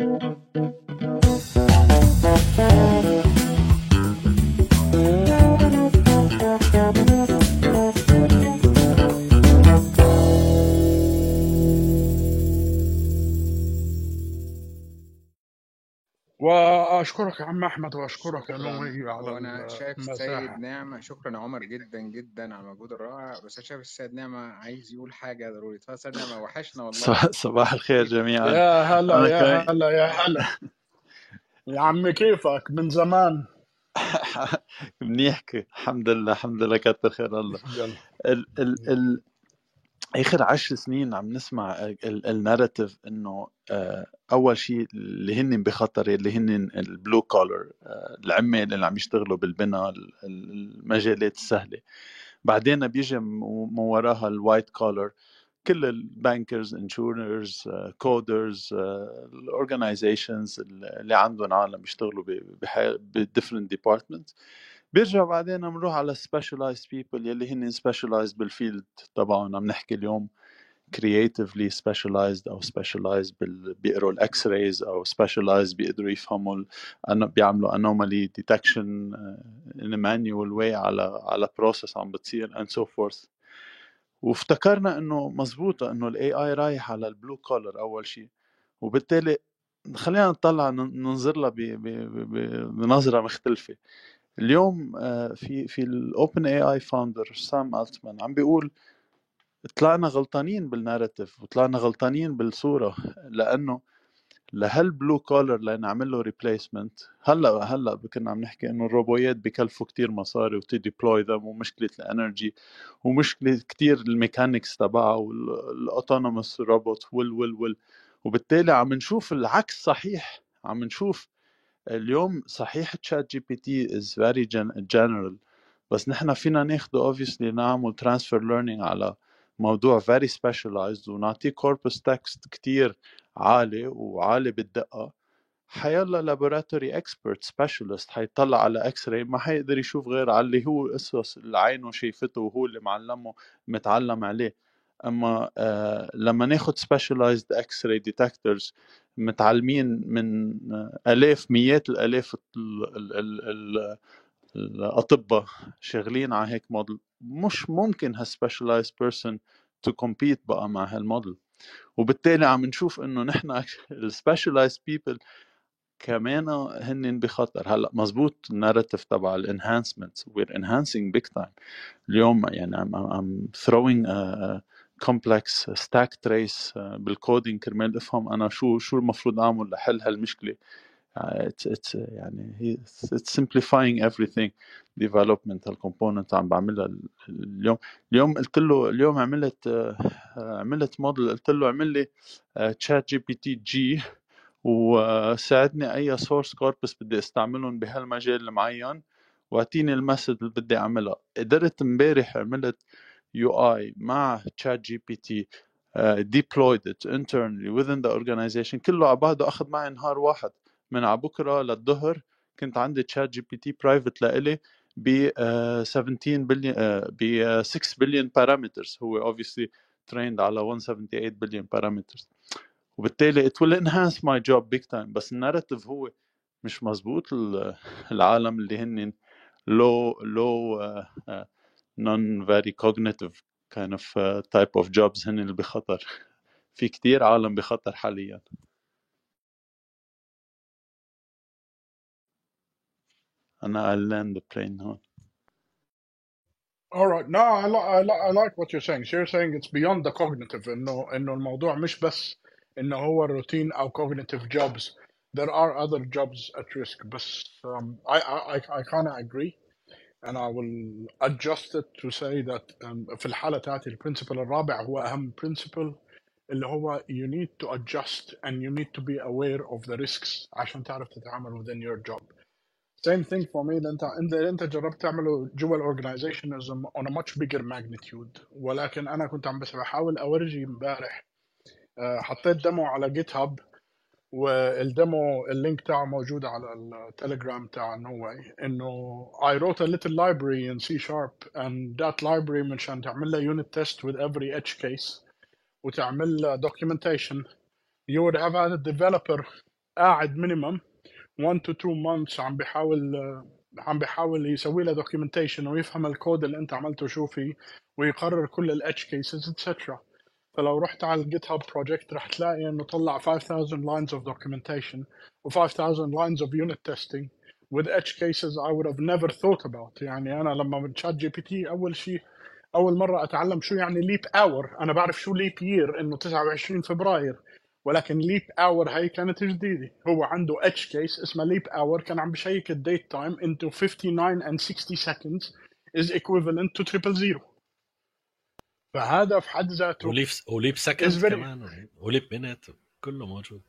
Thank you. واشكرك يا عم أحمد وأشكرك يا نومي على وأنا شايف السيد نعمة شكرا يا عمر جدا جدا على المجهود الرائع. بس أنا شايف السيد نعمة عايز يقول حاجة ضروري. اتفضل السيد نعمة وحشنا والله. صباح الخير جميعا. يا هلا يا هلا يا هلا. يا عم كيفك؟ من زمان. منيح ك- الحمد لله الحمد لله كتر خير الله. يلا. ال ال ال آخر عشر سنين عم نسمع الناراتيف إنه آه، أول شيء اللي هن بخطر اللي هن البلو كولر العمال اللي عم يشتغلوا بالبناء ال- المجالات السهلة. بعدين بيجي من وراها ال white collar كل ال bankers insurers coders ال organizations اللي عندهم عالم بيشتغلوا ب different department بيرجع بعدين بنروح على specialized people يلي هن specialized بال field تبعهم. عم نحكي اليوم creatively specialized أو بال... بيقروا ال X-rays أو specialized بيقدروا يفهموا بيعملوا uh, in a manual way على على process عم بتصير and so forth. وافتكرنا إنه مزبوطة إنه ال AI رايح على ال blue collar أول شيء وبالتالي خلينا نطلع ننظر لها بنظرة مختلفة. اليوم آه، في في ال OpenAI founder سام التمان عم بيقول طلعنا غلطانين بال narrative وطلعنا غلطانين بالصورة لأنه لهال blue collar لنعمل له replacement هلأ هلأ كنا عم نحكي إنه الروبوتات بكلفوا كتير مصاري وت deploy them ومشكلة ال energy ومشكلة كتير ال mechanics تبعها وال autonomous robot وال وال وال. وبالتالي عم نشوف العكس صحيح عم نشوف اليوم صحيح ChatGPT is very general بس نحن فينا ناخده obviously نعمل transfer learning على موضوع very specialized ونعطيه corpus text كتير عالي وعالي بالدقة. حيلا laboratory expert specialist حيطلع على X-ray ما حيقدر يشوف غير على اللي هو قصص اللي عينه شايفته وهو اللي معلمه متعلم عليه. أما آه لما ناخد specialized X-ray detectors متعلمين من آه، آلاف مئات الآلاف ال- ال- ال- ال- الأطباء شغالين على هيك موديل مش ممكن هال specialized person to compete بقى مع هالموديل وبالتالي عم نشوف إنه نحن ال specialized people كمان هن بخطر. هلأ مزبوط ال narrative تبع ال enhancement we're enhancing big time اليوم يعني a complex stack trace uh, بال coding كرمال أفهم أنا شو شو المفروض أعمل لحل هالمشكلة. Uh, it's it's uh, يعني it's simplifying everything. Development ال component عم بعملها ال- اليوم. اليوم قلت له اليوم عملت آه، آه، عملت موديل قلت له اعمل لي ChatGPT جي وساعدني أي source corpus بدي أستعملهم بهالمجال المعين. واعطيني ال message اللي بدي أعملها. قدرت امبارح عملت UI مع ChatGPT deployed it internally within the organization. كله على بعضه أخذ معي نهار واحد. من على بكرة للظهر كنت عندي ChatGPT private لإلي ب آه، 17 بليون ب 6 billion parameters هو obviously trained على 178 billion parameters وبالتالي it will enhance my job big time. بس ال narrative هو مش مزبوط ال- العالم اللي هن uh, uh, non very cognitive kind of uh, type of jobs هن اللي بخطر في كتير عالم بخطر حاليا أنا I'll land the plane هون All right. No, I, li- I, li- I like what you're saying. So you're saying it's beyond the cognitive انه انه الموضوع مش بس انه هو روتين او cognitive jobs. There are other jobs at risk. بس um, I, I, I kind of agree And I will adjust it to say that um, في الحالة تاعتي ال principle الرابع هو أهم principle اللي هو you need to adjust and you need to be aware of the risks عشان تعرف تتعامل within your job. Same thing for me. اللي انت اللي أنت جربت تعمله جوا ال organization on a much bigger magnitude. ولكن أنا كنت عم بس بحاول أورجي امبارح آه، حطيت demo على GitHub وال demo ال link تاعه موجود على التليجرام تاع نوواي إنه I wrote a little library in C sharp and that library مشان تعمل له unit test with every edge case وتعمل له documentation. You would have had a developer قاعد minimum 1 to 2 months عم بيحاول عم بيحاول يسوي له documentation ويفهم الكود اللي أنت عملته شو فيه ويقرر كل ال edge cases et cetera فلو رحت على ال GitHub project رح تلاقي إنه طلع 5000 lines of documentation و 5000 lines of unit testing with edge cases I would have never thought about. يعني أنا لما من ChatGPT أول شيء أول مرة أتعلم شو يعني leap hour أنا بعرف شو leap year إنه 29 فبراير. ولكن leap hour هي كانت جديدة. هو عنده edge case اسمه leap hour كان عم ب check ال date time into 59 and 60 seconds is equivalent to triple zero. فهذا في حد ذاته و leap و leap second كمان و leap minute كله موجود.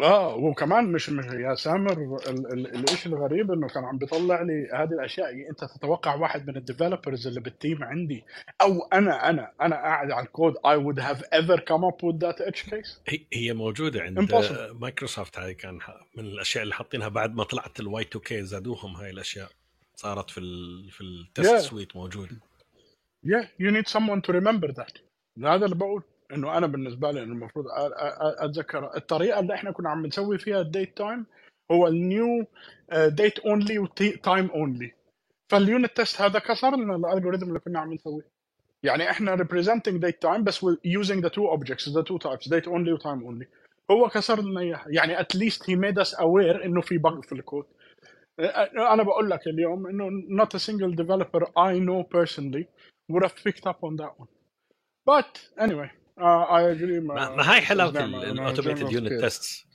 آه وكمان مش مش يا سامر ال- ال- الإشي الغريب إنه كان عم بيطلع لي هذه الأشياء. أنت تتوقع واحد من ال developers اللي بال team عندي أو أنا أنا أنا قاعد على ال code I would have ever come up with that edge case هي هي موجودة عند Impossible. Microsoft. هاي كان من الأشياء اللي حاطينها بعد ما طلعت ال Y2K زادوهم هاي الأشياء. صارت في ال في ال test Yeah. suite موجود. Yeah you need someone to remember that. هذا اللي بقول إنه أنا بالنسبة لي المفروض أتذكر الطريقة اللي إحنا كنا عم نسوي فيها ال date time هو ال new date only و time only فال unit test هذا كسر لنا ال algorithm اللي كنا عم نسويه. يعني إحنا representing date time بس we're using the two objects the two types date only و time only. هو كسر لنا إياها. يعني least he made us aware إنه في bug في الكود أنا بقول لك اليوم إنه not a single developer I know personally would have picked up on that one. But anyway uh, I agree ما, ما هاي حلاوة ال automated unit. test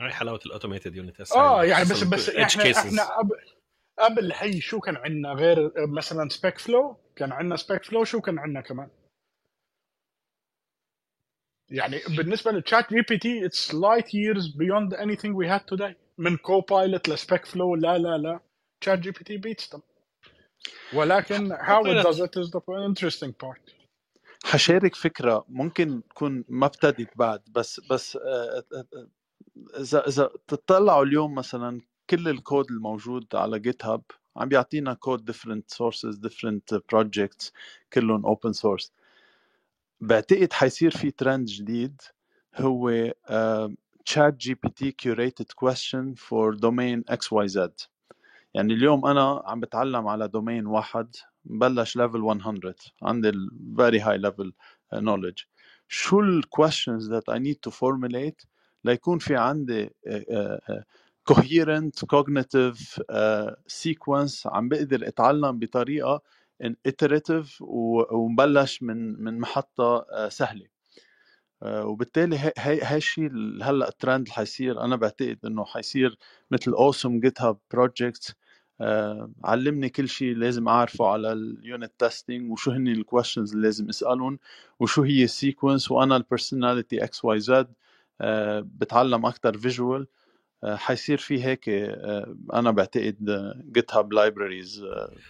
هاي حلاوة ال automated unit test آه يعني بس بس إحنا إحنا قبل قبل هي شو كان عندنا غير مثلا SpecFlow كان عندنا SpecFlow شو كان عندنا كمان؟ يعني بالنسبة لل ChatGPT it's light years beyond anything we had today من Copilot ل SpecFlow لا لا لا. ChatGPT beats them. ولكن how it does it is the interesting part. حشارك فكرة ممكن تكون ما ابتدت بعد بس بس آه، آه، آه، إذا إذا تطلعوا اليوم مثلا كل الكود الموجود على GitHub عم بيعطينا code different sources different projects كلهم open source. بعتقد حيصير في ترند جديد هو ChatGPT curated question for domain XYZ يعني اليوم أنا عم بتعلم على domain واحد بلش level 100 عندي very high level knowledge شو ال questions that I need to formulate ليكون في عندي coherent cognitive sequence عم بقدر أتعلم بطريقة ان و ومبلش من من محطة آه، سهلة. وبالتالي هي هي هي الشيء اللي هلأ الترند اللي حيصير. أنا بعتقد إنه حيصير مثل awesome GitHub project علمني كل شيء لازم أعرفه على ال unit testing وشو هن ال questions اللي لازم اسالهم وشو هي ال sequence وأنا ال personality XYZ بتعلم أكثر visual حيصير في هيك آه، أنا بعتقد GitHub libraries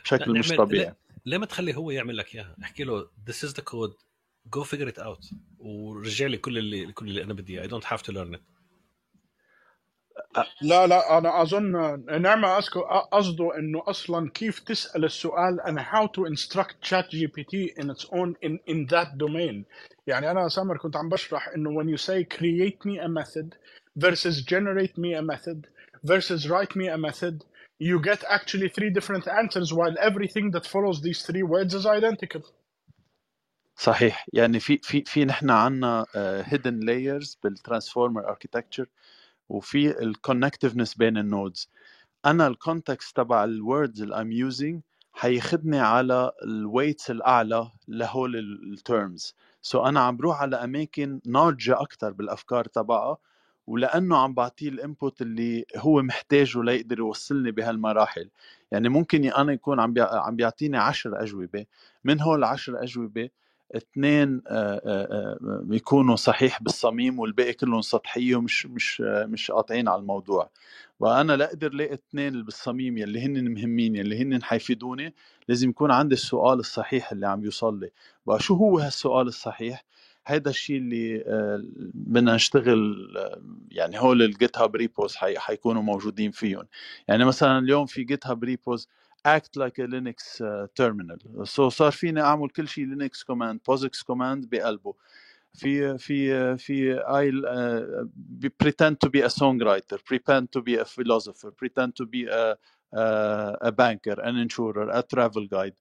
بشكل مش طبيعي ليه- ليه ما تخلي هو يعمل لك إياها؟ احكي له this is the code. go figure it out ورجع لي كل اللي كل اللي انا بدي اياه I don't have to learn it لا لا انا اظن نعمه أسكو- قصده انه اصلا كيف تسال السؤال and how to instruct chat GPT in its own in in that domain يعني انا سامر كنت عم بشرح انه when you say create me a method versus generate me a method versus write me a method you get actually three different answers while everything that follows these three words is identical صحيح. يعني في في في نحن عندنا hidden layers بال transformer architecture وفي ال connectiveness بين ال nodes أنا ال context تبع ال words اللي I'm using حياخدني على ال weights الأعلى لهول ال terms so so أنا عم بروح على أماكن ناضجة أكثر بالأفكار تبعها ولأنه عم بعطيه ال input اللي هو محتاجه ليقدر يوصلني بهالمراحل. يعني ممكن أنا يكون عم عم بيعطيني عشر أجوبة من هول العشر أجوبة اثنين آه، آه، آه، بيكونوا صحيح بالصميم والباقي كلهم سطحية ومش مش مش قاطعين على الموضوع. وأنا لا أقدر لاقي اثنين اللي بالصميم يلي هن مهمين يلي هن حيفيدوني لازم يكون عندي السؤال الصحيح اللي عم يوصل لي. بقى شو هو هالسؤال الصحيح؟ هيدا الشيء اللي بدنا نشتغل يعني هول ال GitHub repos حيكونوا موجودين فيهم. يعني مثلا اليوم في GitHub repos act like a Linux uh, terminal so صار فيني اعمل كل شيء Linux command POSIX command بقلبه في في في I uh, pretend to be a songwriter, pretend to be a philosopher, pretend to be a a, a banker, an insurer, a travel guide.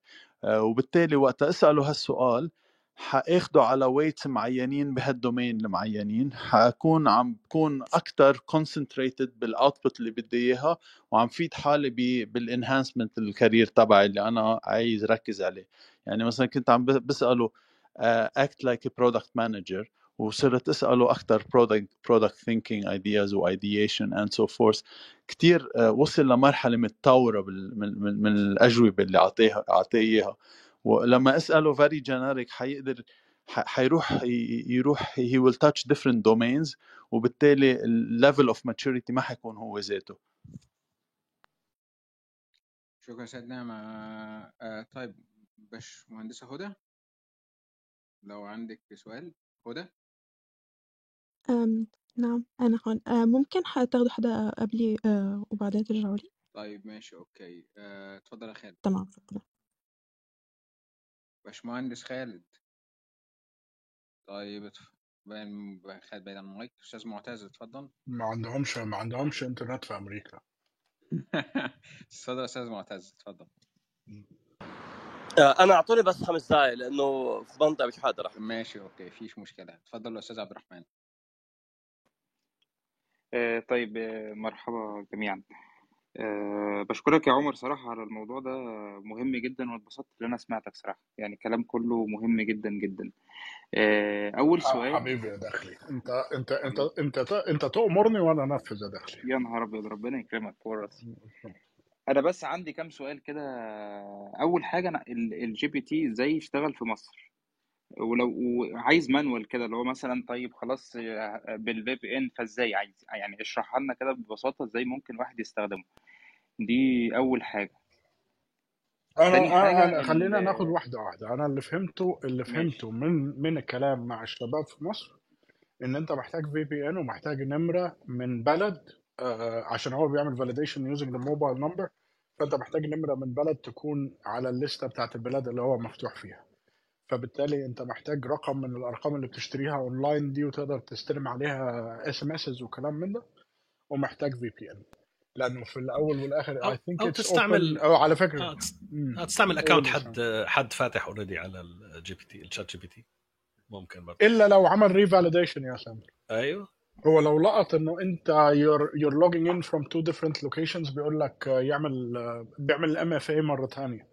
Uh, وبالتالي وقت اساله هالسؤال حاخده على weights معينين بهال domain المعينين. حأكون عم بكون أكثر concentrated بال output اللي بدي إياها وعم فيد حالي بال enhancement ال career تبعي اللي أنا عايز ركز عليه. يعني مثلا كنت عم بسأله act like product manager وصرت أسأله أكثر product product thinking ideas و ideation and so forth كثير وصل لمرحلة متطورة من, من, من الأجوبة اللي اعطيها أعطيه إياها. ولما أسأله very generic حيقدر حيروح يروح he will touch different domains وبالتالي ال level of maturity ما حيكون هو ذاته. شكرا سيد نعمة آه طيب باش مهندسة هدى؟ لو عندك سؤال هدى؟ أم نعم أنا هون. أه ممكن تاخدوا حدا قبلي وبعدين ترجعوا لي؟ طيب ماشي okay. آه، اتفضل يا خالد. تمام شكرا. باشمهندس خالد. طيب باين خالد بعيد عن المايك. أستاذ معتز اتفضل. ما عندهمش ما عندهمش إنترنت في أمريكا. اتفضل أستاذ معتز اتفضل. آه، أنا أعطوني بس خمس دقائق لأنه في منطقه مش حاضر ماشي okay فيش مشكلة. اتفضل يا أستاذ عبد الرحمن. آه، طيب آه، مرحبا جميعا. بشكرك يا عمر صراحة على الموضوع ده مهم جدا واتبسطت إن أنا سمعتك صراحة يعني الكلام كله مهم جدا جدا. أه أول سؤال حبيبي يا داخلي أنت أنت أنت أنت انت, أنت تؤمرني وأنا أنفذ يا داخلي. يا نهار أبيض ربنا يكرمك ورث أنا بس عندي كام سؤال كده. أول حاجة أنا ال GPT إزاي يشتغل في مصر؟ ولو عايز manual كده اللي هو مثلا طيب خلاص بال VPN فازاي؟ عايز يعني اشرحها لنا كده ببساطة إزاي ممكن واحد يستخدمه. دي أول حاجة. أنا حاجة انا خلينا ناخد واحدة واحدة. أنا اللي فهمته اللي فهمته ماشي من من الكلام مع الشباب في مصر إن أنت محتاج VPN ومحتاج نمرة من بلد آه عشان هو بيعمل validation using the mobile number فأنت محتاج نمرة من بلد تكون على الليستة بتاعت البلاد اللي هو مفتوح فيها. فبالتالي انت محتاج رقم من الأرقام اللي بتشتريها اونلاين دي وتقدر تستلم عليها SMS وكلام من ده ومحتاج VPN لأنه في الأول والآخر أو, I think أو تستعمل اوبن أو على فكرة. آه تستعمل قول account حد. حد فاتح already على ال GPT ال ChatGPT ممكن برضه. إلا لو عمل revalidation يا سامر. أيوه. هو لو لقط إنه أنت you're you're logging in from two different locations بيقول لك يعمل بيعمل ال MFA مرة ثانية.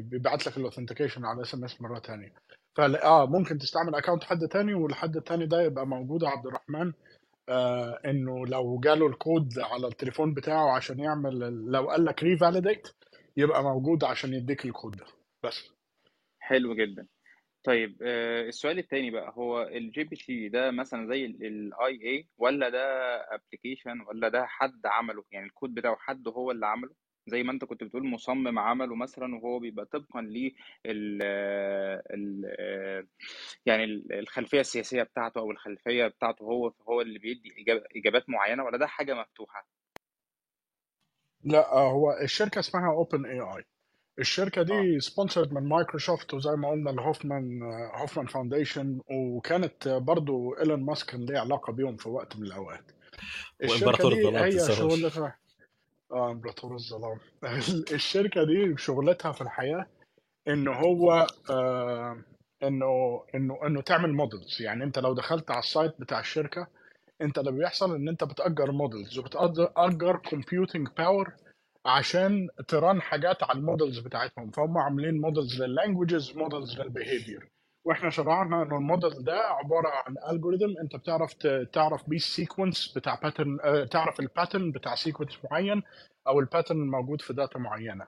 بيبعت لك ال authentication على SMS مرة ثانية فلا آه ممكن تستعمل account حد تاني والحد التاني ده يبقى موجود عبد الرحمن آه إنه لو جاله الكود على التليفون بتاعه عشان يعمل لو قال لك revalidate يبقى موجود عشان يديك الكود ده. بس. حلو جدا. طيب آه، السؤال التاني بقى هو ال GPT ده مثلا زي ال AI ولا ده application ولا ده حد عمله؟ يعني الكود بتاعه حد هو اللي عمله؟ زي ما انت كنت بتقول مصمم عمله مثلا وهو بيبقى طبقا ل يعني ال- الخلفية السياسية بتاعته أو الخلفية بتاعته هو هو اللي بيدي إجابات معينة ولا ده حاجة مفتوحة؟ لا آه هو الشركة اسمها OpenAI الشركة دي sponsored من مايكروسوفت وزي ما قلنا الهوفمان آه، هوفمان Foundation وكانت آه، برضو إيلون ماسك كان ليه علاقة بيهم في وقت من الأوقات. الشركة دي هي شغلتها آه امبراطور الظلام. الشركة دي شغلتها في الحياة ان هو آه إنه إنه إنه تعمل models يعني أنت لو دخلت على ال site بتاع الشركة أنت اللي بيحصل إن أنت بتأجر models وبتأجر computing power عشان ت train حاجات على ال models بتاعتهم. فهم عاملين models لل languages models لل behavior وإحنا شرحنا انه الموديل ده عبارة عن algorithm انت بتعرف تعرف بيه ال sequence بتاع pattern تعرف ال pattern بتاع sequence معين أو ال pattern الموجود في data معينة.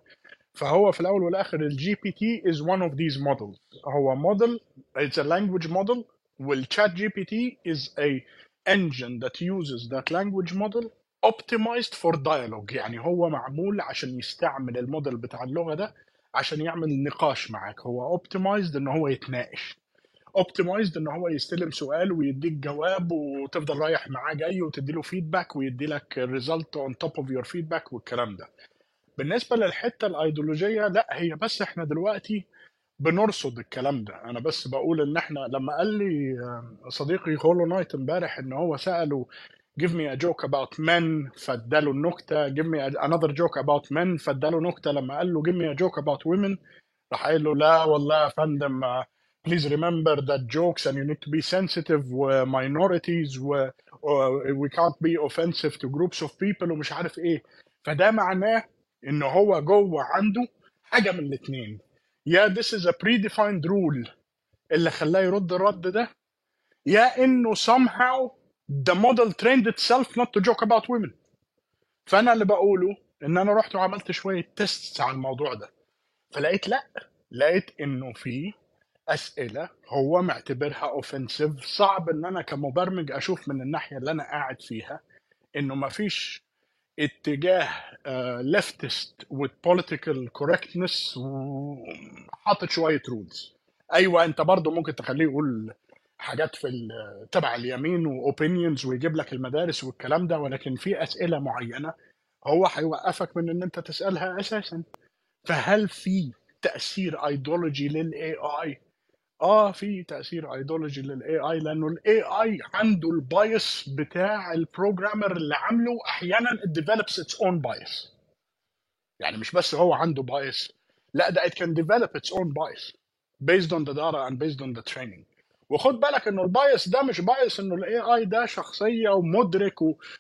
فهو في الأول والآخر ال GPT is one of these models. هو model it's a language model وال chat GPT is a engine that uses that language model optimized for dialogue. يعني هو معمول عشان يستعمل الموديل بتاع اللغة ده عشان يعمل نقاش معاك. هو optimized ان هو يتناقش. optimized ان هو يستلم سؤال ويديك جواب وتفضل رايح معاه جاي وتدي له feedback ويدي لك result on top of your feedback والكلام ده. بالنسبة للحتة الأيديولوجية لا هي بس إحنا دلوقتي بنرصد الكلام ده. أنا بس بقول إن إحنا لما قال لي صديقي هولو نايت إمبارح إن هو سأله give me a joke about men فاداله النكته give me another joke about men فاداله نكته لما قال له give me a joke about women راح قايل له لا والله يا فندم آه، please remember that jokes and you need to be sensitive و minorities و we can't be offensive to groups of people ومش عارف إيه فده معناه ان هو جوه عنده حاجة من الاثنين يا this is a predefined rule اللي خلاه يرد الرد ده يا انه somehow the model trained itself not to joke about women. فأنا اللي بقوله إن أنا رحت وعملت شوية test على الموضوع ده. فلقيت لأ لقيت إنه في أسئلة هو معتبرها offensive صعب إن أنا كمبرمج أشوف من الناحية اللي أنا قاعد فيها إنه ما فيش اتجاه leftist with political correctness وحاطط شوية rules أيوه أنت برضو ممكن تخليه يقول حاجات في تبع اليمين و opinions ويجيب لك المدارس والكلام ده ولكن في أسئلة معينة هو هيوقفك من إن أنت تسألها أساسا. فهل في تأثير ايديولوجي لل AI آه في تأثير ايديولوجي لل AI لأنه ال AI عنده ال bias بتاع ال programmer اللي عامله أحيانا develops its own bias. يعني مش بس هو عنده bias لا ده it can develop its own bias based on the data and based on the training. وخد بالك إنه ال bias ده مش bias إنه ال AI ده شخصية ومدرك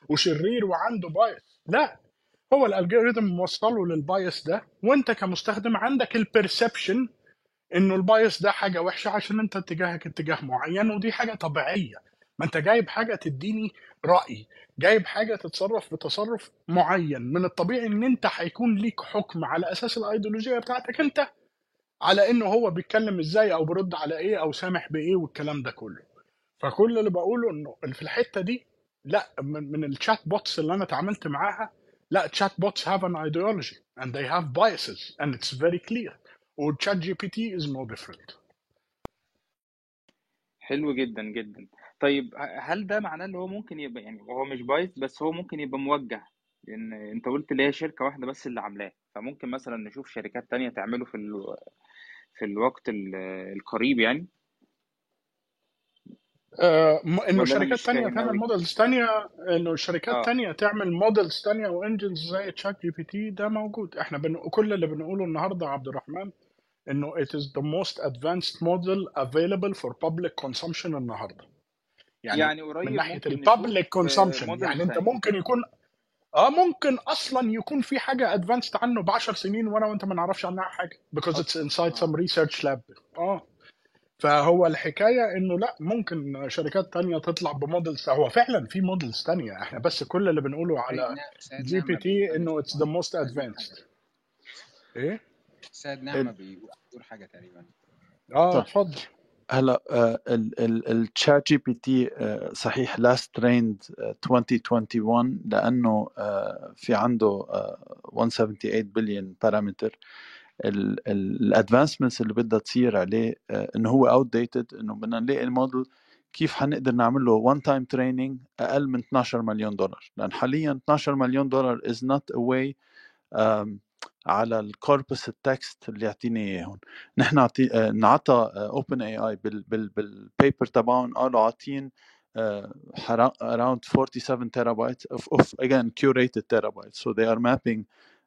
وشرير وعنده bias. لا هو ال algorithm موصله لل bias ده وأنت كمستخدم عندك ال perception إنه ال bias ده حاجة وحشة عشان أنت اتجاهك اتجاه معين ودي حاجة طبيعية. ما أنت جايب حاجة تديني رأي جايب حاجة تتصرف بتصرف معين. من الطبيعي إن أنت هيكون ليك حكم على أساس الأيديولوجية بتاعتك أنت. على انه هو بيتكلم إزاي أو بيرد على إيه أو سامح بإيه والكلام ده كله. فكل اللي بقوله إنه في الحتة دي لأ من, من ال chat bots اللي أنا اتعاملت معاها لأ chat bots have an ideology and they have biases and it's very clear. و chat GPT is no different. حلو جدا جدا. طيب هل ده معناه إن هو ممكن يبقى يعني هو مش biased بس هو ممكن يبقى موجه لأن أنت قلت اللي هي شركة واحدة بس اللي عاملاه فممكن مثلا نشوف شركات تانية تعمله في ال... في الوقت ال- القريب يعني. آه، إنه شركات تانية تعمل models تانية إنه شركات آه. تانية تعمل models تانية و engines زي ChatGPT ده موجود. إحنا بن... كل اللي بنقوله النهارده عبد الرحمن إنه it is the most advanced model available for public consumption النهارده. يعني يعني من قريب ناحيه ال public نشوف consumption models يعني أنت ممكن يكون آه ممكن أصلا يكون في حاجة advanced عنه ب 10 سنين وأنا وأنت ما نعرفش عنها حاجة. Because it's أصلا inside آه some research lab. آه. فهو الحكاية إنه لا ممكن شركات تانية تطلع ب models. هو فعلا في models تانية. إحنا بس كل اللي بنقوله على نا- سيد GPT إنه it's the most سيد نعمة advanced. إيه؟ سيد نعمة بيقول حاجة تقريبا. آه اتفضل. هلا ال ChatGPT صحيح last trained 2021 لأنه آه، في عنده آه، 178 billion parameter ال advancements اللي بدها تصير عليه آه، إنه هو outdated إنه بدنا نلاقي الموديل كيف حنقدر نعمل له one time training أقل من 12 مليون دولار. لأن حاليا 12 مليون دولار is not away على ال corpus ال text اللي يعطيني اياه هون نحن عطي... آه، انعطى OpenAI. بال... بال paper تبعهم قالوا عاطين uh, around 47 terabytes of, of again curated terabytes. So they are mapping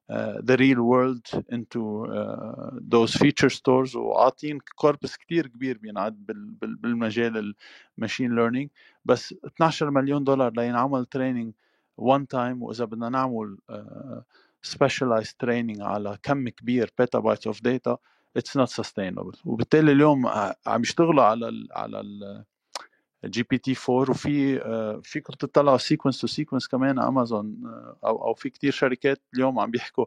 uh, the real world into uh, those feature stores. وعاطين corpus كتير كبير بينعد بال, بال, بالمجال ال machine learning بس 12 مليون دولار لينعمل training one time وإذا بدنا نعمل uh, specialized training على كم كبير petabytes of data it's not sustainable. وبالتالي اليوم عم يشتغلوا على ال على ال GPT 4 وفي آه، فيكم تطلعوا sequence to sequence كمان امازون أو أو في كتير شركات اليوم عم بيحكوا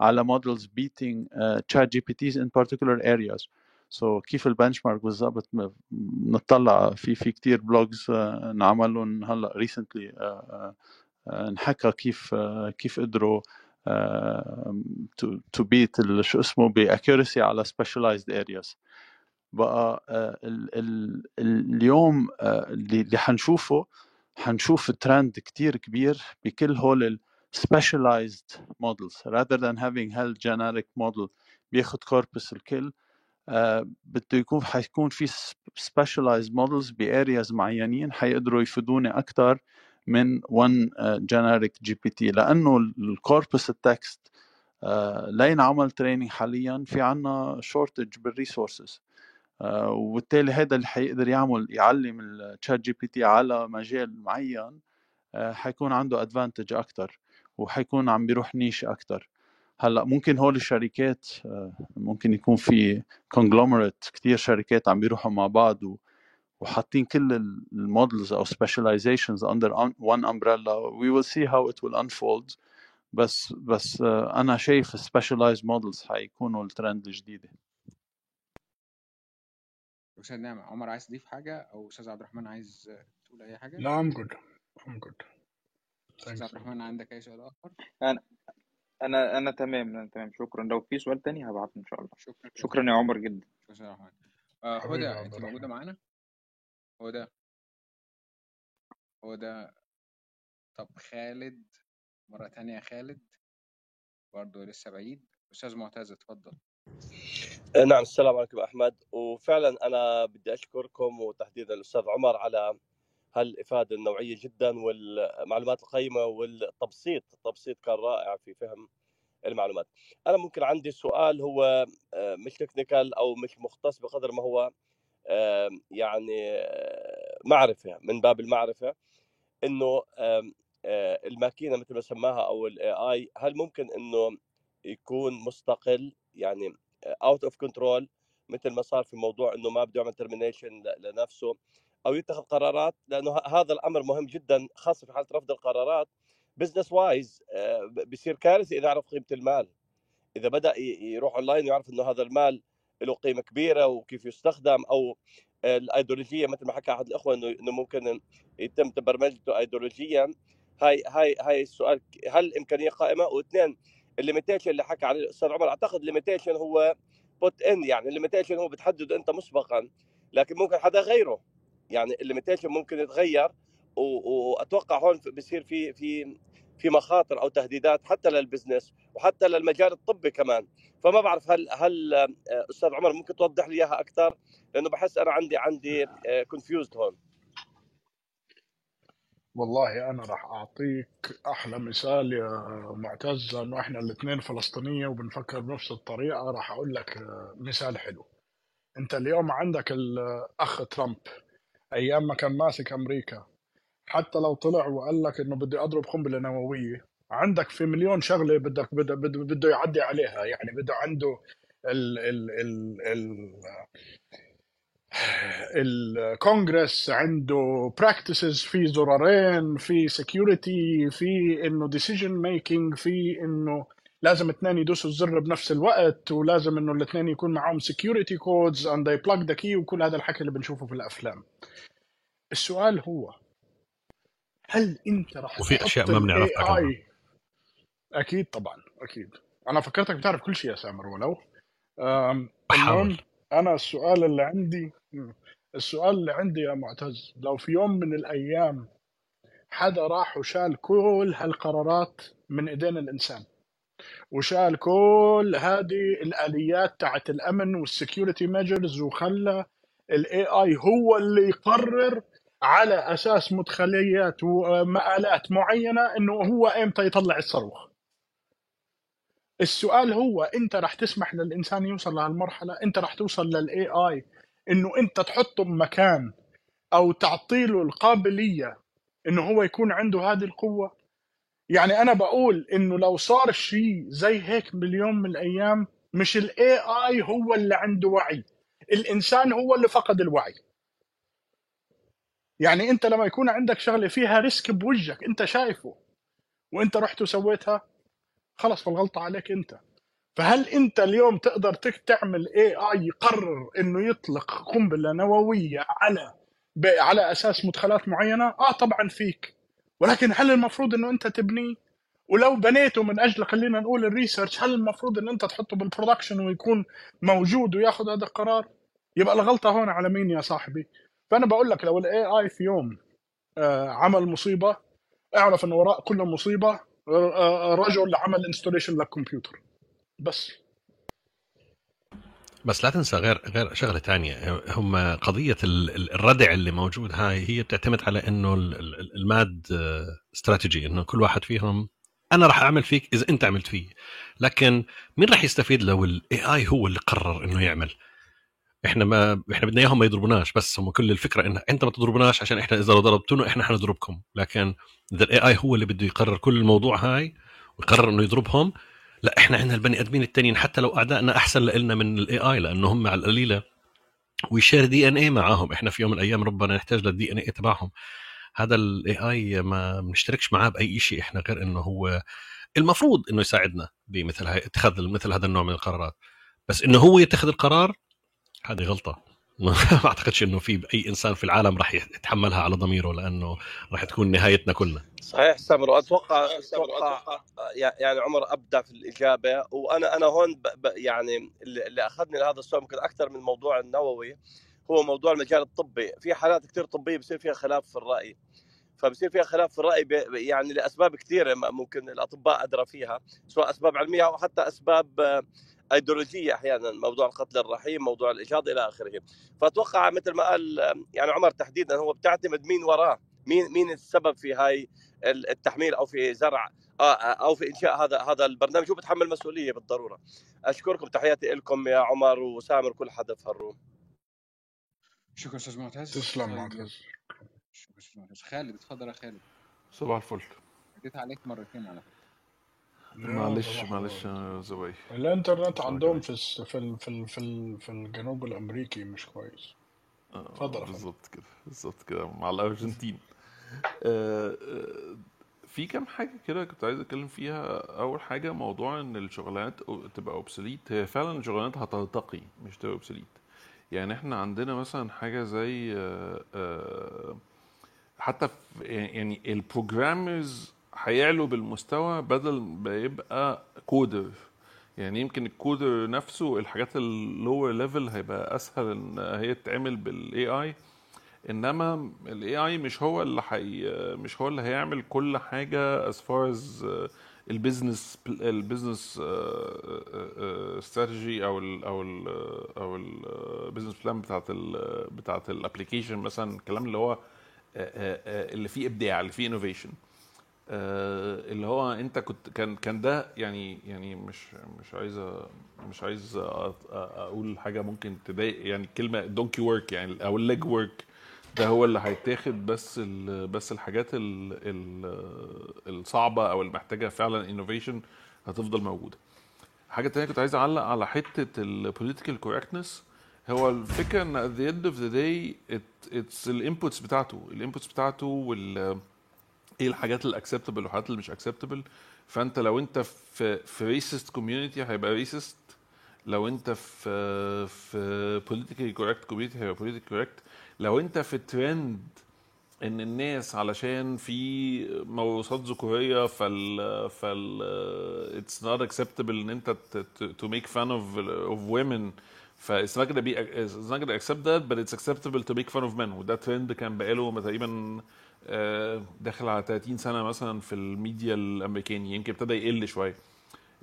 على models beating ChatGPTs in particular areas. so so كيف ال benchmark بالضبط؟ بنطلع في في كتير blogs انعملوا هلأ recently انحكى كيف آه، كيف قدروا to beat شو اسمه باكيورسي على specialized areas. بقى آه، ال ال اليوم آه، اللي حنشوفه حنشوف ترند كتير كبير بكل هول specialized models. Rather than having هال generic model بياخد corpus الكل آه، بده يكون حيكون في specialized models ب areas معينين حيقدروا يفيدوني أكثر من one generic GPT لأنه ال corpus ال text لينعمل training حاليا. في عنا shortage بال resources وبالتالي هذا اللي حيقدر يعمل يعلم ال ChatGPT على مجال معين آه، حيكون عنده advantage أكثر وحيكون عم بيروح niche أكثر هلأ ممكن هول الشركات ممكن يكون في conglomerate كثير شركات عم بيروحوا مع بعض وحاطين كل المودلز أو specializations under one umbrella. We will see how it will unfold. بس بس آه، أنا شايف specialized models حيكونوا الترند الجديده أستاذ نعمة عمر عايز تضيف حاجة؟ أو أستاذ عبد الرحمن عايز تقول أي حاجة؟ لا I'm good. I'm good. أستاذ عبد الرحمن عندك أي سؤال آخر؟ أنا أنا أنا تمام أنا تمام. شكرا. لو في سؤال تاني هبعته إن شاء الله. شكرا شكرا يا عمر جدا. شكرا أستاذ عبد الرحمن آه، يا هدى انت الرحمن. موجودة معانا هدى هدى طب خالد مرة تانية خالد. برضه لسه بعيد. أستاذ معتز اتفضل. نعم السلام عليكم أحمد. وفعلا أنا بدي أشكركم وتحديدا الأستاذ عمر على هالإفادة النوعية جدا والمعلومات القيمة والتبسيط. التبسيط كان رائع في فهم المعلومات. أنا ممكن عندي سؤال هو آه، مش technical أو مش مختص بقدر ما هو آه، يعني آه، معرفة من باب المعرفة إنه آه، الماكينة مثل ما سماها أو ال AI هل ممكن إنه يكون مستقل؟ يعني out of control مثل ما صار في موضوع إنه ما بده يعمل termination لنفسه أو يتخذ قرارات؟ لأنه هذا الأمر مهم جدا خاصة في حالة رفض القرارات. business wise بصير كارثه إذا عرف قيمة المال. إذا بدأ يروح اونلاين ويعرف إنه هذا المال له قيمة كبيرة وكيف يستخدم أو الأيديولوجية مثل ما حكى أحد الإخوة انه ممكن يتم برمجته ايديولوجيا. هاي هاي هاي السؤال هل الإمكانية قائمة؟ واثنين ال limitation اللي حكى عليه الأستاذ عمر أعتقد ال limitation هو put in يعني ال limitation هو بتحدده أنت مسبقا لكن ممكن حدا غيره. يعني ال limitation ممكن يتغير وأتوقع هون بصير في في في مخاطر أو تهديدات حتى لل business وحتى للمجال الطبي كمان. فما بعرف هل هل آه، أستاذ عمر ممكن توضح لي إياها أكثر؟ لأنه بحس أنا عندي عندي confused هون. والله أنا راح أعطيك أحلى مثال يا معتز إنه إحنا الاثنين فلسطينية وبنفكر بنفس الطريقة راح أقول لك آه، مثال حلو. أنت اليوم عندك الاخ ترامب أيام ما كان ماسك أمريكا حتى لو طلع وقال لك إنه بدي أضرب قنبله نووية عندك في مليون شغلة بدك بده يعدي عليها. يعني بده عنده ال ال ال ال الكونغرس عنده practices في زرارين في security في إنه decision making في إنه لازم اثنين يدوسوا الزر بنفس الوقت ولازم إنه الاثنين يكون معاهم security codes and they plug the key وكل هذا الحكي اللي بنشوفه في الأفلام. السؤال هو هل أنت راح وفي أشياء ما بنعرفها اي أكيد طبعا أكيد. أنا فكرتك بتعرف كل شيء يا سامر ولو. المهم أنا السؤال اللي عندي السؤال اللي عندي يا معتز لو في يوم من الأيام حدا راح وشال كل هالقرارات من إيدين الإنسان وشال كل هذه الآليات تاعت الأمن وال security measures وخلى ال AI هو اللي يقرر على أساس مدخلات ومآلات معينة إنه هو إمتى يطلع الصاروخ. السؤال هو انت رح تسمح للإنسان يوصل لهالمرحلة؟ انت رح توصل لل AI؟ إنه انت تحطه بمكان أو تعطيله القابلية إنه هو يكون عنده هذه القوة؟ يعني أنا بقول إنه لو صار شيء زي هيك باليوم من الأيام مش ال AI هو اللي عنده وعي الإنسان هو اللي فقد الوعي. يعني أنت لما يكون عندك شغلة فيها risk بوجهك أنت شايفه وأنت رحت وسويتها خلص فالغلطه عليك انت. فهل انت اليوم تقدر تعمل AI يقرر إنه يطلق قنبلة نووية على. على أساس مدخلات معينة؟ آه طبعا فيك. ولكن هل المفروض إنه أنت تبنيه ولو بنيته من أجل خلينا نقول ال research هل المفروض إن أنت تحطه بال production ويكون موجود وياخذ هذا القرار؟ يبقى الغلطة هون على مين يا صاحبي؟ فأنا بقول لك لو ال AI في يوم آه، عمل مصيبة اعرف إن وراء كل مصيبة رجل عمل installation للكمبيوتر. بس. بس لا تنسى غير غير شغلة ثانية. هم قضية ال- ال- الردع اللي موجود هاي هي بتعتمد على إنه ال- ال- ال MAD strategy إنه كل واحد فيهم أنا راح أعمل فيك إذا أنت عملت فيه. لكن مين راح يستفيد لو ال AI هو اللي قرر إنه يعمل؟ إحنا ما إحنا بدنا إياهم ما يضربوناش بس هم كل الفكرة انه أنت ما تضربوناش عشان إحنا إذا ضربتونا إحنا حنضربكم. لكن إذا ال AI هو اللي بده يقرر كل الموضوع هاي ويقرر إنه يضربهم لا إحنا عندنا البني آدمين التانيين حتى لو أعدائنا أحسن لنا من ال AI لأنه هم على القليلة. وي share DNA معاهم. إحنا في يوم من الأيام ربما نحتاج لل DNA تبعهم. هذا ال AI ما بنشتركش معاه بأي شيء إحنا غير إنه هو المفروض إنه يساعدنا بمثل هاي اتخاذ مثل هذا النوع من القرارات. بس إنه هو يتخذ القرار هذه غلطة. ما أعتقدش إنه في أي إنسان في العالم راح يتحملها على ضميره لأنه راح تكون نهايتنا كلنا صحيح سامر واتوقع أتوقع يعني عمر أبدع في الإجابة. وأنا أنا هون ب ب يعني اللي اللي أخذني لهذا السؤال ممكن أكثر من الموضوع النووي هو موضوع المجال الطبي. في حالات كثير طبية بصير فيها خلاف في الرأي. فبصير فيها خلاف في الرأي ب- يعني لأسباب كثيره ممكن الأطباء أدرى فيها سواء أسباب علمية أو حتى أسباب آه، ايديولوجية أحيانا موضوع القتل الرحيم موضوع الاجهاض إلى آخره. فأتوقع مثل ما قال يعني عمر تحديدا هو بتعتمد مين وراه مين مين السبب في هاي ال- التحميل أو في زرع آه، آه، أو في إنشاء هذا هذا البرنامج. هو بتحمل مسؤولية بالضرورة. أشكركم تحياتي لكم يا عمر وسامر كل حدا في الروم شكرا أستاذ معتز تسلم معتز شكرا أستاذ معتز خالد اتفضل يا خالد. صباح الفل. اديت عليك مرتين على فكرة. معلش معلش. يا زواي الانترنت عندهم في الس- في ال- في ال- في ال- في الجنوب الأمريكي مش كويس. اتفضل آه يا فندم. بالظبط كده بالظبط كده مع الأرجنتين. آه آه، في كام حاجة كده كنت عايز أتكلم فيها. أول حاجة موضوع إن الشغلانات تبقى obsolete هي فعلا الشغلانات هترتقي مش تبقى obsolete يعني إحنا عندنا مثلا حاجة زي آه آه حتى يعني ال programmers هيعلوا بالمستوى بدل ما يبقى coder. يعني يمكن ال coder نفسه الحاجات ال lower level هيبقى أسهل إن هي تتعمل بال AI إنما ال AI مش هو اللي حي مش هو اللي هيعمل كل حاجة as far as ال business ال business strategy أو ال أو ال أو ال business plan بتاعت ال بتاعت ال application مثلا الكلام اللي هو آه، آه، آه، اللي فيه إبداع اللي فيه innovation اللي هو انت كنت كان كان ده يعني يعني مش مش عايز مش عايز أقول حاجة ممكن تضايق يعني الكلمة donkey work يعني أو ال leg work ده هو اللي هيتاخد بس بس الحاجات ال ال الصعبة أو اللي محتاجه فعلا innovation هتفضل موجودة. حاجة تانية كنت عايز أعلق على حتة ال political correctness هو الفكرة إن the end of the day it, it's ال inputs بتاعته ال inputs بتاعته وال إيه الحاجات ال acceptable والحاجات اللي مش acceptable فانت لو انت في في racist community هيبقى racist لو انت في في politically correct community هيبقى politically correct لو انت في ترند إن الناس علشان في موروثات ذكورية فال فال it's not acceptable إن انت to make fun of of women ف it's not gonna be it's not gonna accept that but it's acceptable to make fun of men. وده ترند كان بقاله تقريبا داخل على 30 سنة مثلا في الميديا الأمريكاني يمكن ابتدى يقل شوية.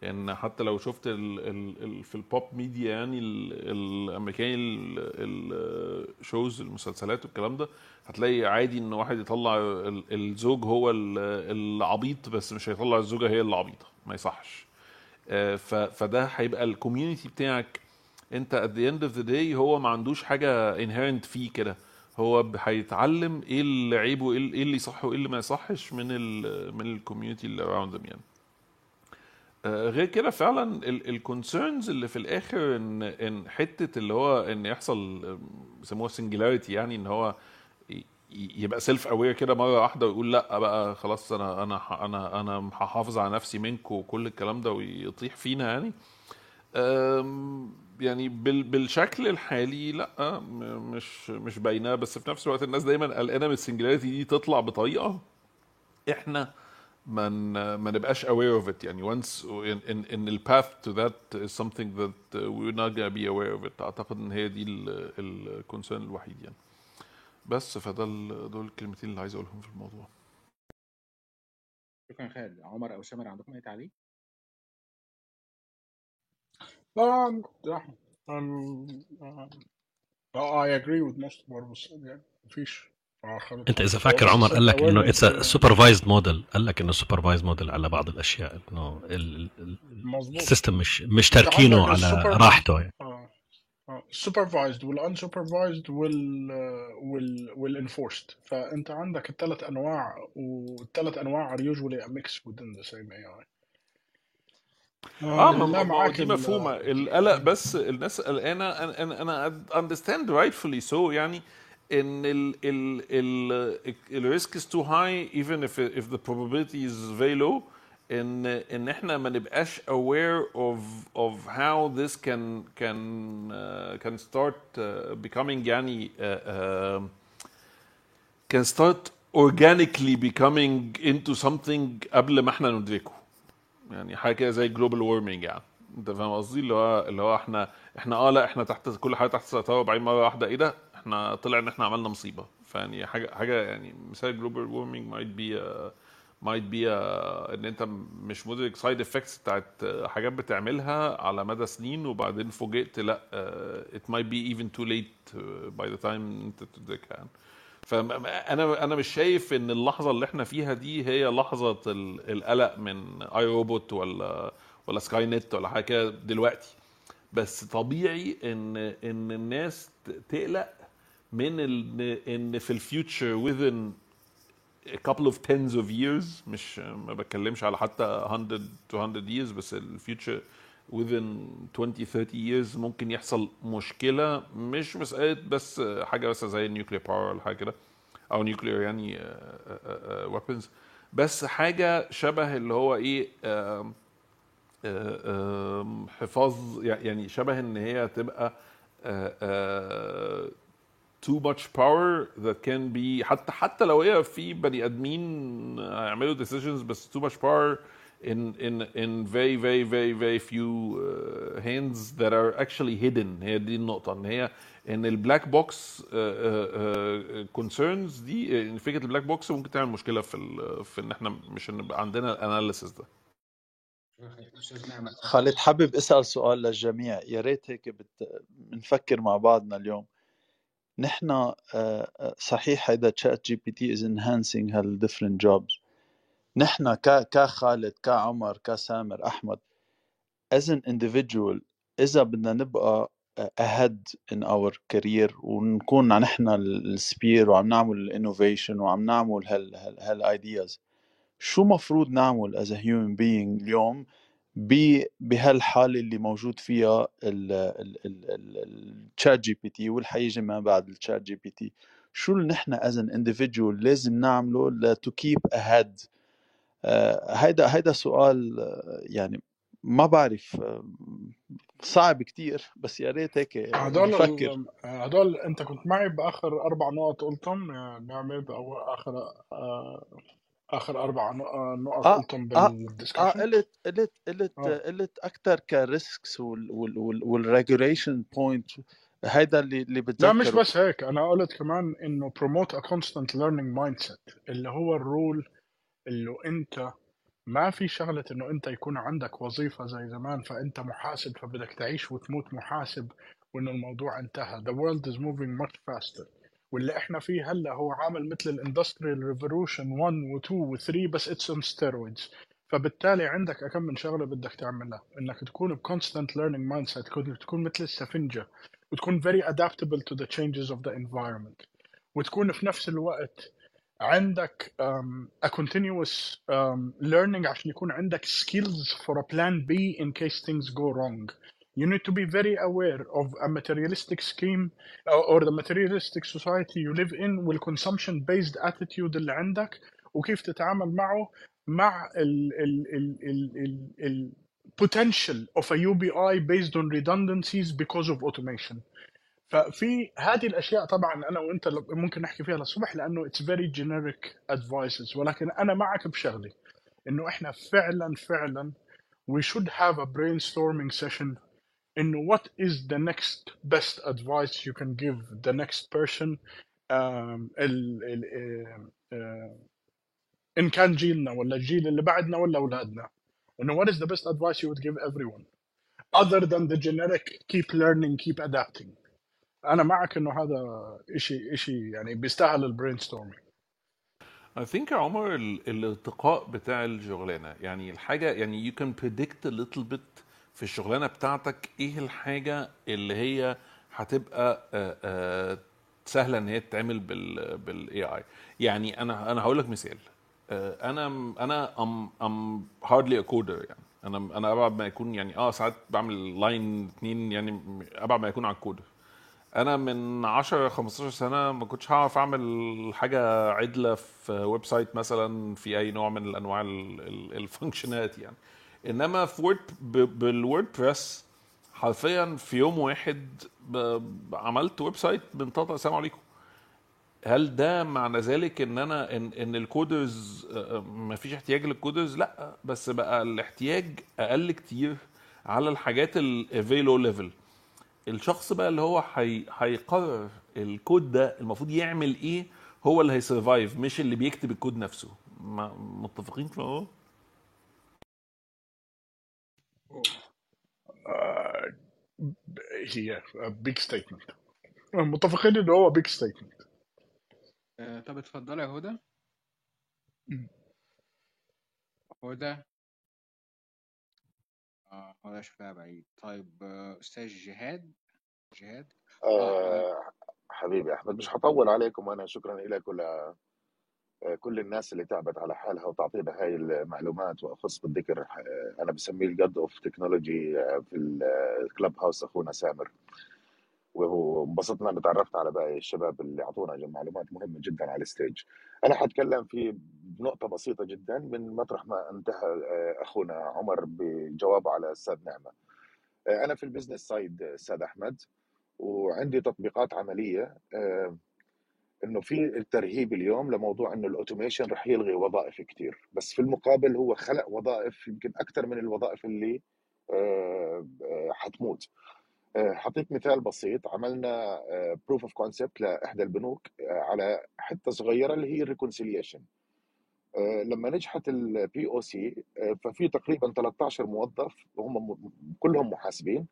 يعني حتى لو شفت ال ال ال في ال pop media يعني ال الأمريكاني ال shows المسلسلات والكلام ده هتلاقي عادي إن واحد يطلع ال- الزوج هو ال- العبيط بس مش هيطلع الزوجة هي اللي عبيطة ما يصحش. آه، فده هيبقى ال community بتاعك. انت at the end of the day هو ما عندوش حاجة inherent فيه كده. هو هيتعلم إيه اللي عيبه إيه اللي- إيه اللي يصح وايه اللي ما يصحش من ال من ال community اللي around them يعني. آه، غير كده فعلا ال concerns اللي في الآخر إن إن حتة اللي هو إن يحصل آه، بيسموها singularity يعني إن هو يبقى self aware كده مرة واحدة ويقول لأ بقى خلاص أنا أنا أنا أنا هحافظ على نفسي منكم وكل الكلام ده ويطيح فينا يعني. يعني بال بالشكل الحالي لا مش مش باينة بس في نفس الوقت الناس دايما قلقانة من ال singularity دي تطلع بطريقة إحنا ما ما نبقاش aware of it. يعني once in, in, the path to that is something that we're not gonna be aware of it. أعتقد إن هي دي ال concern الوحيد يعني. بس فده دول الكلمتين اللي عايز أقولهم في الموضوع. شكرا خالد. عمر أو سامر عندكم أي تعليق؟ لا لا um, uh, I agree with most of what was said يعني مفيش خالد أنت إذا فاكر عمر قال لك إنه it's supervised model قال لك إنه supervised model على بعض الأشياء إنه ال system مش مش عندك على راحته يعني. ال supervised وال unsupervised وال وال وال enforced فأنت عندك الثلاث أنواع والثلاث أنواع are usually a mix within the same AI آه ما دي مفهومة. القلق بس الناس قلقانة. أنا أنا أنا understand rightfully so يعني إن ال ال ال ال risk is too high even if the probability is very low ان إن إحنا ما نبقاش aware of of how this can can uh, can start آه، becoming يعني uh, uh, can start organically becoming into something قبل ما إحنا ندركه. يعني حاجة كده زي global warming يعني. أنت فاهم قصدي؟ اللي هو اللي هو إحنا إحنا آه لا إحنا تحت كل حاجة تحت السيطره وبعدين مرة واحدة إيه ده؟ إحنا طلع إن إحنا عملنا مصيبة. فيعني حاجة حاجة يعني مثال global warming uh, might be uh, إن أنت مش مدرك side effects بتاعت حاجات بتعملها على مدى سنين وبعدين فوجئت لا might be even too late uh, by the time أنت تدركها يعني. فانا أنا مش شايف ان اللحظة اللي إحنا فيها دي هي لحظة ال- القلق من I, Robot ولا ولا Skynet ولا حاجة كده دلوقتي. بس طبيعي ان ان الناس تقلق من ان في ال future within a couple of tens of years مش ما بتكلمش على حتى 100 200 years بس ال future within 20 30 years ممكن يحصل مشكلة مش مسألة بس حاجة بس زي ال nuclear power ولا حاجة كده أو nuclear يعني ويبنز بس حاجة شبه اللي هو إيه آه، حفاظ يعني شبه إن هي تبقى آه، آه، too much power that can be حتى حتى لو هي في بني آدمين هيعملوا decisions بس too much power in in in very very very very few uh, hands that are actually hidden. هي دي النقطة إن هي إن ال black box concerns دي إن فكرة ال black box ممكن تعمل مشكلة في ال- في إن إحنا مش هنبقى عندنا ال analysis ده. خالد حابب أسأل سؤال للجميع. يا ريت هيك بت... بنفكر مع بعضنا اليوم. نحن آه، آه، صحيح هيدا ChatGPT is enhancing هال different جوبز نحن ك كخالد كعمر كسامر أحمد as an individual إذا بدنا نبقى ahead in our career ونكون نحن ال spear وعم نعمل innovation وعم نعمل هال هال هال ideas شو مفروض نعمل as a human being اليوم ب- بهالحالة اللي موجود فيها ال ChatGPT والحيجي ما بعد ال ChatGPT شو اللي نحن as an individual لازم نعمله to keep ahead هيدا هيدا سؤال آه، يعني ما بعرف آه، صعب كتير بس يا ريت هيك هدول نفكر. هدول انت كنت معي بآخر أربع نقط قلتهم يا نعمة أو آخر آه، آخر أربع نق- آه، نقط آه قلتهم آه آه قلت قلت قلت قلت أكثر ك risks وال regulation point هيدا اللي اللي لا مش بتذكره. بس هيك أنا قلت كمان إنه promote a constant learning mindset اللي هو ال role اللي أنت ما في شغلة إنه أنت يكون عندك وظيفة زي زمان فأنت محاسب فبدك تعيش وتموت محاسب وإنه الموضوع انتهى. The world is moving much faster. واللي إحنا فيه هلأ هو عامل مثل ال industrial revolution 1 و2 و3 بس it's on steroids. فبالتالي عندك كم من شغلة بدك تعملها؟ إنك تكون ب constant learning mindset تكون مثل السفنجة وتكون very adaptable to the changes of the environment وتكون في نفس الوقت عندك um, a continuous um, learning عشان يكون عندك skills for a plan B in case things go wrong. You need to be very aware of a materialistic scheme or, or the materialistic society you live in والconsumption based attitude اللي عندك وكيف تتعامل معه مع ال ال ال ال ال ال potential of a UBI based on redundancies because of automation. ففي هذه الأشياء طبعا أنا وأنت ممكن نحكي فيها للصبح لأنه it's very generic advices ولكن أنا معك بشغله إنه إحنا فعلا فعلا we should have a brainstorming session انه what is the next best advice you can give the next person إن كان جيلنا ولا الجيل اللي بعدنا ولا أولادنا. إنه what is the best advice you would give everyone other than the generic keep learning keep adapting. أنا معك إنه هذا شيء شيء يعني بيستاهل ال brainstorming I think يا عمر ال- الارتقاء بتاع الشغلانة يعني الحاجة يعني you can predict a little bit في الشغلانة بتاعتك إيه الحاجة اللي هي هتبقى سهلة إن هي تتعمل بال بال AI يعني أنا أنا هقول لك مثال. أنا أنا am um hardly coder يعني. أنا أنا أبعد ما يكون يعني آه ساعات بعمل line اتنين يعني أبعد ما يكون على ال coder أنا من 10 15 سنة ما كنتش هعرف أعمل حاجة عدلة في website مثلا في أي نوع من الأنواع ال functionality يعني. إنما في Word بال WordPress حرفيا في يوم واحد عملت website من طاطا السلام عليكم. هل ده معنى ذلك إن أنا ان إن ال coders ما فيش احتياج لل coders؟ لأ بس بقى الاحتياج أقل كتير على الحاجات ال very low level الشخص بقى اللي هو هي... هيقرر الكود ده المفروض يعمل إيه هو اللي هي survive مش اللي بيكتب الكود نفسه. ما... متفقين في الموضوع؟ آه، هي big statement متفقين انه هو big statement آه، طب اتفضلي يا هدى. هدى. هدى شكلها بعيد. طيب آه، أستاذ جهاد جهاد؟ آه، آه حبيبي أحمد مش هطول عليكم أنا شكرا لك ول كل الناس اللي تعبت على حالها وتعطينا هاي المعلومات وأخص بالذكر آه، أنا بسميه ال God of technology في ال Clubhouse أخونا سامر. وانبسطنا ان تعرفنا على باقي الشباب اللي أعطونا معلومات مهمه جدا على ال stage. أنا حتكلم في نقطة بسيطة جدا من مطرح ما انتهى آه، أخونا عمر بجوابه على أستاذ نعمة. آه، أنا في ال business side أستاذ أحمد وعندي تطبيقات عملية آه، إنه في الترهيب اليوم لموضوع إنه ال automation رح يلغي وظائف كثير بس في المقابل هو خلق وظائف يمكن أكثر من الوظائف اللي حتموت حطيت مثال بسيط. عملنا proof of concept لإحدى البنوك آه، على حتة صغيرة اللي هي ال reconciliation لما نجحت ال POC ففي تقريبا 13 موظف وهم كلهم محاسبين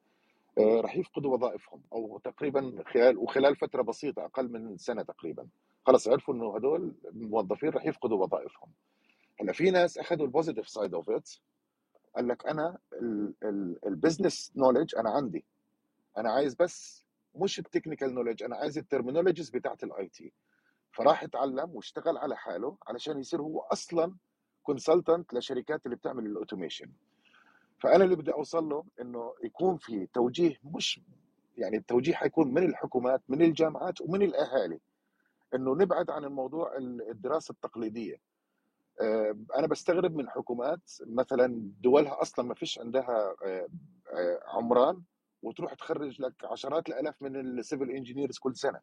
آه، رح يفقدوا وظائفهم أو تقريبا خلال وخلال فترة بسيطة أقل من سنة تقريبا. خلص عرفوا إنه هدول الموظفين رح يفقدوا وظائفهم. هلأ في ناس أخذوا ال positive side of it قال لك أنا ال business knowledge أنا عندي. أنا عايز بس مش ال technical knowledge أنا عايز ال terminologies بتاعت ال IT فراح اتعلم واشتغل على حاله علشان يصير هو أصلا consultant لشركات اللي بتعمل ال automation فأنا اللي بدي أوصل له إنه يكون في توجيه مش يعني التوجيه حيكون من الحكومات من الجامعات ومن الأهالي. إنه نبعد عن الموضوع الدراسة التقليدية. آه، أنا بستغرب من حكومات مثلا دولها أصلا ما فيش عندها آه، آه، عمران وتروح تخرج لك عشرات الآلاف من ال civil engineers كل سنة.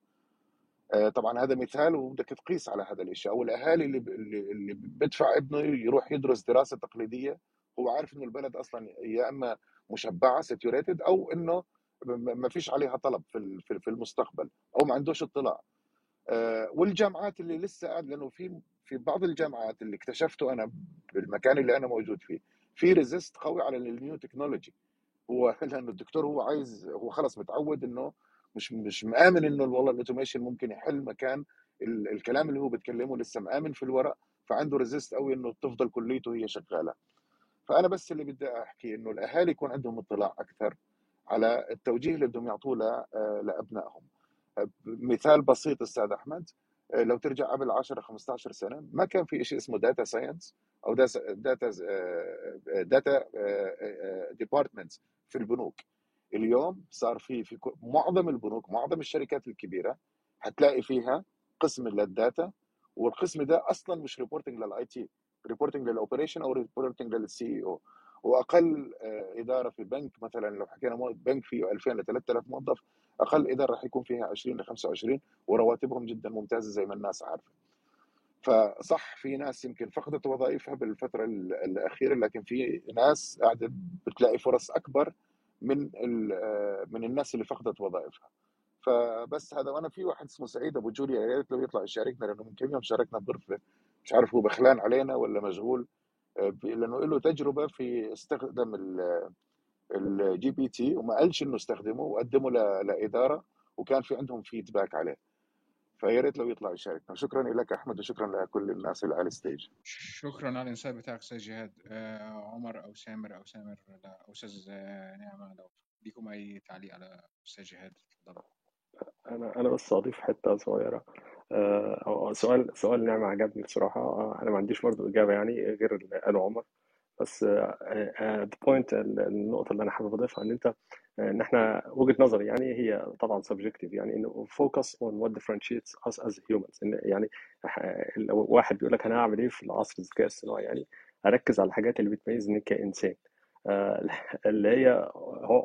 آه، طبعا هذا مثال وبدك تقيس على هذا الشيء أو الاهالي اللي اللي بدفع ابنه يروح يدرس دراسة تقليدية هو عارف إنه البلد أصلا يا إما مشبعة saturated أو إنه ما فيش عليها طلب في في المستقبل أو ما عندوش اطلاع. آه، والجامعات اللي لسه قاعد لأنه في في بعض الجامعات اللي اكتشفته أنا بالمكان اللي أنا موجود فيه في resist قوي على ال new technology هو لأنه الدكتور هو عايز هو خلص متعود إنه مش مش مآمن إنه والله ال automation ممكن يحل مكان ال- الكلام اللي هو بيتكلمه لسه مآمن في الورق فعنده resist قوي إنه تفضل كليته هي شغالة. فأنا بس اللي بدي أحكي إنه الأهالي يكون عندهم اطلاع أكثر على التوجيه اللي بدهم يعطوه آه، لأبنائهم. مثال بسيط أستاذ أحمد آه، لو ترجع قبل 10 15 سنة ما كان في شيء اسمه data science أو data data departments في البنوك. اليوم صار في في معظم البنوك معظم الشركات الكبيرة حتلاقي فيها قسم لل data والقسم ده أصلا مش reporting لل IT reporting لل operation أو reporting لل CO وأقل آه، إدارة في بنك مثلا لو حكينا بنك فيه 2000 ل 3000 موظف أقل إدارة راح يكون فيها 20 ل 25 ورواتبهم جدا ممتازة زي ما الناس عارفة. فصح في ناس يمكن فقدت وظائفها بالفترة ال- الأخيرة لكن في ناس قاعدة بتلاقي فرص أكبر من من الناس اللي فقدت وظائفها. فبس هذا وأنا في واحد اسمه سعيد أبو جوليا يا ريت لو يطلع يشاركنا لأنه من كم يوم شاركنا بغرفه مش عارف هو بخلان علينا ولا مشغول آه، لأنه له تجربة في استخدام ال- ال GPT وما قالش إنه استخدمه وقدمه لإدارة وكان في عندهم feedback عليه. فيا ريت لو يطلع يشاركنا. شكرا لك أحمد وشكرا لكل الناس اللي على ال stage. شكرا على ال insight بتاعك أستاذ جهاد. آه عمر أو سامر أو سامر لا أو أستاذ آه، نعمة لو ليكم أي تعليق على أستاذ جهاد اتفضلوا أنا أنا بس أضيف حتة صغيرة. آه، سؤال سؤال نعمة عجبني بصراحة. آه، أنا ما عنديش برضو إجابة يعني غير اللي قاله عمر. بس the point النقطة اللي أنا حابب أضيفها إن أنت آه، ان إحنا وجهة نظري يعني هي طبعا subjective يعني إنه focus on what us as humans. إن يعني لو واحد بيقول لك أنا هعمل إيه في العصر الذكاء الصناعي؟ يعني أركز على الحاجات اللي بتميزني كإنسان. آه، اللي هي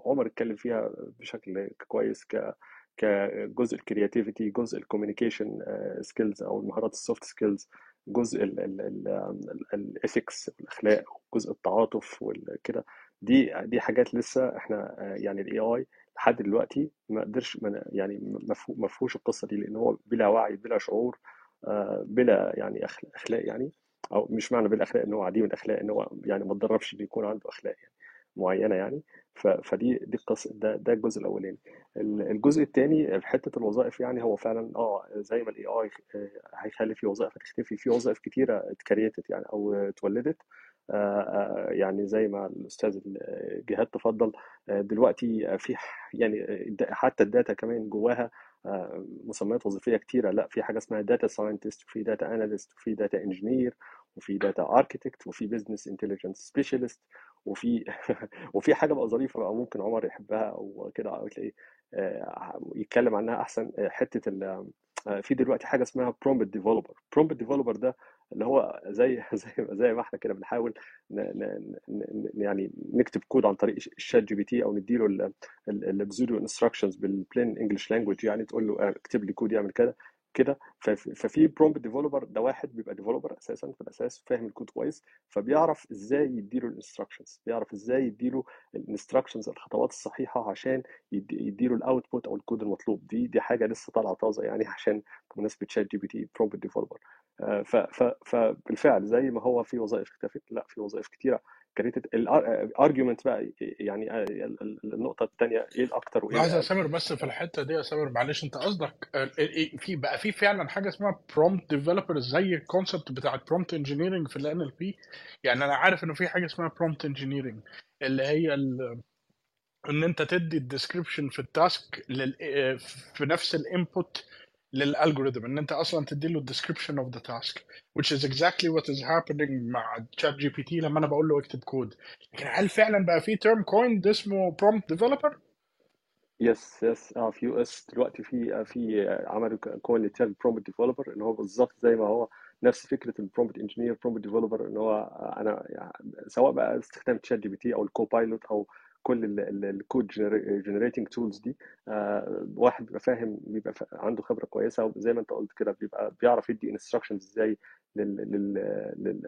عمر اتكلم فيها بشكل كويس ك كجزء ال creativity جزء ال communication skills أو المهارات ال soft skills جزء ال ethics والأخلاق جزء التعاطف وكده دي دي حاجات لسه إحنا آه، يعني ال AI لحد دلوقتي ما قدرش يعني ما فيه- ما فيهوش القصة دي لأن هو بلا وعي بلا شعور آه، بلا يعني أخلاق يعني أو مش معنى بلا أخلاق إن هو عديم الأخلاق إن هو يعني ما اتدربش ان يكون عنده أخلاق يعني معينة يعني. فدي دي القصة ده ده الجزء الأولاني. ال- الجزء الثاني في حتة الوظائف يعني هو فعلا آه زي ما ال AI هيخلي في وظائف هتختفي في وظائف كتيرة ات created يعني أو اتولدت. آه، آه، يعني زي ما الأستاذ جهاد تفضل آه، دلوقتي في يعني حتى ال data كمان جواها آه، مسميات وظيفية كتيرة. لأ في حاجة اسمها data scientist وفي data analyst وفي data engineer وفي data architect وفي business intelligence specialist وفي وفي حاجة بقى ظريفة بقى ممكن عمر يحبها أو كده أو تلاقيه آه، يتكلم عنها أحسن. آه، حتة آه، في دلوقتي حاجة اسمها prompt developer prompt developer ده اللي هو زي زي زي ما إحنا كده بنحاول ن ن ن يعني نكتب كود عن طريق ال ChatGPT أو نديله ال pseudo instructions بال plain English language يعني تقول له اكتب لي كود يعمل كده كده. فف- ففي prompt developer ده واحد بيبقى developer أساسا في الأساس فاهم الكود كويس فبيعرف إزاي يديله ال instructions بيعرف إزاي يديله ال instructions الخطوات الصحيحة عشان يدي- يديله ال output أو الكود المطلوب. دي دي حاجة لسه طالعة طازة يعني عشان بمناسبة ChatGPT prompt developer فبالفعل زي ما هو في وظائف اختفت لا في وظائف كتيرة created. ال argument بقى يعني ال- النقطة الثانية إيه الأكتر وإيه عايز يا سامر بس في الحتة دي يا سامر معلش أنت قصدك آه، إيه- في بقى في فعلا حاجة اسمها prompt developer زي ال concept بتاع prompt engineering في ال NLP يعني أنا عارف إنه في حاجة اسمها prompt engineering اللي هي ال- إن أنت تدي ال description في ال task لل... آه، في نفس ال input لل algorithm إن أنت أصلا تدي له ال description of the task which is exactly what is happening مع ChatGPT لما أنا بقول له اكتب كود لكن هل فعلا بقى في term coined اسمه prompt developer؟ yes yes آه في US دلوقتي في آه، في آه، عملوا coin لل term prompt developer اللي هو بالظبط زي ما هو نفس فكرة ال prompt engineer prompt developer إن هو آه، أنا سواء بقى استخدام ChatGPT أو ال Copilot أو كل ال code generating tools دي آه، واحد بيبقى فاهم بيبقى عنده خبرة كويسة وزي ما انت قلت كده بيبقى بيعرف يدي instructions إزاي لل لل لل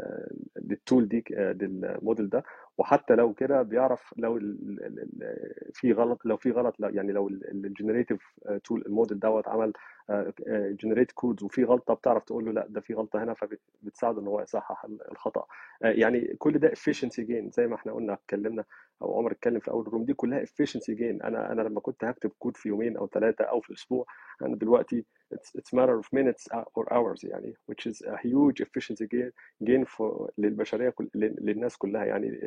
لل tool دي آه، للموديل ده. وحتى لو كده بيعرف لو في غلط لو في غلط يعني لو ال generative tool ال model دوت عمل generate code وفي غلطة بتعرف تقول له لأ ده في غلطة هنا فبتساعده إن هو يصحح الخطأ. آه، يعني كل ده efficiency gain زي ما إحنا قلنا اتكلمنا أو عمر اتكلم في أول الروم دي كلها efficiency gain. أنا أنا لما كنت هكتب كود في يومين أو ثلاثة أو في أسبوع أنا دلوقتي it's, it's matter of minutes or hours يعني which is a huge efficiency gain gain for للبشرية كل لل- للناس كلها يعني.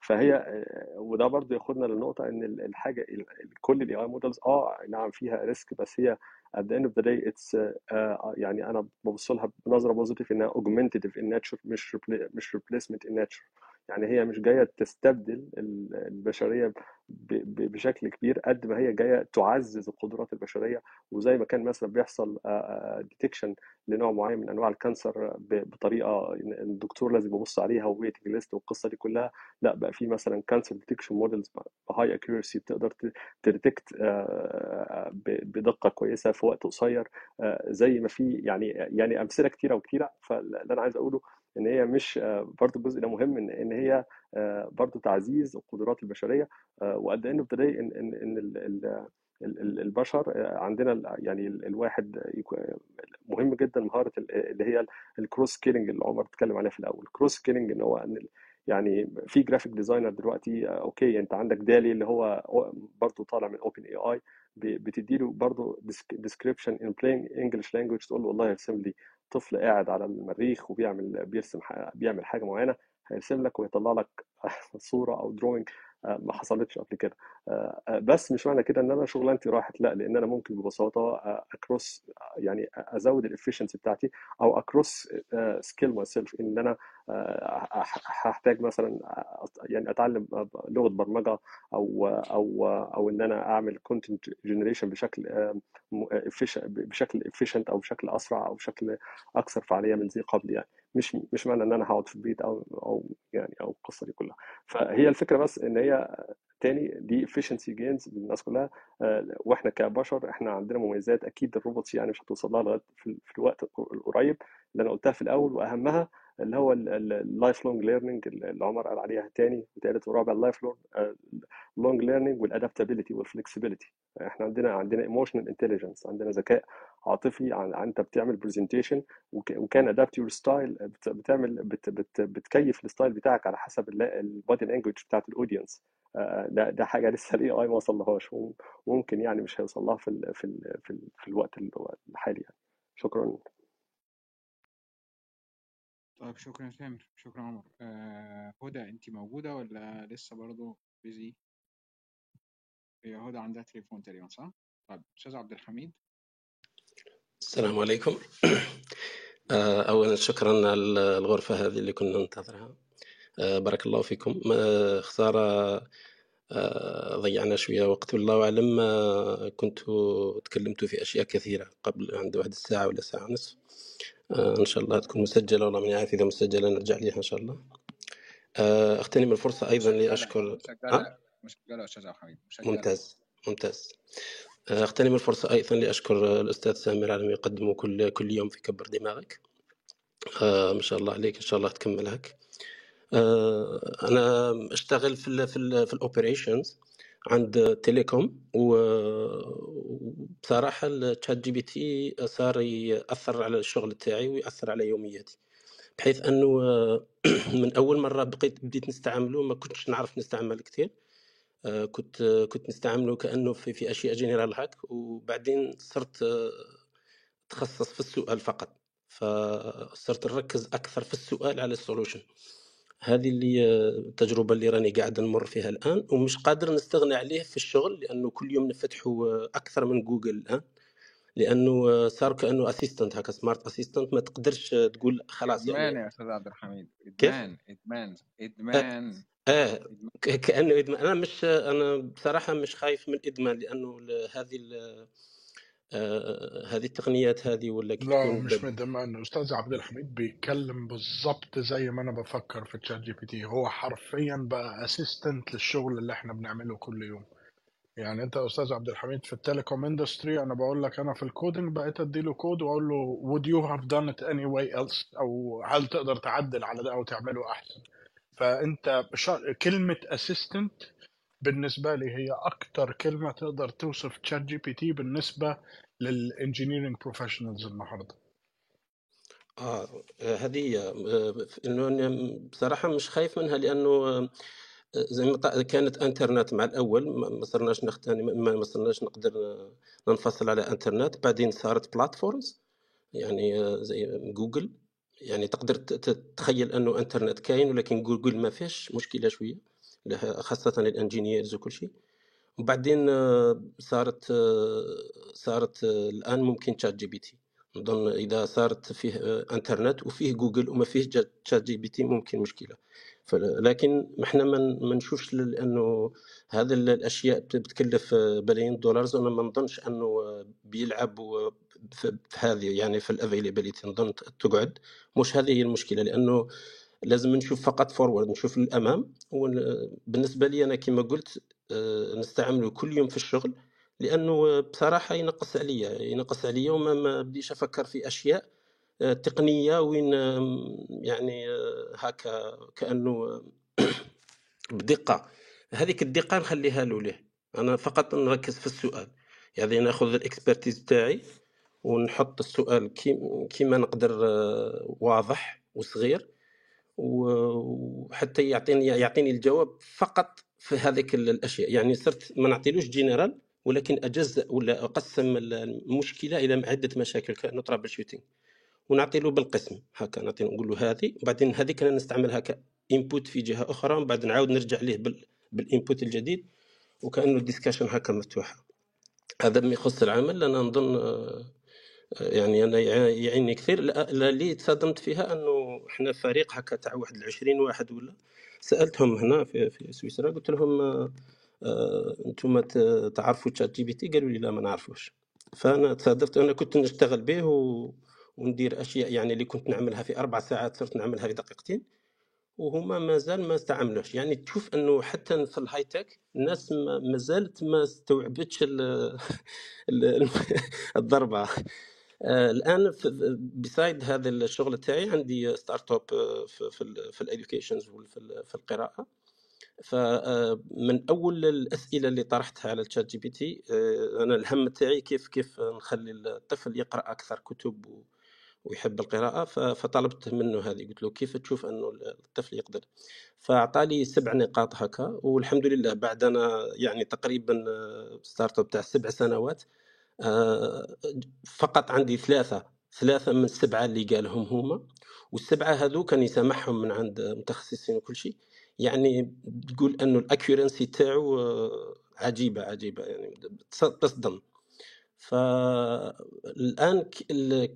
فهي آه، وده برضه ياخدنا للنقطه إن ال- الحاجة ال- ال- كل ال AI models آه نعم فيها risk بس هي at the end of the day it's uh, uh, يعني أنا ببص لها بنظرة positive إنها augmentative in nature مش مش replacement in nature. يعني هي مش جاية تستبدل ال- البشرية بشكل كبير قد ما هي جاية تعزز القدرات البشرية. وزي ما كان مثلا بيحصل detection لنوع معين من أنواع ال cancer بطريقة الدكتور لازم يبص عليها و waiting list والقصة دي كلها. لأ بقى في مثلا cancer detection models ب high accuracy بتقدر ت detect بدقة كويسة في وقت قصير. زي ما في يعني يعني أمثلة كتيرة وكتيرة. فاللي أنا عايز أقوله إن هي مش آه، برضو الجزء ده مهم إن هي آه، برضو تعزيز القدرات البشرية end of the day إن إن إن ال- ال- ال- ال- البشر آه، عندنا يعني ال- الواحد مهم جدا مهارة ال- اللي هي ال cross skilling اللي عمر اتكلم عليها في الأول. ال cross skilling إن هو يعني في graphic designer دلوقتي آه، okay أنت عندك DALL-E اللي هو برضه طالع من OpenAI بتدي له برضه description in plain English language تقول له والله ارسم لي طفل قاعد على المريخ وبيعمل بيرسم بيعمل حاجة معينة هيرسم لك ويطلع لك صورة أو drawing ما حصلتش قبل كده. آه، آه، بس مش معنى كده إن أنا شغلانتي راحت لأ لأن أنا ممكن ببساطة ا cross يعني أزود ال efficiency بتاعتي أو ا cross skill myself إن أنا آه، هحتاج مثلا آه، يعني أتعلم لغة برمجة أو أو أو إن أنا أعمل content generation بشكل آه، efficient- بشكل efficient أو بشكل أسرع أو بشكل أكثر فعالية من ذي قبل يعني. مش مش معنى إن أنا هقعد في البيت أو أو يعني أو القصة دي كلها. فهي الفكرة بس إن هي تاني دي efficiency gains للناس كلها آه، وإحنا كبشر إحنا عندنا مميزات. أكيد ال robots يعني مش هتوصل لها لغاية في الوقت القريب اللي أنا قلتها في الأول وأهمها اللي هو ال lifelong learning اللي عمر قال عليها تاني وتالت ورابع ال lifelong learning وال adaptability وال flexibility إحنا عندنا عندنا emotional intelligence عندنا ذكاء عاطفي انت بتعمل presentation و can adapt your style بتعمل بت بت بتكيف ال style بتاعك على حسب ال body language بتاعت ال audience ده ده حاجة لسه ال AI ما وصلهاش وممكن يعني مش هيوصل لها في ال في ال في, ال في الوقت الحالي يعني. شكرا. طيب شكرا سامر. شكرا عمر. آه هدى أنت موجودة ولا لسه برضو busy هي هدى عندها تليفون تقريبا صح؟ طيب أستاذ عبد الحميد. السلام عليكم. آه، أولا شكرا على الغرفة هذه اللي كنا ننتظرها. آه، بارك الله فيكم. آه، خسارة آه، ضيعنا شوية وقت. والله أعلم ما كنت تكلمت في أشياء كثيرة قبل عند واحد الساعة ولا ساعة ونصف. آه، إن شاء الله تكون مسجلة والله ماني عارف إذا مسجلة نرجع ليها إن شاء الله. آه، ها؟ مسجلة مسجلة أستاذ عبد الحميد مسجلة ممتاز ممتاز. آه، أغتنم الفرصة أيضا لأشكر الأستاذ سامر على ما يقدمه كل كل يوم في كبر دماغك. آه، ما شاء الله عليك إن شاء الله تكمل هك آه، أنا أشتغل في ال في ال في ال operations عند telecom وبصراحة ال ChatGPT صار يأثر على الشغل تاعي ويأثر على يومياتي. بحيث آه، من أول مرة بقيت بديت نستعمله ما كنتش نعرف نستعمل كتير. آه، كنت كنت نستعمله كأنه في, في أشياء جنرال هاك وبعدين صرت آه، تخصص في السؤال فقط. فصرت نركز أكثر في السؤال على ال solution هذه اللي آه، التجربة اللي راني قاعد نمر فيها الآن ومش قادر نستغنى عليه في الشغل لأنه كل يوم نفتحه آه، أكثر من جوجل الآن. لأنه آه، صار كأنه assistant هكا smart assistant ما تقدرش تقول خلاص إدمان يعني يا أستاذ عبد الحميد. كيف؟ إدمان إدمان آه, إدمان. آه إدمان ك- كأنه إدمان. أنا مش أنا بصراحة مش خايف من الإدمان لأنه ال- هذه آه، هذه التقنيات هذه ولا لا مش مدمان أستاذ عبد الحميد بيتكلم بالظبط زي ما أنا بفكر في ChatGPT. هو حرفيا بقى assistant للشغل اللي إحنا بنعمله كل يوم. يعني أنت يا أستاذ عبد الحميد في ال telecom industry أنا بقول لك أنا في ال coding بقيت أديله كود وأقول له would you have done it any way else أو هل تقدر تعدل على ده أو تعمله أحسن؟ فأنت كلمة assistant بالنسبة لي هي أكتر كلمة تقدر توصف ChatGPT بالنسبة لل engineering professionals النهارده. آه، هذه آه، إنه بصراحة مش خايف منها لأنه آه، زي ما كانت إنترنت مع الأول ما صرناش نختار ما ما صرناش نقدر آه، ننفصل على إنترنت. بعدين صارت platforms يعني زي جوجل يعني تقدر تتخيل أنه إنترنت كاين ولكن جوجل ما فيهش مشكلة شوية. خاصة ال engineers وكل شيء. وبعدين آه، صارت آه، صارت آه، الآن ممكن ChatGPT نظن إذا صارت فيه انترنت وفيه جوجل وما فيه تشات جي بي تي ممكن مشكلة. لكن إحنا ما نشوفش لأنه هذه ال- الأشياء بت- بتكلف بلايين ال dollars. وأنا ما نظنش أنه في في هذه يعني في ال availability نظن تقعد. مش هذه هي المشكلة لأنه لازم نشوف فقط forward نشوف للامام وبالنسبه لي أنا كما قلت آه، نستعمله كل يوم في الشغل لأنه بصراحة ينقص عليا ينقص عليا وما ما بديش أفكر في أشياء آه، تقنية وين يعني هكا كأنه آه، بدقه هذيك الدقة نخليها له له أنا فقط نركز في السؤال. يعني ناخذ ال expertise تاعي ونحط السؤال كي- كيما نقدر واضح وصغير. وحتى يعطيني يعطيني الجواب فقط في هذيك الأشياء. يعني صرت ما نعطيلوش جنرال ولكن أجزئ ولا أقسم المشكلة إلى عدة مشاكل. كانه troubleshooting ونعطي له بالقسم. هكا نعطي نقول له هذه وبعدين هذيك أنا نستعملها ك input في جهة أخرى ومن بعد نعاود نرجع ليه بال input الجديد. وكأنه ال discussion هكا مفتوحة. هذا ما يخص العمل. أنا نظن آه، يعني أنا يعيني كثير اللي تصدمت فيها أنه إحنا فريق هكا تاع واحد 20 واحد ولا سألتهم هنا في, في سويسرا قلت لهم آه، آه، أنتم تعرفوا تشات جي بي تي قالوا لي لا ما نعرفوش. فأنا تصادفت أنا كنت نشتغل به و... وندير أشياء يعني اللي كنت نعملها في أربع ساعات صرت نعملها في دقيقتين وهما مازال ما استعملوش. يعني تشوف أنه حتى في ال high tech الناس ما زالت ما استوعبتش الضربة. آه، الآن beside هذا الشغل تاعي عندي startup في في, في ال educations وفي القراءة. فمن آه، أول الأسئلة اللي طرحتها على الشات جي بي تي آه، أنا الهم تاعي كيف كيف نخلي الطفل يقرأ أكثر كتب ويحب القراءة فطلبت منه هذه. قلت له كيف تشوف أنه الطفل يقدر؟ فأعطاني سبع نقاط هكا والحمد لله بعد أنا يعني تقريبا startup تاع سبع سنوات آه، فقط عندي ثلاثة ثلاثة من السبعة اللي قالهم هما والسبعة هذو كان يسمحهم من عند متخصصين وكل شيء. يعني تقول إنه ال accuracy تاعو آه، عجيبة عجيبة يعني تصدم. فالآن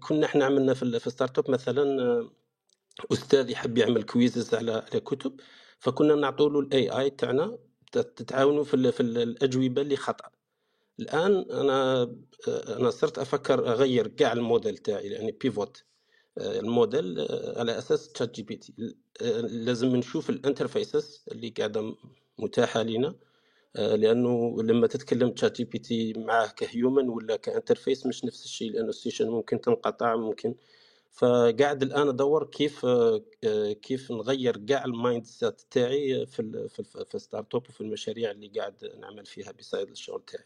كنا إحنا عملنا في startup مثلا آه، أستاذ يحب يعمل quizzes على على كتب فكنا نعطوا له ال AI تاعنا تتعاونوا في, في الأجوبة اللي خطأ. الآن أنا آه، أنا صرت أفكر أغير كاع الموديل تاعي يعني بيفوت آه، الموديل على أساس تشات جي بي تي لازم نشوف ال interfaces اللي قاعدة متاحة لنا آه، لأنه لما تتكلم تشات جي بي تي معاه ك human ولا ك interface مش نفس الشيء لأنه ال session ممكن تنقطع ممكن. فقاعد الآن أدور كيف آه، كيف نغير كاع ال mindset تاعي في في, في startup وفي المشاريع اللي قاعد نعمل فيها beside الشغل تاعي.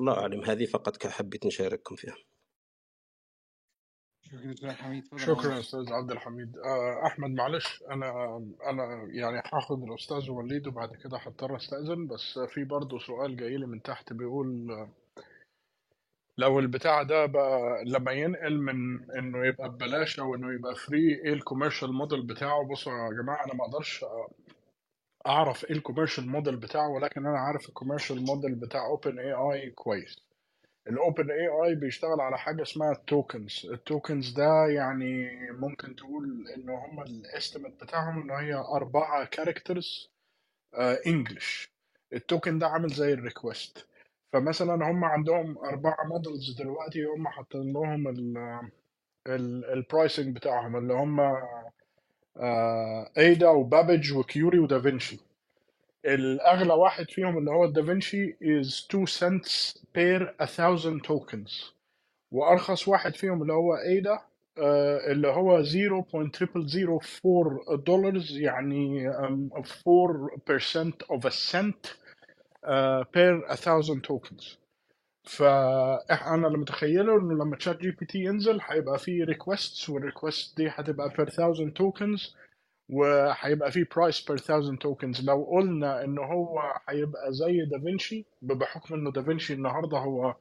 الله أعلم. هذه فقط حبيت نشارككم فيها. شكرا أستاذ حميد. شكرا أستاذ عبد الحميد. آه، أحمد معلش أنا أنا يعني هاخد الأستاذ وليد وبعد كده هضطر أستأذن بس في برضه سؤال جاي لي من تحت بيقول لو البتاع ده بقى لما ينقل من إنه يبقى ببلاش أو إنه يبقى free إيه ال commercial model بتاعه؟ بصوا يا جماعة أنا ما أقدرش أعرف إيه ال commercial model بتاعه ولكن أنا عارف ال commercial model بتاع OpenAI كويس. ال OpenAI بيشتغل على حاجة اسمها ال tokens ال tokens ده يعني ممكن تقول إن هم ال estimate بتاعهم إن هي أربعة characters English ال token ده عامل زي ال request فمثلا هم عندهم أربعة models دلوقتي هم حاطين لهم ال pricing بتاعهم اللي هم Ada و Babbage و Curie و Davinci الأغلى واحد فيهم اللي هو Davinci is 2 cents per 1000 tokens. وأرخص واحد فيهم اللي هو Ada آه، اللي هو 0.0004 دولار يعني 4% of a cent uh, per 1000 tokens. فأنا اللي متخيله إنه لما تشات جي بي تي ينزل هيبقى فيه requests وال request دي هتبقى per 1000 tokens وهيبقى فيه price per 1000 tokens لو قلنا إن هو هيبقى زي دافنشي بحكم إنه دافنشي النهارده هو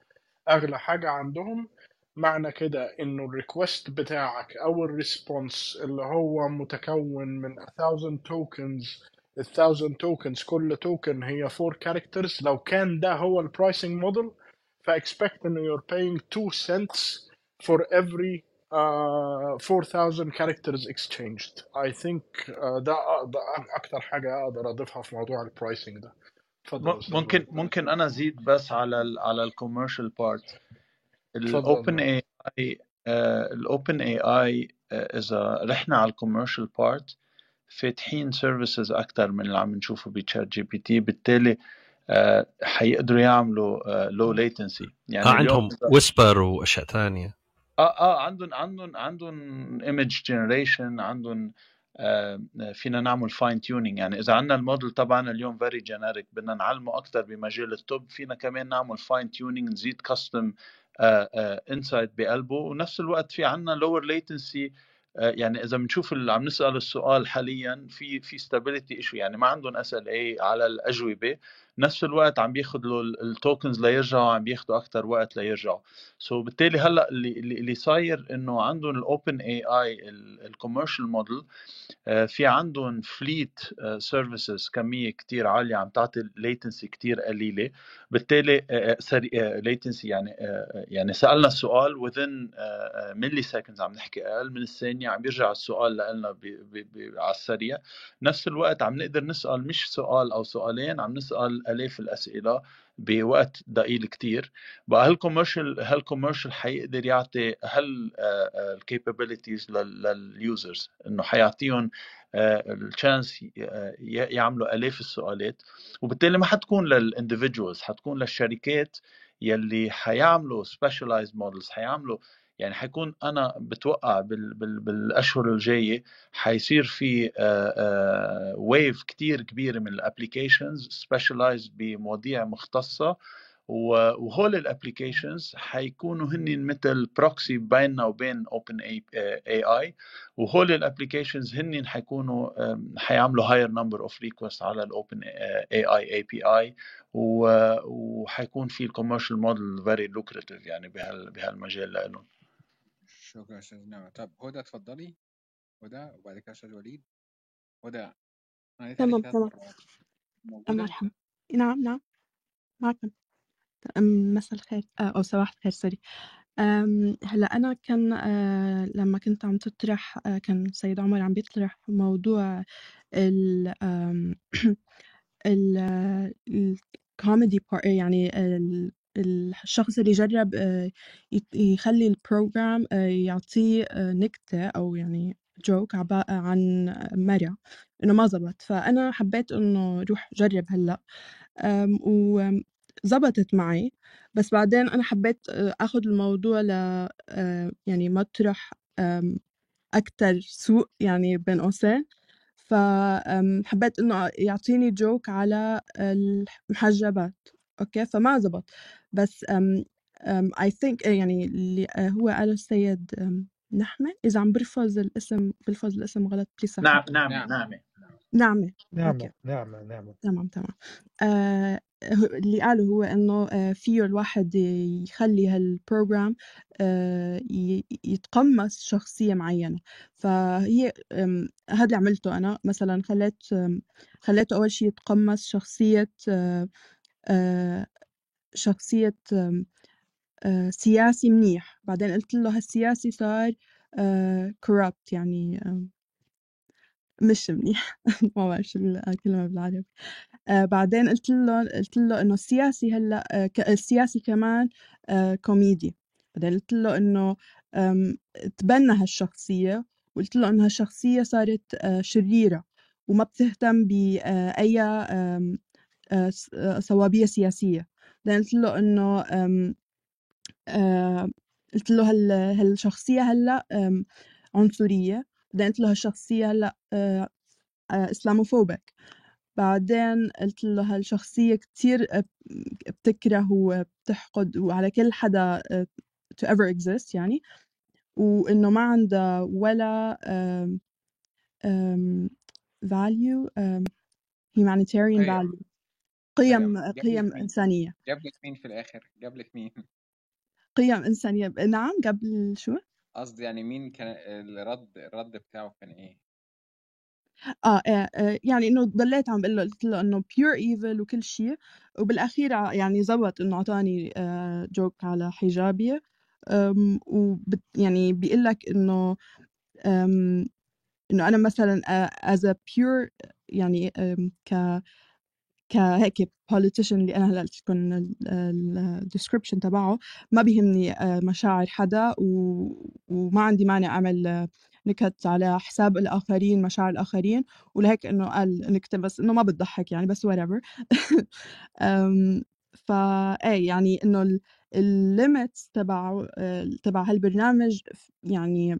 أغلى حاجة عندهم معنى كده إنه ال request بتاعك أو ال response اللي هو متكون من 1000 tokens ال 1000 tokens كل token هي 4 characters لو كان ده هو ال pricing model ف expect إنه you're paying 2 cents for every uh, 4000 characters exchanged. I think uh, ده ده أكتر حاجة أقدر أضيفها في موضوع ال pricing ده. اتفضل ممكن ممكن أنا أزيد بس على ال على الcommercial part ال OpenAI ال OpenAI إذا رحنا على ال commercial part فاتحين services أكثر من اللي عم نشوفه ب ChatGPT بالتالي uh, حيقدروا يعملوا لو uh, ليتنسي يعني آه عندهم Whisper وأشياء ثانية. آه آه عندهم عندهم عندهم image generation عندهم آه فينا نعمل fine tuning يعني إذا عندنا الموديل تبعنا اليوم very generic بدنا نعلمه أكثر بمجال الطب فينا كمان نعمل fine tuning نزيد custom insight بقلبه. ونفس الوقت في عندنا lower latency آه، يعني إذا بنشوف اللي عم نسأل السؤال حاليا في في stability issue يعني ما عندهم SLA على الأجوبة. نفس الوقت عم بياخذوا ال tokens ليرجعوا عم بياخذوا أكثر وقت ليرجعوا. so so بالتالي هلأ اللي اللي صاير إنه عندهم ال OpenAI ال commercial model في عندهم fleet services كمية كتير عالية عم تعطي latency كتير قليلة. بالتالي latency يعني يعني سألنا السؤال within milliseconds عم نحكي أقل من الثانية عم بيرجع السؤال لنا على السريع. نفس الوقت عم نقدر نسأل مش سؤال أو سؤالين عم نسأل آلاف الأسئلة بوقت ضئيل كتير. بقى هال commercial هال commercial حيقدر يعطي هال ال capabilities لل users إنه حيعطيهم ال chance يعملوا آلاف السؤالات؟ وبالتالي ما حتكون لل individuals حتكون للشركات يلي حيعملوا specialized models حيعملوا يعني حيكون أنا بتوقع بال بال بالأشهر الجاية حيصير في wave كتير كبيرة من ال applications specialized بمواضيع مختصة وهول ال applications حيكونوا هن مثل proxy بيننا وبين OpenAI وهول ال applications هن حيكونوا حيعملوا higher number of request على ال OpenAI API وحيكون في ال commercial model very lucrative يعني بهال بهالمجال لهم شكرا أستاذ نعمة طب هدى اتفضلي. هدى وبعد كده أستاذ وليد هدى أنا تمام ثلاث تمام. مرات. موجودة؟ مرحبا نعم نعم. معكم. أم، مساء الخير. آه، أو صباح الخير sorry. أم، هلا أنا كان آه، لما كنت عم تطرح آه، كان سيد عمر عم بيطرح موضوع ال ال الكوميدي يعني الشخص اللي يجرب آه، يخلي ال program آه، يعطيه آه، نكتة أو يعني joke عن مرة إنه ما زبط. فأنا حبيت إنه روح جرب هلأ. أم، وزبطت معي. بس بعدين أنا حبيت أخذ الموضوع ل يعني مطرح أكتر سوء يعني بين قوسين. فحبيت إنه يعطيني joke على المحجبات. okay فما زبط. بس أم أم I think يعني اللي هو قاله السيد أم، نعمة إذا عم بلفظ الاسم بلفظ الاسم غلط please نعم نعم نعم. نعمه نعمة. نعمة okay. نعمة نعمة. تمام تمام. آه اللي قاله هو إنه آه فيه الواحد يخلي هال program آه يتقمص شخصية معينة. فهي هذا اللي عملته أنا. مثلا خليت خليته أول شيء يتقمص شخصية آه آه شخصية آم، آه سياسي منيح. بعدين قلت له هالسياسي صار آه corrupt يعني آه مش منيح. ما بعرف شو الكلمة بالعربي. آه بعدين قلت له قلت له إنه السياسي هلأ آه السياسي كمان آه كوميدي بعدين قلت له إنه تبنى هالشخصية وقلت له إنه هالشخصية صارت آه شريرة وما بتهتم بأي آه، آه، صوابية سياسية. بعدين قلت له إنه آم، آه، قلت له هال هالشخصية هلأ عنصرية. بعدين قلت له هالشخصية هلأ آه، آه، اسلاموفوبيك بعدين قلت له هالشخصية كتير بتكره وبتحقد وعلى كل حدا آه، to ever exist يعني. وإنه ما عندها ولا value humanitarian قيم value. قيم قيم لك قيم مين في الآخر لك مين قيم إنسانية. نعم قبل شو؟ قصدي يعني مين كان الرد الرد بتاعه كان إيه؟ آه, آه, آه يعني إنه ضليت عم بقول له قلت له إنه pure evil وكل شيء وبالأخير ع- يعني زبط إنه أعطاني آه جوك على حجابي. وبت يعني بيقول لك إنه أم إنه أنا مثلا آه as a pure يعني ك كهيك politician اللي أنا هلأ قلت لكم الديسكربشن تبعه ما بيهمني آه، مشاعر حدا و... وما عندي مانع أعمل آه، نكت على حساب الآخرين مشاعر الآخرين. ولهيك إنه قال نكتة بس إنه ما بتضحك يعني بس whatever. فا إيه يعني إنه ال limits تبع آه، تبع هالبرنامج يعني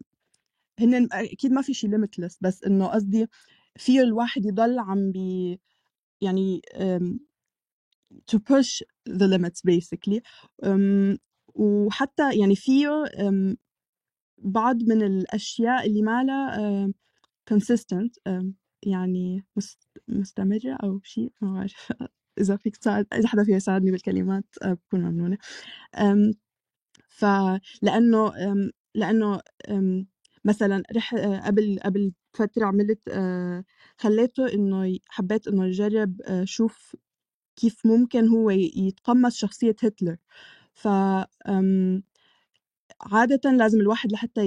هن أكيد ما في شيء limitless بس إنه قصدي في الواحد يضل عم بي يعني أم، to push the limits basically um, وحتى يعني فيه um, بعض من الأشياء اللي ما لها consistent يعني مست- مستمرة أو شيء ما بعرف. إذا فيك تساعد إذا حدا فيه يساعدني بالكلمات آه، بكون ممنونة. فلأنه لأنه مثلا رح آه، قبل قبل فترة عملت خليته إنه حبيت إنه يجرب شوف كيف ممكن هو يتقمص شخصية هتلر ف عادةً لازم الواحد لحتى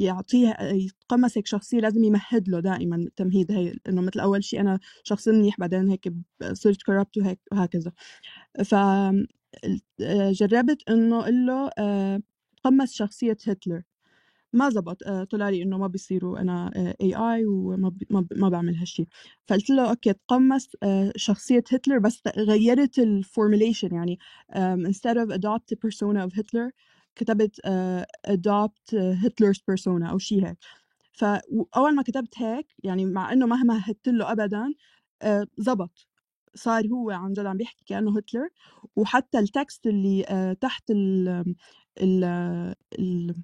يعطيه يتقمص هيك شخصية لازم يمهد له دائمًا التمهيد هي إنه مثل أول شي أنا شخص منيح بعدين هيك صرت corrupt وهيك وهكذا. ف جرّبت إنه أقول له تقمص شخصية هتلر، ما زبط آآ طلع لي إنه ما بيصيروا أنا آآ AI وما ب ما ب ما باعمل هالشي، فقُلت له أوكي تقمص آآ شخصية هتلر بس غيّرت الformulation يعني آمم instead of adopt the persona of Hitler كتبت آآ adopt Hitler's persona أو شي هيك. ف وأول ما كتبت هيك يعني مع إنه ما مهدت له أبدًا آآ زبط، صار هو عن جد عم بيحكي كإنه هتلر، وحتى الtext اللي تحت ال ال ال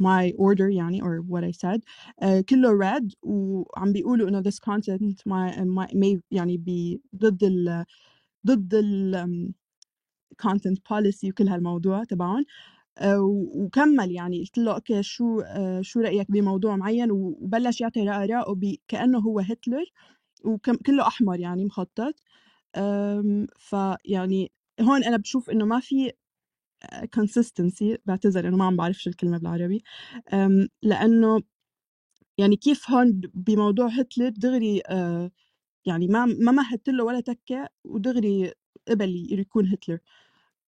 my order يعني or what I said. آآ كلّه red وعم بيقولوا إنه this content my my may يعني بي ضد ال ضد ال آمم content policy وكل هالموضوع تبعهم، آآ وكمّل يعني. قُلت له أوكي شو آآ شو رأيك بموضوع معيّن؟ وبلّش يعطي آراءه ب كإنه هو هتلر وكم كلّه أحمر يعني مخطط، آمم فيعني هون أنا باشوف إنه ما في consistency باعتذر إنه ما عم باعرف شو الكلمة بالعربي، لإنه يعني كيف هون بموضوع هتلر دغري آآ يعني ما ما مهدت له ولا تكة ودغري قبل يكون هتلر،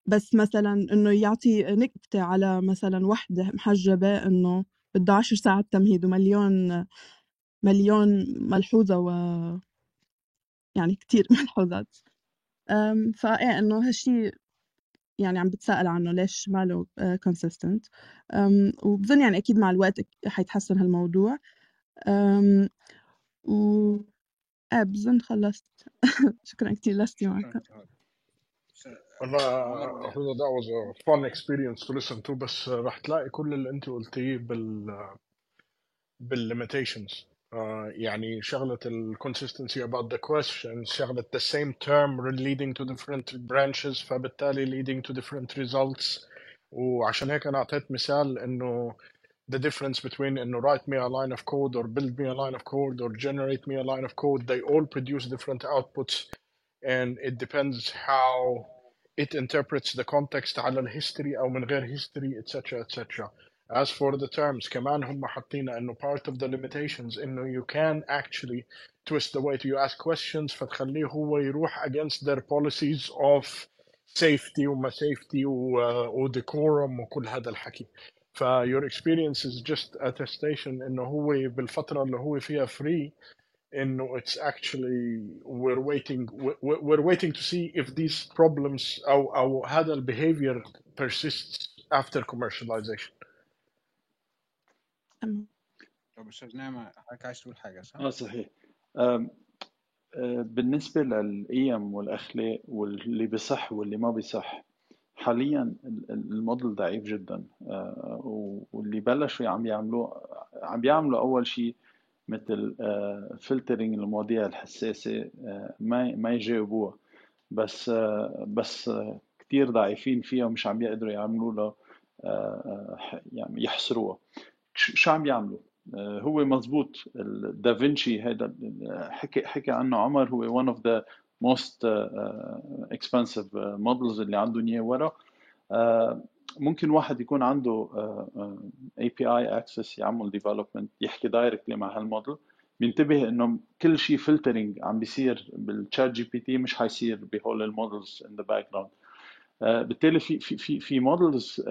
بس مثلًا إنه يعطي نكتة على مثلًا وحدة محجبة إنه بدها 10 ساعات تمهيد ومليون مليون ملحوظة و يعني كتير ملحوظات، آمم فإيه إنه هالشي يعني عم باتساءل عنه ليش ما له آآ consistent. آمم وبظن يعني أكيد مع الوقت حيتحسن هالموضوع، و إيه بظن خلصت. شكرًا. شكرًا سهاد. س والله أخونا that was a fun experience to listen to. بس راح تلاقي كل اللي أنت قلتيه بال بالlimitations. آه يعني شغلة ال consistency about the question شغلة the same term leading to different branches فبالتالي leading to different results وعشان هيك أنا أعطيت مثال إنه the difference between إنه write me a line of code or build me a line of code or generate me a line of code they all produce different outputs and it depends how it interprets the context على الهيستوري أو من غير history etc etc as for the terms كمان هم حاطين انه part of the limitations انه you can actually twist the way you ask questions فتخليه هو يروح against their policies of safety وما safety و, و decorum وكل هذا الحكي ف your experience is just attestation انه هو بالفترة اللي هو فيها free انه it's actually we're waiting we're we're waiting to see if these problems او او هذا ال behavior persists after commercialization طب أستاذ نعمة حضرتك عايز تقول حاجة صح؟ آه صحيح. آه، بالنسبة للقيم والأخلاق واللي بصح واللي ما بصح حاليا ال- ال- الموديل ضعيف جدا. آه، واللي بلشوا عم يعملوه عم بيعملوا أول شيء مثل فلترنج المواضيع الحساسة آه، ما ما يجاوبوها. بس آه، بس آه، كتير ضعيفين فيها ومش عم يقدروا يعملوا آه، آه، يعني يحصروها. شو عم يعملوا؟ آه، هو مزبوط دافنشي هذا ال- حكي حكي عنه عمر. هو one of the most uh, expensive models اللي عندهم اياه ورا. آه، ممكن واحد يكون عنده آه، آه، API access يعمل development يحكي directly مع هالموديل. بينتبه إنه كل شيء filtering عم بيصير بال ChatGPT مش حيصير بهول ال models in the background بالتالي في في في في models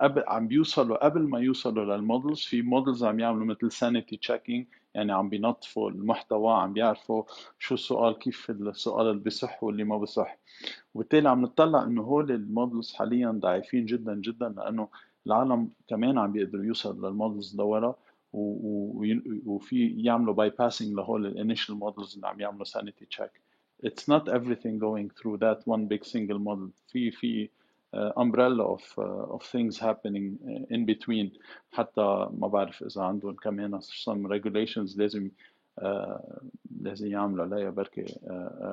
قبل عم بيوصلوا قبل ما يوصلوا لل models في models عم يعملوا مثل sanity checking يعني عم بينظفوا المحتوى عم بيعرفوا شو السؤال كيف السؤال اللي بصح واللي ما بصح. وبالتالي عم نطلع إنه هول ال models حاليا ضعيفين جدا جدا لأنه العالم كمان عم بيقدروا يوصلوا لل models لورا وفي يعملوا bypassing لهول ال initial models اللي عم يعملوا sanity check. It's not everything going through that one big single model. في في umbrella of of things happening in between. حتى ما بعرف إذا عندهم كمان some regulations لازم لازم يعملوا عليها بركي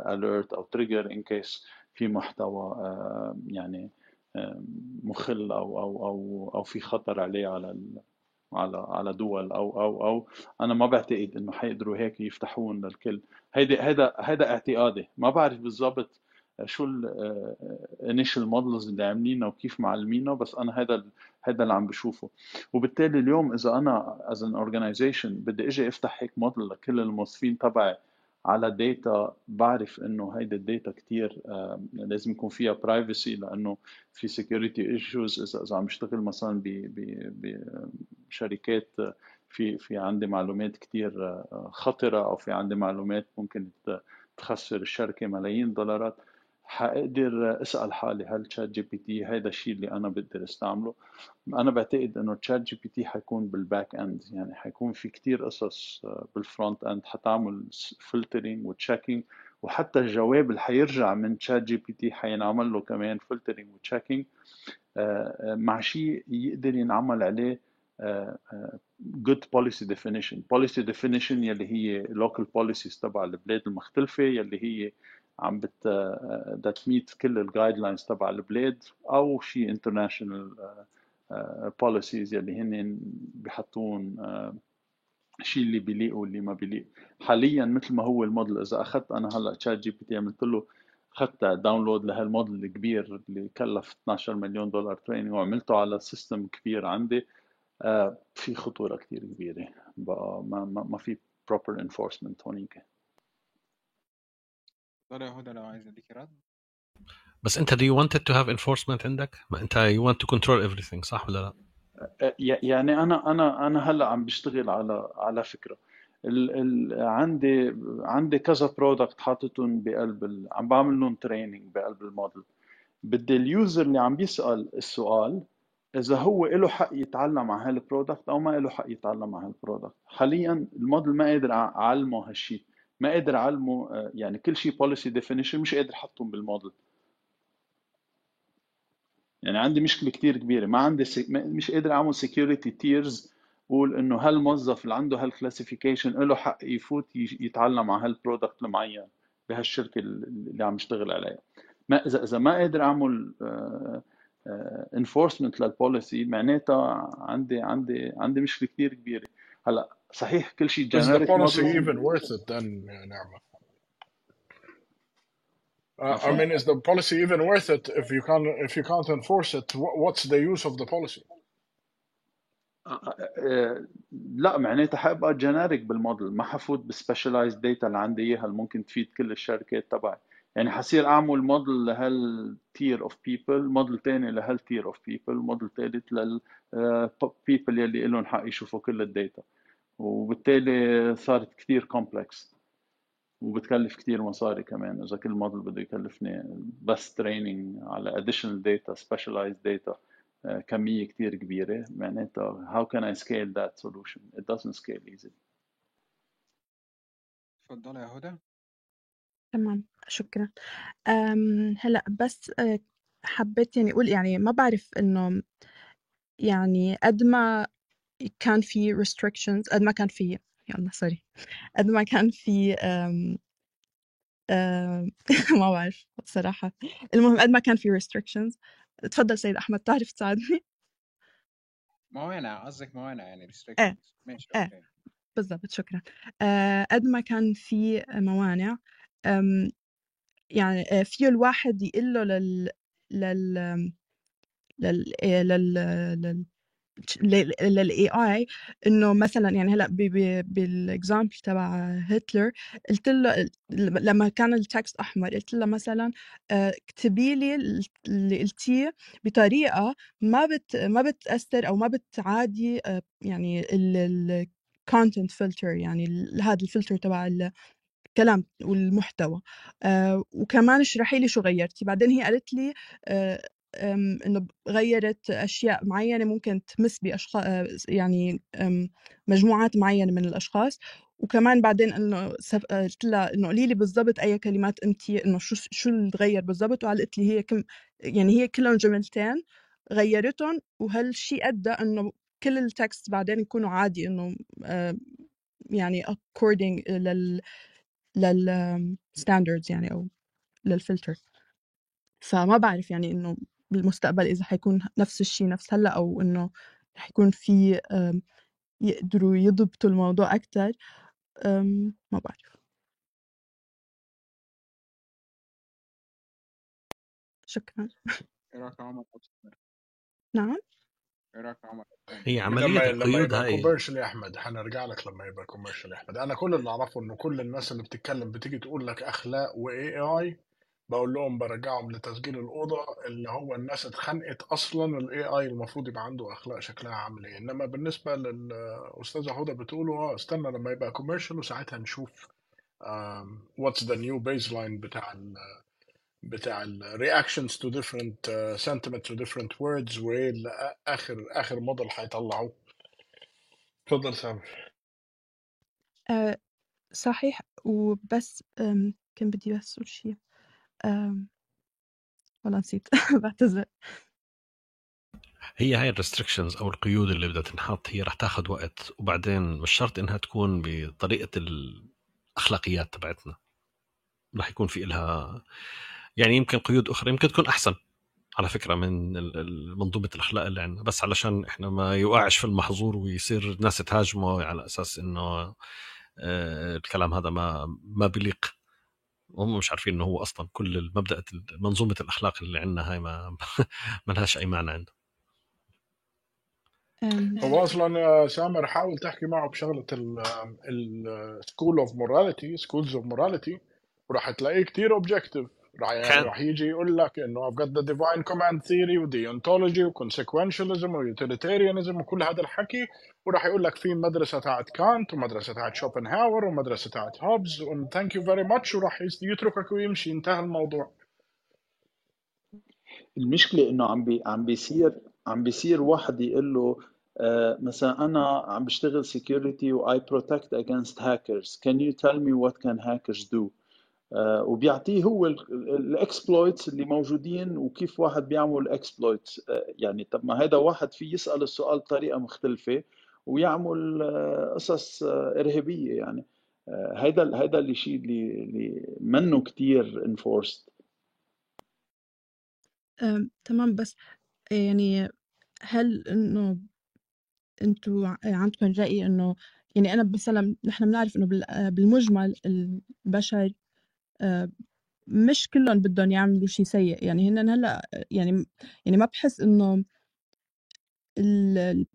alert أو trigger in case في محتوى يعني مخل أو أو أو أو في خطر عليه على على على دول أو أو أو. أنا ما بعتقد إنه حيقدروا هيك يفتحون للكل. هيدا هيدا هيدا اعتقادي. ما بعرف بالضبط شو ال initial models اللي عاملينها وكيف معلمينها بس أنا هذا هذا اللي عم بشوفه. وبالتالي اليوم إذا أنا as an organization بدي إجي أفتح هيك موديل لكل الموظفين تبعي على data بعرف إنه هيدي ال data كثير لازم يكون فيها privacy لأنه في security issues اذا إذا عم بشتغل مثلا بشركات في في عندي معلومات كثير خطرة أو في عندي معلومات ممكن تخسر الشركة ملايين دولارات حقدر أسأل حالي هل ChatGPT هيدا الشيء اللي أنا بقدر أستعمله؟ أنا بعتقد إنه ChatGPT حيكون بال back end يعني حيكون في كتير قصص بال front end حتعمل filtering و checking وحتى الجواب اللي حيرجع من ChatGPT حينعمل له كمان filtering و checking مع شيء يقدر ينعمل عليه good policy definition. Policy definition يلي هي local policies تبع البلاد المختلفة يلي هي عم بت meet كل ال guidelines تبع البلاد أو شيء international policies يلي هن بحطون شيء اللي بيليق واللي ما بيليق. حاليا مثل ما هو الموديل إذا أخذت أنا هلأ تشات جي بي تي عملت له اخذت download لهالموديل الكبير اللي كلف 12 مليون دولار training وعملته على system كبير عندي في خطورة كثير كبيرة. بقى ما, ما, في proper enforcement هونيك. يا هدى لو عايز اديكي رد بس أنت do you want it to have enforcement عندك؟ ما أنت you want to control everything صح ولا لا؟ يعني أنا أنا أنا هلأ عم بشتغل على على فكرة. ال ال عندي عندي كذا product حاططهم بقلب ال... عم بعمل لهم training بقلب الموديل. بدي ال user اللي عم بيسأل السؤال إذا هو له حق يتعلم على هال product أو ما له حق يتعلم على هال product حاليا الموديل ما قادر أعلمه هالشيء ما قادر أعلمه يعني كل شيء policy definition مش قادر أحطهم بالموديل يعني عندي مشكلة كثير كبيرة ما عندي se... مش قادر أعمل security tiers قول إنه هالموظف اللي عنده هال classification له حق يفوت يتعلم على هال product المعين بهالشركة اللي عم يشتغل عليها. ما اذا إذا ما قادر أعمل enforcement لل policy معناتها عندي عندي عندي مشكلة كثير كبيرة. هلأ صحيح كل شيء generic policy even worth it then, يا نعمة? Uh, I mean, is the policy even worth it if you can't if you can't enforce it? wh- What's the use of the policy? لا معناتها حابقى generic بال model ما حفوت بال specialized data اللي عندي إياها اللي ممكن تفيد كل الشركات تبعي يعني حصير أعمل model لهال tier of people model تاني لهال tier of people model ثالث لل people يلي لهم حق يشوفوا كل ال data وبالتالي صارت كثير complex وبتكلف كتير مصاري كمان إذا كل موديل بده يكلفني بس training على additional data specialized data آه، كمية كتير كبيرة. معناتها how can I scale that solution it doesn't scale easily اتفضلي يا هدى. تمام شكرا. هلأ بس آه، حبيت يعني أقول يعني ما بعرف إنه يعني قد ما كان في restrictions قد ما كان في يلا sorry قد ما كان في أم أم ما بعرف بصراحة. المهم قد ما كان في restrictions. تفضل سيد أحمد تعرف تساعدني؟ موانع قصدك موانع يعني إيه restrictions. ماشي إيه. أوكي. بالضبط شكرا. آه، قد ما كان في موانع يعني آه، فيه الواحد يقول له لل لل لل لل لل لل AI إنه مثلا يعني هلأ بال example تبع هتلر قلت له لما كان ال text أحمر قلت له مثلا آه، اكتبي لي اللي قلتيه بطريقة ما بت ما بتأثر أو ما بتعادي آه، يعني ال content filter يعني هذا الفلتر تبع الكلام والمحتوى آه، وكمان اشرحي لي شو غيرتي. بعدين هي قالت لي آه، أم، إنه غيرت أشياء معينة ممكن تمس بأشخاص يعني أم، مجموعات معينة من الأشخاص. وكمان بعدين إنه سف- قلت لها إنه قولي لي بالضبط أي كلمات أنت إنه شو شو اللي تغير بالضبط؟ وقالت لي هي كم يعني هي كلهم جملتين غيرتهم. وهالشيء أدى إنه كل التكست بعدين يكونوا عادي إنه آه، يعني according لل لل standards يعني أو للفلتر فما بعرف يعني إنه بالمستقبل إذا حيكون نفس الشيء نفس هلأ أو إنه رح يكون في يقدروا يضبطوا الموضوع أكتر أم، ما بعرف. شكرا. رأيك يا عمر؟ نعم. رأيك يا عمر؟ هي عملية لما القيود يبقى هاي. commercial يا أحمد حنرجع لك لما يبقى commercial يا أحمد. أنا كل اللي أعرفه إنه كل الناس اللي بتتكلم بتيجي تقول لك أخلاق و AI بقول لهم برجعهم لتسجيل الأوضة اللي هو الناس اتخنقت أصلا ال AI المفروض يبقى عنده أخلاق شكلها عامل إيه. إنما بالنسبة للاستاذه هدى بتقوله آه استنى لما يبقى commercial وساعتها نشوف what's the new baseline بتاع ال بتاع ال reactions to different uh, sentiments to different words وإيه آخر آخر موديل هيطلعوه. اتفضل سامر أه صحيح. وبس كان بدي بس أقول شيء. والله نسيت. بعتذر هي هاي ال restrictions أو القيود اللي بدها تنحط هي رح تاخذ وقت وبعدين مش شرط إنها تكون بطريقة الأخلاقيات تبعتنا. رح يكون في إلها يعني يمكن قيود أخرى يمكن تكون أحسن. على فكرة من منظومة الأخلاق اللي عندنا. بس علشان إحنا ما يوقعش في المحظور ويصير الناس تهاجمه على أساس إنه آه، الكلام هذا ما ما بيليق وهم مش عارفين إنه هو أصلا كل المبدا منظومة الأخلاق اللي عندنا هاي ما ما لهاش أي معنى عنده هو أصلا يا سامر حاول تحكي معه بشغلة ال school of morality schools of morality وراح تلاقيه كتير objective راح يعني كان راح يجي يقول لك إنه I've got the divine command theory و deontology و consequentialism و utilitarianism وكل هذا الحكي. وراح يقول لك في مدرسة تاعت كانت ومدرسة تاعت شوبنهاور ومدرسة تاعت هوبز thank you very much وراح يتركك ويمشي. انتهى الموضوع. المشكلة إنه عم بي عم بيصير عم بيصير واحد يقول له آه، مثلا أنا عم بشتغل security و I protect against hackers. Can you tell me what can hackers do? وبيعطيه هو ال exploits اللي موجودين وكيف واحد بيعمل exploits. يعني طب ما هذا واحد في يسأل السؤال بطريقة مختلفة ويعمل آه، قصص آه، إرهابية يعني. آه، هيدا هيدا اللي اللي منه enforced. أم، تمام. بس يعني هل إنه أنتوا ع- عندكم رأي إنه يعني أنا مثلا نحن بنعرف بال- بالمجمل البشر آه، مش كلهم بدهم يعملوا شيء سيء. يعني هن هلأ يعني يعني ما بحس إنه ال ال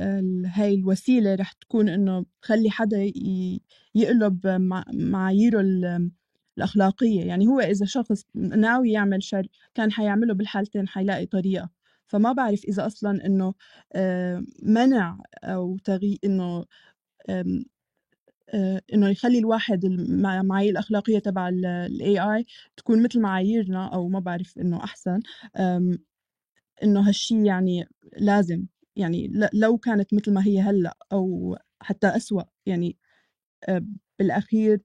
ال هاي الوسيلة رح تكون إنه تخلي حدا يقلب مع- معاييره ال- الأخلاقية. يعني هو إذا شخص ناوي يعمل شر كان حيعمله بالحالتين حيلاقي طريقة. فما بعرف إذا أصلا إنه آه، منع أو تغيير إنه آه، إنه يخلي الواحد المع- المعايير الأخلاقية تبع ال AI تكون مثل معاييرنا أو ما بعرف إنه أحسن. آم، إنه هالشي يعني لازم يعني لو كانت مثل ما هي هلأ أو حتى أسوأ يعني آه، بالأخير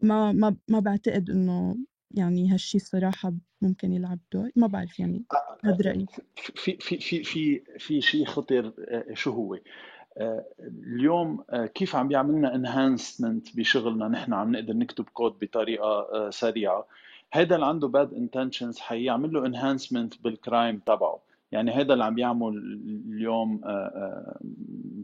ما ما ما بعتقد إنه يعني هالشي الصراحة ممكن يلعب دور. ما بعرف يعني هذا رأيي. في في في في في شيء خطر آه، شو هو؟ آه، اليوم آه، كيف عم بيعملنا enhancement بشغلنا؟ نحن عم نقدر نكتب كود بطريقة آه، سريعة. هذا اللي عنده bad intentions حيعمل له enhancement بال crime تبعه. يعني هذا اللي عم بيعمل اليوم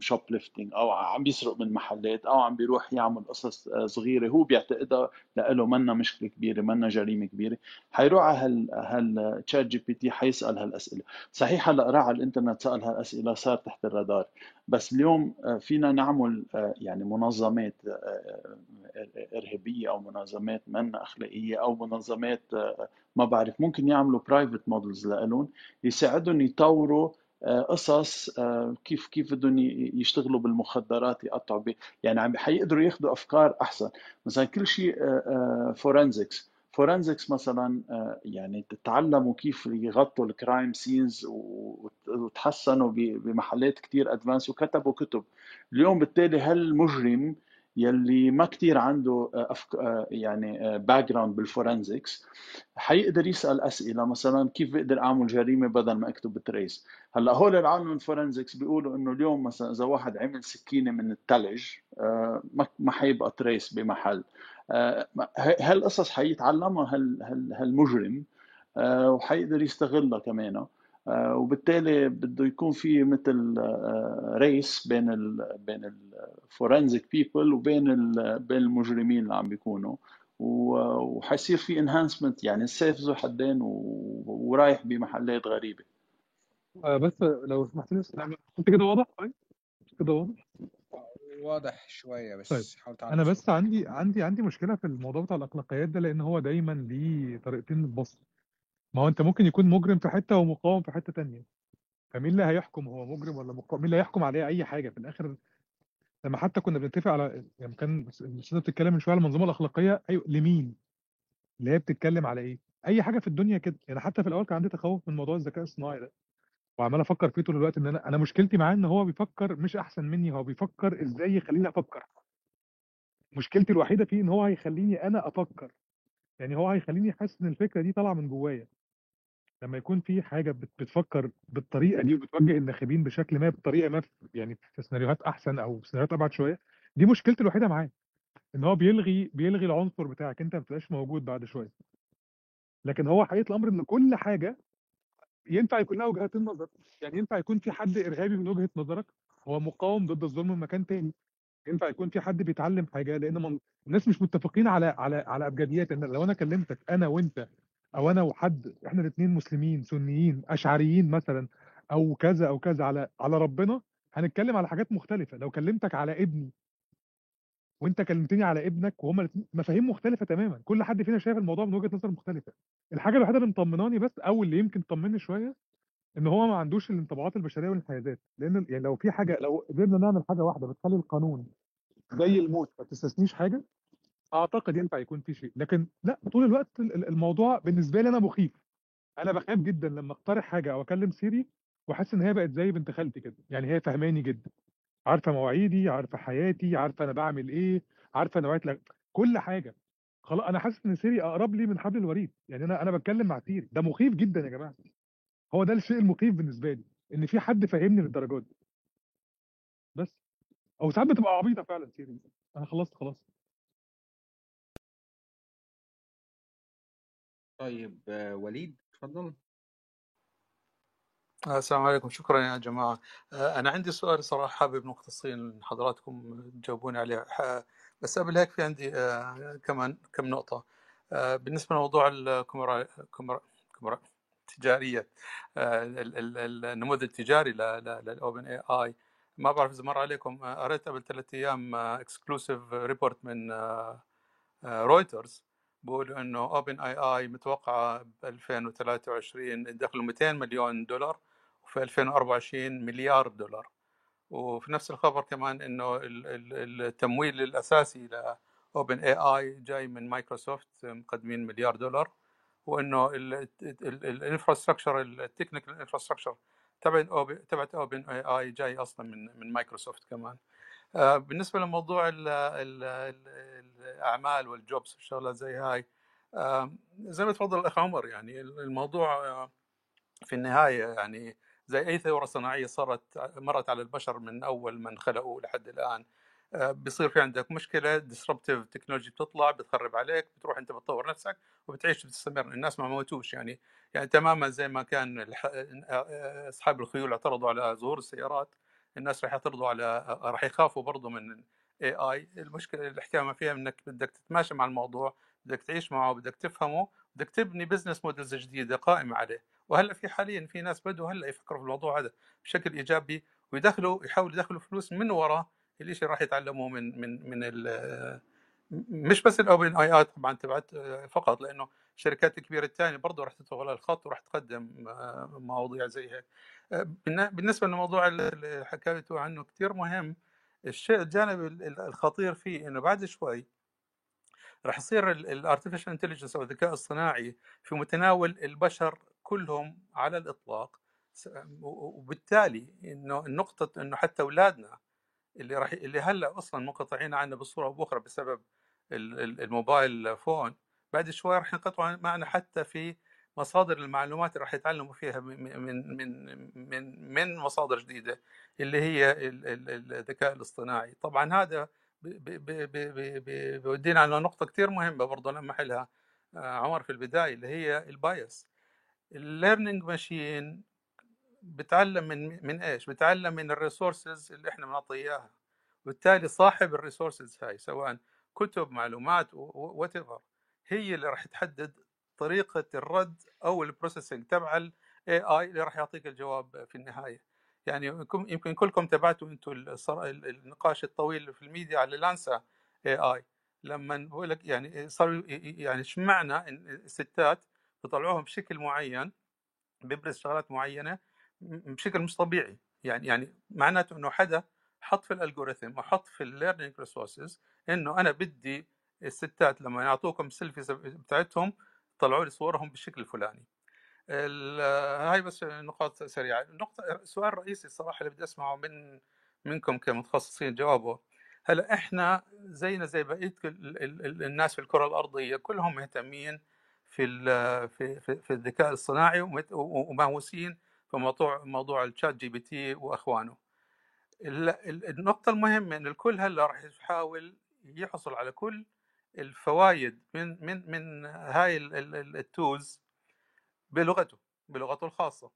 shoplifting أو عم بيسرق من محلات أو عم بيروح يعمل قصص آه، صغيرة هو بيعتقدها لإله منا مشكله كبيرة منا جريمة كبيرة. حيروح على هال هال ChatGPT حيسأل هالأسئلة. صحيح هلأ راح على الإنترنت سأل هالأسئلة صار تحت الرادار. بس اليوم آه، فينا نعمل آه، يعني منظمات آه، آه، إرهابية أو منظمات منا أخلاقية أو منظمات آه، ما بعرف ممكن يعملوا private models لهم يساعدهم يطوروا آه، قصص آه، كيف كيف بدهم يشتغلوا بالمخدرات يقطعوا بي يعني عم حيقدروا ياخذوا أفكار أحسن. مثلا كل شيء forensics forensics مثلا آه، يعني تعلموا كيف يغطوا ال crime scenes وتحسنوا بمحلات كتير advanced وكتبوا كتب. اليوم بالتالي هالمجرم يلي ما كتير عنده آه، أفك... آه، يعني background بال forensics حيقدر يسأل أسئلة مثلا كيف بقدر أعمل جريمة بدل ما أكتب trace هلأ هول العالم ال forensics بيقولوا إنه اليوم مثلا إذا واحد عمل سكينة من الثلج ما حيبقى trace بمحل. هالقصص حيتعلمها هالمجرم آه، وحيقدر يستغلها كمان. آه، وبالتالي بده يكون في مثل race آه، بين ال بين ال forensic people وبين بين المجرمين اللي عم بيكونوا. وحيصير في انهانسمنت يعني السيف ذو حدين ورايح بمحلات غريبة. بس لو سمحت لي انت كده واضح؟ طيب كده واضح؟ واضح شوية بس طيب حاول أنا بس عندي عندي عندي مشكلة في الموضوع بتاع الأخلاقيات ده لأن هو دايما ليه طريقتين للبص ما هو أنت ممكن يكون مجرم في حتة ومقاوم في حتة تانية. فمين اللي هيحكم؟ هو مجرم ولا مقاوم؟ مين اللي هيحكم عليه أي حاجة؟ في الآخر لما حتى كنا بنتفق على يعني كان الاستاذه بتتكلم من شوية على المنظومة الأخلاقية أيوه لمين؟ اللي هي بتتكلم على إيه؟ أي حاجة في الدنيا كده. يعني حتى في الأول كان عندي تخوف من موضوع الذكاء الصناعي ده. وعمال أفكر فيه طول الوقت إن أنا أنا مشكلتي معاه إن هو بيفكر مش أحسن مني هو بيفكر إزاي يخليني أفكر. مشكلتي الوحيدة فيه إن هو هيخليني أنا أفكر. يعني هو هيخليني حاسس إن الفكرة دي طالعة من جوايا. لما يكون في حاجة بتفكر بالطريقة دي وبتوجه الناخبين بشكل ما بطريقة ما يعني في سيناريوهات أحسن أو سيناريوهات أبعد شوية دي مشكلتي الوحيدة معاه إن هو بيلغي بيلغي العنصر بتاعك أنت ما بتبقاش موجود بعد شوية. لكن هو حقيقه الامر إن كل حاجة ينفع يكون لها وجهات النظر يعني ينفع يكون في حد إرهابي من وجهة نظرك هو مقاوم ضد الظلم من مكان تاني. ينفع يكون في حد بيتعلم حاجة لأن من... الناس مش متفقين على على على ابجديات إن لو أنا كلمتك أنا وأنت أو أنا وحد إحنا الاثنين مسلمين سنيين أشعريين مثلا أو كذا أو كذا على على ربنا هنتكلم على حاجات مختلفة. لو كلمتك على ابني وأنت كلمتني على ابنك وهما مفاهيم مختلفة تماما. كل حد فينا شايف الموضوع من وجهة نظر مختلفة. الحاجة الوحيدة اللي مطمناني بس أو اللي يمكن تطمني شوية إن هو ما عندوش الانطباعات البشرية والانحيازات لأن يعني لو في حاجة لو قدرنا نعمل حاجة واحدة بتخلي القانون زي الموت ما تستثنيش حاجة أعتقد ينفع يكون في شيء لكن لأ طول الوقت الموضوع بالنسبة لي أنا مخيف. أنا بخاف جدا لما أقترح حاجة أو أكلم Siri وأحس إن هي بقت زي بنت خالتي كده يعني هي فهماني جدا. عارفة مواعيدي عارفة حياتي عارفة أنا بعمل إيه عارفة نوعيه لك... كل حاجة. خلاص أنا حاسس إن Siri أقرب لي من حبل الوريد يعني أنا أنا بتكلم مع Siri. ده مخيف جدا يا جماعة. هو ده الشيء المخيف بالنسبة لي إن في حد فاهمني للدرجات دي. بس. أو ساعات بتبقى عبيطة فعلا Siri. أنا خلصت خلاص. طيب وليد اتفضل السلام عليكم. شكرا يا جماعة. أنا عندي سؤال صراحة حابب مختصين حضراتكم تجاوبوني عليه. بس قبل هيك في عندي كمان كم نقطة. بالنسبة لموضوع الكاميرا كاميرا التجارية النموذج التجاري لل OpenAI ما بعرف إذا مر عليكم قريت قبل ثلاثة أيام exclusive report من رويترز بيقولوا إنه OpenAI متوقعه ب 2023 دخلوا 200 مليون دولار وفي 2024 مليار دولار. وفي نفس الخبر كمان إنه التمويل الأساسي ل OpenAI جاي من مايكروسوفت مقدمين مليار دولار. وإنه ال infrastructure ال technical infrastructure تبع تبعت OpenAI جاي أصلا من من مايكروسوفت كمان. بالنسبة لموضوع ال ال الأعمال وال jobs والشغلات زي هاي زي ما تفضل الأخ عمر يعني الموضوع آه، في النهاية يعني زي أي ثورة صناعية صارت مرت على البشر من أول من خلقوا لحد الآن. آه، بيصير في عندك مشكلة disruptive technology بتطلع بتخرب عليك بتروح أنت بتطور نفسك وبتعيش بتستمر الناس ما موتوش يعني يعني تماما زي ما كان أصحاب الخيول اعترضوا على ظهور السيارات. الناس راح يعترضوا على راح يخافوا برضه من AI المشكلة الحكاية فيها إنك بدك تتماشى مع الموضوع بدك تعيش معه بدك تفهمه بدك تبني business models جديدة قائمة عليه. وهلأ في حاليا في ناس بدوا هلأ يفكروا في الموضوع هذا بشكل إيجابي ويدخلوا يحاولوا يدخلوا فلوس من وراء الشيء راح يتعلموه من من من مش بس ال OpenAI طبعا تبعت فقط لأنه الشركات الكبيره الثانية برضه راح تدخل على الخط وراح تقدم مواضيع زي هيك. بالنسبة للموضوع اللي حكيته عنه كثير مهم. الشيء الجانب الخطير فيه إنه بعد شوي راح يصير ال artificial intelligence أو الذكاء الصناعي في متناول البشر كلهم على الإطلاق. وبالتالي إنه النقطه إنه حتى أولادنا اللي راح اللي هلأ أصلا منقطعين عنا بصورة أو بأخرى بسبب ال- ال- ال mobile phone بعد شوي راح ينقطعوا معنا حتى في مصادر المعلومات اللي راح يتعلموا فيها من من من من مصادر جديدة اللي هي ال- ال- الذكاء الاصطناعي. طبعا هذا بيودينا على نقطة كثير مهمة برضه لمح لها آه، عمر في البداية اللي هي ال bias. ال learning machine بتعلم من من إيش؟ بتعلم من ال resources اللي إحنا بنعطيه إياها. وبالتالي صاحب ال resources هاي سواء كتب معلومات what هي اللي راح تحدد طريقة الرد أو ال processing تبع ال AI اللي راح يعطيك الجواب في النهاية. يعني يمكن كلكم تابعتوا أنتم النقاش الطويل في الميديا على Lensa AI لما بقول لك يعني ي- يعني اشمعنى الستات بيطلعوهم بشكل معين بيبرز شغلات معينه بشكل مش طبيعي. يعني يعني معناته إنه حدا حط في ال algorithm وحط في ال learning resources إنه أنا بدي الستات لما يعطوكم selfies بتاعتهم طلعوا لي صورهم بالشكل الفلاني. ال- هاي بس نقاط سريعة. النقطه السؤال الرئيسي الصراحة اللي بدي أسمعه من منكم كمتخصصين جوابه. هلأ إحنا زينا زي بقية ال- ال- ال- الناس في الكرة الأرضية كلهم مهتمين في في في, الذكاء الصناعي ومهووسين في موضوع موضوع الشات جي بي تي وأخوانه. ال- ال- النقطة المهمة إن الكل هلأ راح يحاول يحصل على كل الفوائد من من من هاي ال tools بلغته بلغته الخاصة.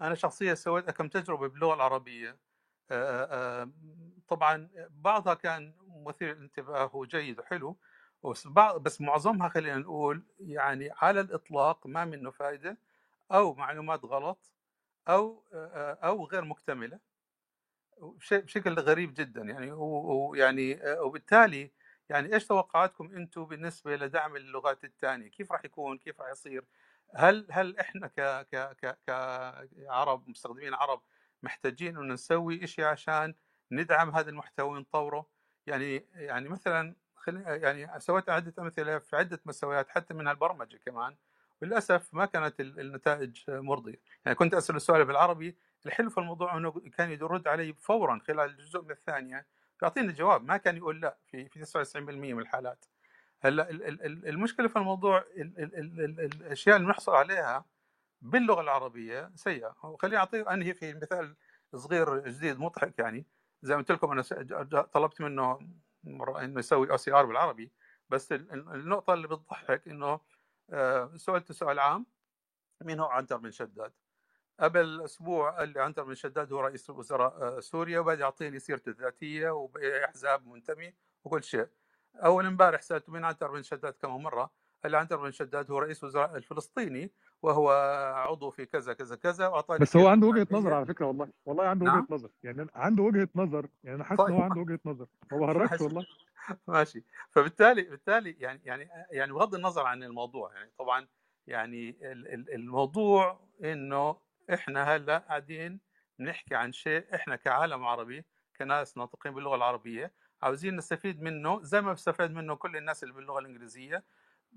أنا شخصيا سويت كم العربية آه، آه، طبعا بعضها كان مثير للانتباه وجيد وحلو بس معظمها خلينا نقول يعني على الإطلاق ما منه فائدة أو معلومات غلط آه، أو غير مكتملة بش- بشكل غريب جدا يعني ويعني وبالتالي يعني إيش توقعاتكم أنتم بالنسبة لدعم اللغات الثانية؟ كيف راح يكون؟ كيف راح يصير؟ هل هل إحنا ك ك ك كعرب مستخدمين عرب محتاجين إنه نسوي شيء عشان ندعم هذا المحتوى ونطوره؟ يعني يعني مثلا يعني سويت عدة أمثلة في عدة مستويات حتى من البرمجه كمان وللأسف ما كانت ال- النتائج مرضية، يعني كنت أسأل السؤال بالعربي الحلو في الموضوع إنه كان يرد علي فورا خلال الجزء من الثانية يعطيني جواب ما كان يقول لا في في 99% من الحالات. هلأ ال- ال- ال- المشكلة في الموضوع ال- ال- ال- ال- الأشياء اللي بنحصل عليها باللغة العربية سيئة. وخليني أعطيك انهي في مثال صغير جديد مضحك يعني. زي ما قلت لكم أنا طلبت منه مرة إنه يسوي OCR بالعربي. بس ال- ال- النقطة اللي بتضحك إنه آه، سالته سؤال عام مين هو عنتر بن شداد؟ قبل أسبوع قال لي عنتر بن شداد هو رئيس وزراء آه، سوريا وبدا يعطيني سيرته الذاتية وبأي أحزاب منتمي وكل شيء. أول امبارح سالته مين عنتر بن شداد كمان مرة؟ قال لي عنتر بن شداد هو رئيس وزراء الفلسطيني وهو عضو في كذا كذا كذا وأعطاني بس هو عنده وجهة نظر على فكرة والله والله عنده نعم. نظر يعني عنده وجهة نظر يعني أنا حاسس إن هو طيب. عنده وجهة نظر. ما بهرجش والله. ماشي. فبالتالي بالتالي يعني يعني يعني بغض النظر عن الموضوع يعني طبعا يعني ال- ال- الموضوع إنه إحنا هلأ قاعدين بنحكي عن شيء إحنا كعالم عربي كناس ناطقين باللغة العربية عاوزين نستفيد منه زي ما بيستفاد منه كل الناس اللي باللغة الإنجليزية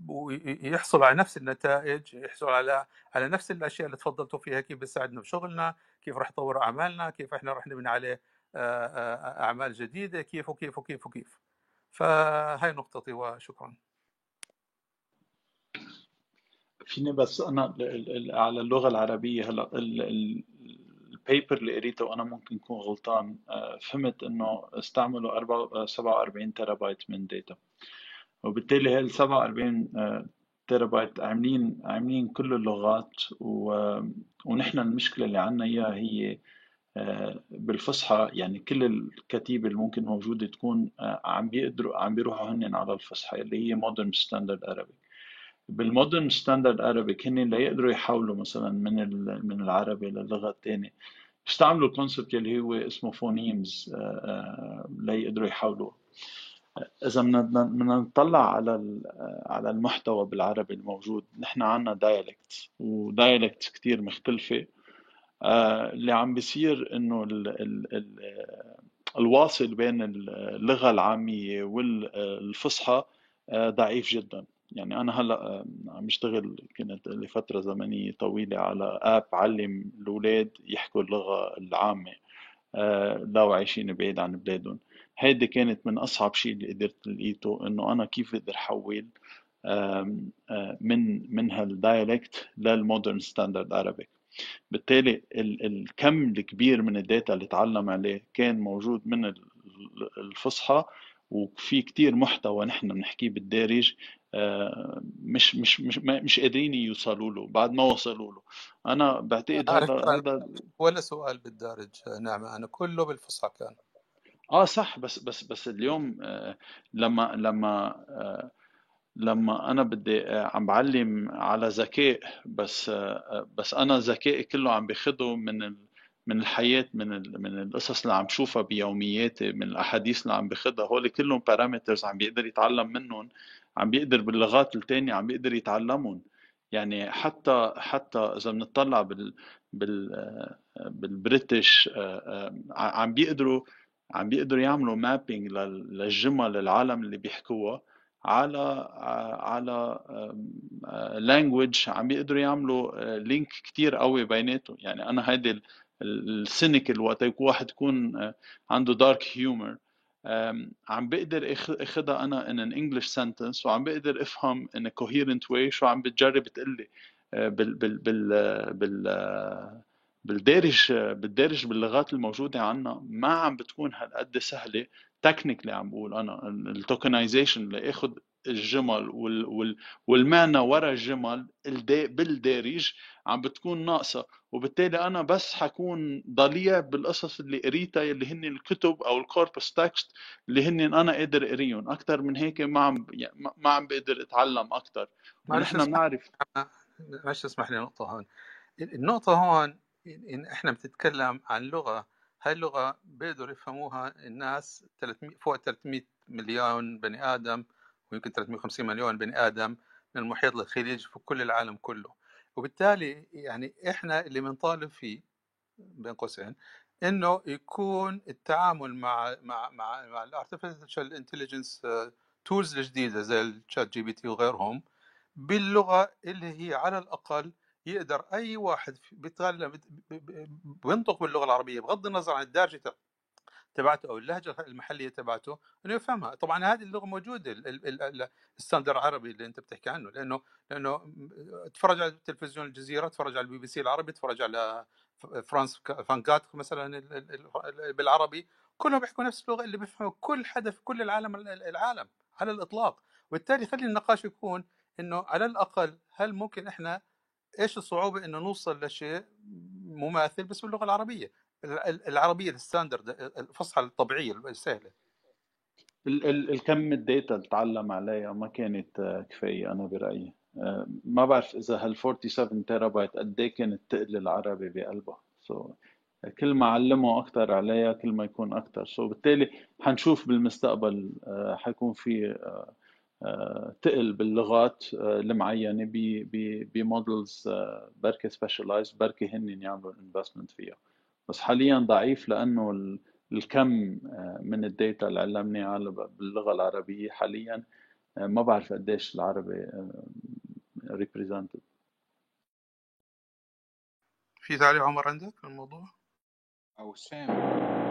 ويحصلوا على نفس النتائج يحصلوا على على نفس الأشياء اللي تفضلتوا فيها كيف بيساعدنا بشغلنا كيف راح يطور أعمالنا كيف إحنا راح نبني عليه آه، آه، أعمال جديدة كيف وكيف وكيف وكيف. فهاي نقطتي وشكرا. فيني بس أنا على اللغة العربية هلا ال- ال- ال paper اللي قريته وأنا ممكن اكون غلطان آه، فهمت إنه استعملوا 4 47 تيرا بايت من data وبالتالي هال 47 آه، تيرا بايت عاملين عاملين كل اللغات و... ونحن المشكلة اللي عندنا إياها هي آه، بالفصحى يعني كل الكتيبة اللي ممكن موجودة تكون آه، عم بيقدروا عم بيروحوا هن على الفصحى اللي هي modern standard Arabic. بال modern standard Arabic هن ليقدروا يحولوا مثلا من من العربي للغة الثانية بيستعملوا ال concept اللي هو اسمه phonemes ليقدروا يحولوا إذا بدنا بدنا نطلع على على المحتوى بالعربي الموجود. نحن عنا دايلكت ودايلكت كتير مختلفة. آه، اللي عم بيصير إنه ال ال ال الواصل بين اللغة العامية والفصحى آه، ضعيف جدا. يعني أنا هلأ آه، عم اشتغل كنت لفتره زمنية طويلة على آب علم الأولاد يحكوا اللغة العامة لو عايشين بعيد عن بلادهم. هيدي كانت من أصعب شيء اللي قدرت لقيته إنه أنا كيف أقدر احول من من هال dialect لل modern standard Arabic بالتالي الكم الكبير من ال data اللي تعلم عليه كان موجود من الفصحى وفي كتير محتوى نحن بنحكيه بالدارج آه، مش مش مش مش قادرين يوصلوا له بعد ما وصلوا له. أنا بعتقد هذا هذا ولا سؤال بالدارج نعمه أنا كله بالفصحى كان آه صح بس بس بس اليوم آه، لما لما آه، لما أنا بدي عم بعلم على ذكاء بس بس أنا ذكائي كله عم باخده من من الحياة من من القصص اللي عم شوفها بيومياتي من الأحاديث اللي عم باخدها هول كلهم بارامترز عم بيقدر يتعلم منهم. عم بيقدر باللغات الثانية عم بيقدر يتعلمهم. يعني حتى حتى إذا بنطلع بال بال بالبريتش عم بيقدروا عم بيقدروا يعملوا مابينج للجمل العالم اللي بيحكوها على على لانجوج عم بيقدروا يعملوا لينك كتير قوي بيناتهم. يعني أنا هيدي السينيكال وقت يكون واحد يكون عنده دارك هيومر عم بقدر اخذها أنا ان ان انجلش سنتنس وعم بقدر أفهم ان كوهيرنت واي شو عم بتجرب تقلي بال بال بال بال بالدارج بالدارج باللغات الموجودة عنا. ما عم بتكون هالقد سهلة technically عم بقول أنا ال tokenization اللي اخذ الجمل وال وال والمعنى ورا الجمل بالدارج عم بتكون ناقصة وبالتالي أنا بس حكون ضليع بالقصص اللي قريتها اللي هن الكتب أو ال corpus text اللي هن أنا قادر أقريهم. أكثر من هيك ما عم يعني ما عم بقدر أتعلم أكثر ونحن بنعرف. معلش اسمح لي نقطة هون. النقطة هون إن إحنا بتتكلم عن لغة هاي اللغة بيقدروا يفهموها الناس 300 فوق 300 مليون بني آدم ويمكن 350 مليون بني آدم من المحيط الخليج في كل العالم كله. وبالتالي يعني إحنا اللي بنطالب فيه بين قوسين إنه يكون التعامل مع مع مع مع ال artificial intelligence tools الجديدة زي الشات جي بي تي وغيرهم باللغة اللي هي على الأقل يقدر أي واحد بيتكلم بينطق باللغة العربية بغض النظر عن الدارجة تبعته أو اللهجة المحلية تبعته إنه يفهمها. طبعا هذه اللغة موجودة ال standard العربي اللي أنت بتحكي عنه لأنه لأنه تفرج على تلفزيون الجزيرة تفرج على البي بي سي العربي تفرج على فرانس فانكاتر مثلا بالعربي. كلهم بيحكوا نفس اللغة اللي بيفهموا كل حدا في كل العالم العالم على الإطلاق. وبالتالي خلي النقاش يكون إنه على الأقل هل ممكن إحنا إيش الصعوبة إنه نوصل لشيء مماثل بس باللغة العربية؟ العربية ال standard الفصحى الطبيعية السهلة. الكم ال data اللي تعلم عليها ما كانت كفاية أنا برأيي. آه، ما بعرف إذا هال 47 تيرا بايت قد إيه كانت ثقل العربي بقلبها. so, كل ما علموا أكثر عليها كل ما يكون أكثر so, بالتالي حنشوف بالمستقبل آه، حيكون في آه، ثقل باللغات المعينة ب models بركي specialized بركي هن يعملوا investment فيها. بس حاليا ضعيف لأنه الكم من ال data اللي علمني باللغة العربية حاليا ما بعرف قديش العربي represented في تعليق عمر عندك الموضوع؟ أو سام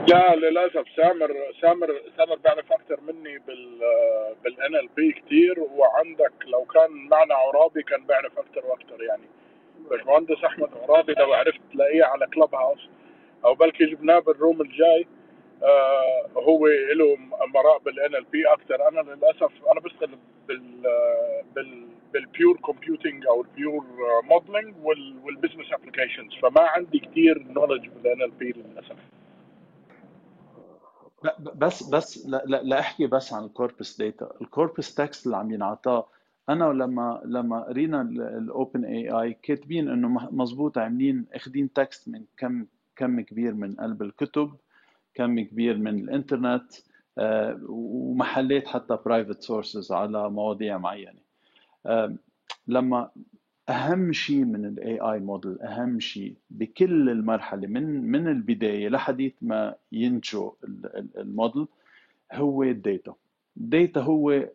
لا للأسف سامر سامر سامر بيعرف أكثر مني بال بال NLP كثير وعندك لو كان معنا عرابي كان بيعرف أكثر وأكثر يعني. باشمهندس أحمد عرابي لو عرفت تلاقيه على كلوب هاوس أو بلكي جبناه بالروم الجاي آه هو له مراء بال NLP أكثر. أنا للأسف أنا بشتغل بال بال بال pure computing أو ال pure modelling وال business applications فما عندي كثير knowledge بال NLP للأسف. بس بس لا, لا, لا أحكي بس عن ال corpus data ال corpus text اللي عم ينعطى أنا لما لما قرينا ال OpenAI كاتبين إنه مزبوط عاملين اخذين text من كم كم كبير من قلب الكتب كم كبير من الإنترنت آه، ومحلات حتى private sources على مواضيع معينة. لما أهم شيء من ال AI model أهم شيء بكل المرحلة من من البداية لحديت ما ينتجوا الموديل هو ال data ال data هو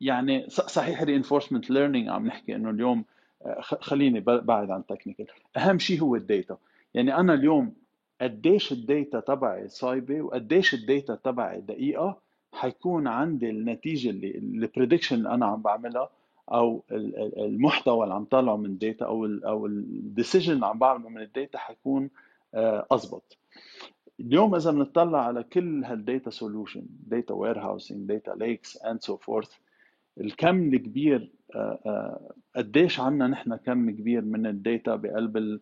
يعني صحيح reinforcement learning عم نحكي إنه اليوم آه، خليني بعد عن technical أهم شيء هو ال data يعني أنا اليوم قديش ال data تبعي صايبة وقديش ال data تبعي دقيقة حيكون عندي النتيجة اللي ال prediction اللي أنا عم بعملها أو ال- ال- المحتوى اللي عم طالعه من ال data أو ال أو ال decision اللي عم بعمله من ال data حيكون آه، اضبط اليوم إذا بنطلع على كل هال data solution data warehousing data lakes and so forth الكم الكبير آه، آه، قديش عندنا نحن كم كبير من ال data بقلب آه،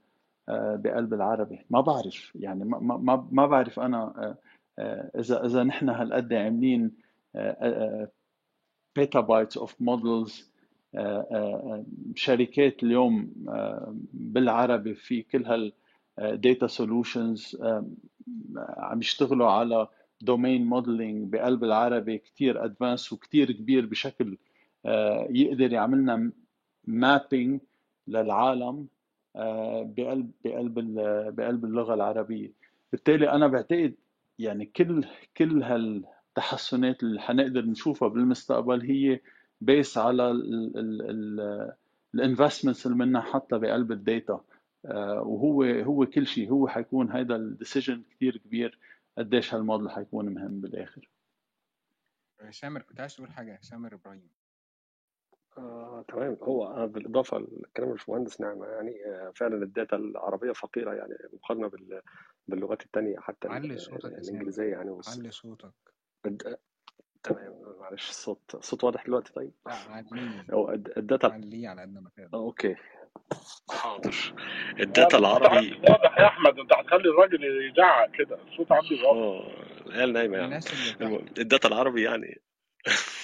بقلب العربي. ما بعرف يعني ما ما ما بعرف أنا آه، آه، إذا إذا نحن هالقد عاملين petabytes of models شركات اليوم آه، بالعربي في كل هال data solutions عم يشتغلوا على domain modelling بقلب العربي كتير advanced وكتير كبير بشكل آه، يقدر يعملنا mapping للعالم آه، بقلب بقلب ال- بقلب اللغة العربية. بالتالي أنا بعتقد يعني كل كل هالتحسنات اللي حنقدر نشوفها بالمستقبل هي based على ال investments اللي بدنا نحطها بقلب ال data. آه، وهو هو كل شيء هو حيكون هيدا ال decision كثير كبير قديش هالموديل حيكون مهم بالآخر. آه، سامر كنت عايز تقول حاجة؟ سامر إبراهيم. آه، تمام. هو آه، بالإضافة لكلام الباشمهندس نعمة يعني آه، فعلا ال data العربية فقيرة يعني مقارنة بال- باللغات التانية حتى علي صوتك يا الإنجليزية يعني والص- علي صوتك. الد- تمام. معلش الصوت الصوت واضح دلوقتي طيب؟ لا عليه هو الد- ال data عليه على قد ما تقدر. آه، okay. حاضر. الداتا العربي واضح يا أحمد. أنت هتخلي الراجل يزعق كده. الصوت عندي واضح. آه العيال نايمة يعني. الناس اللي تحت. المهم ال data العربي يعني.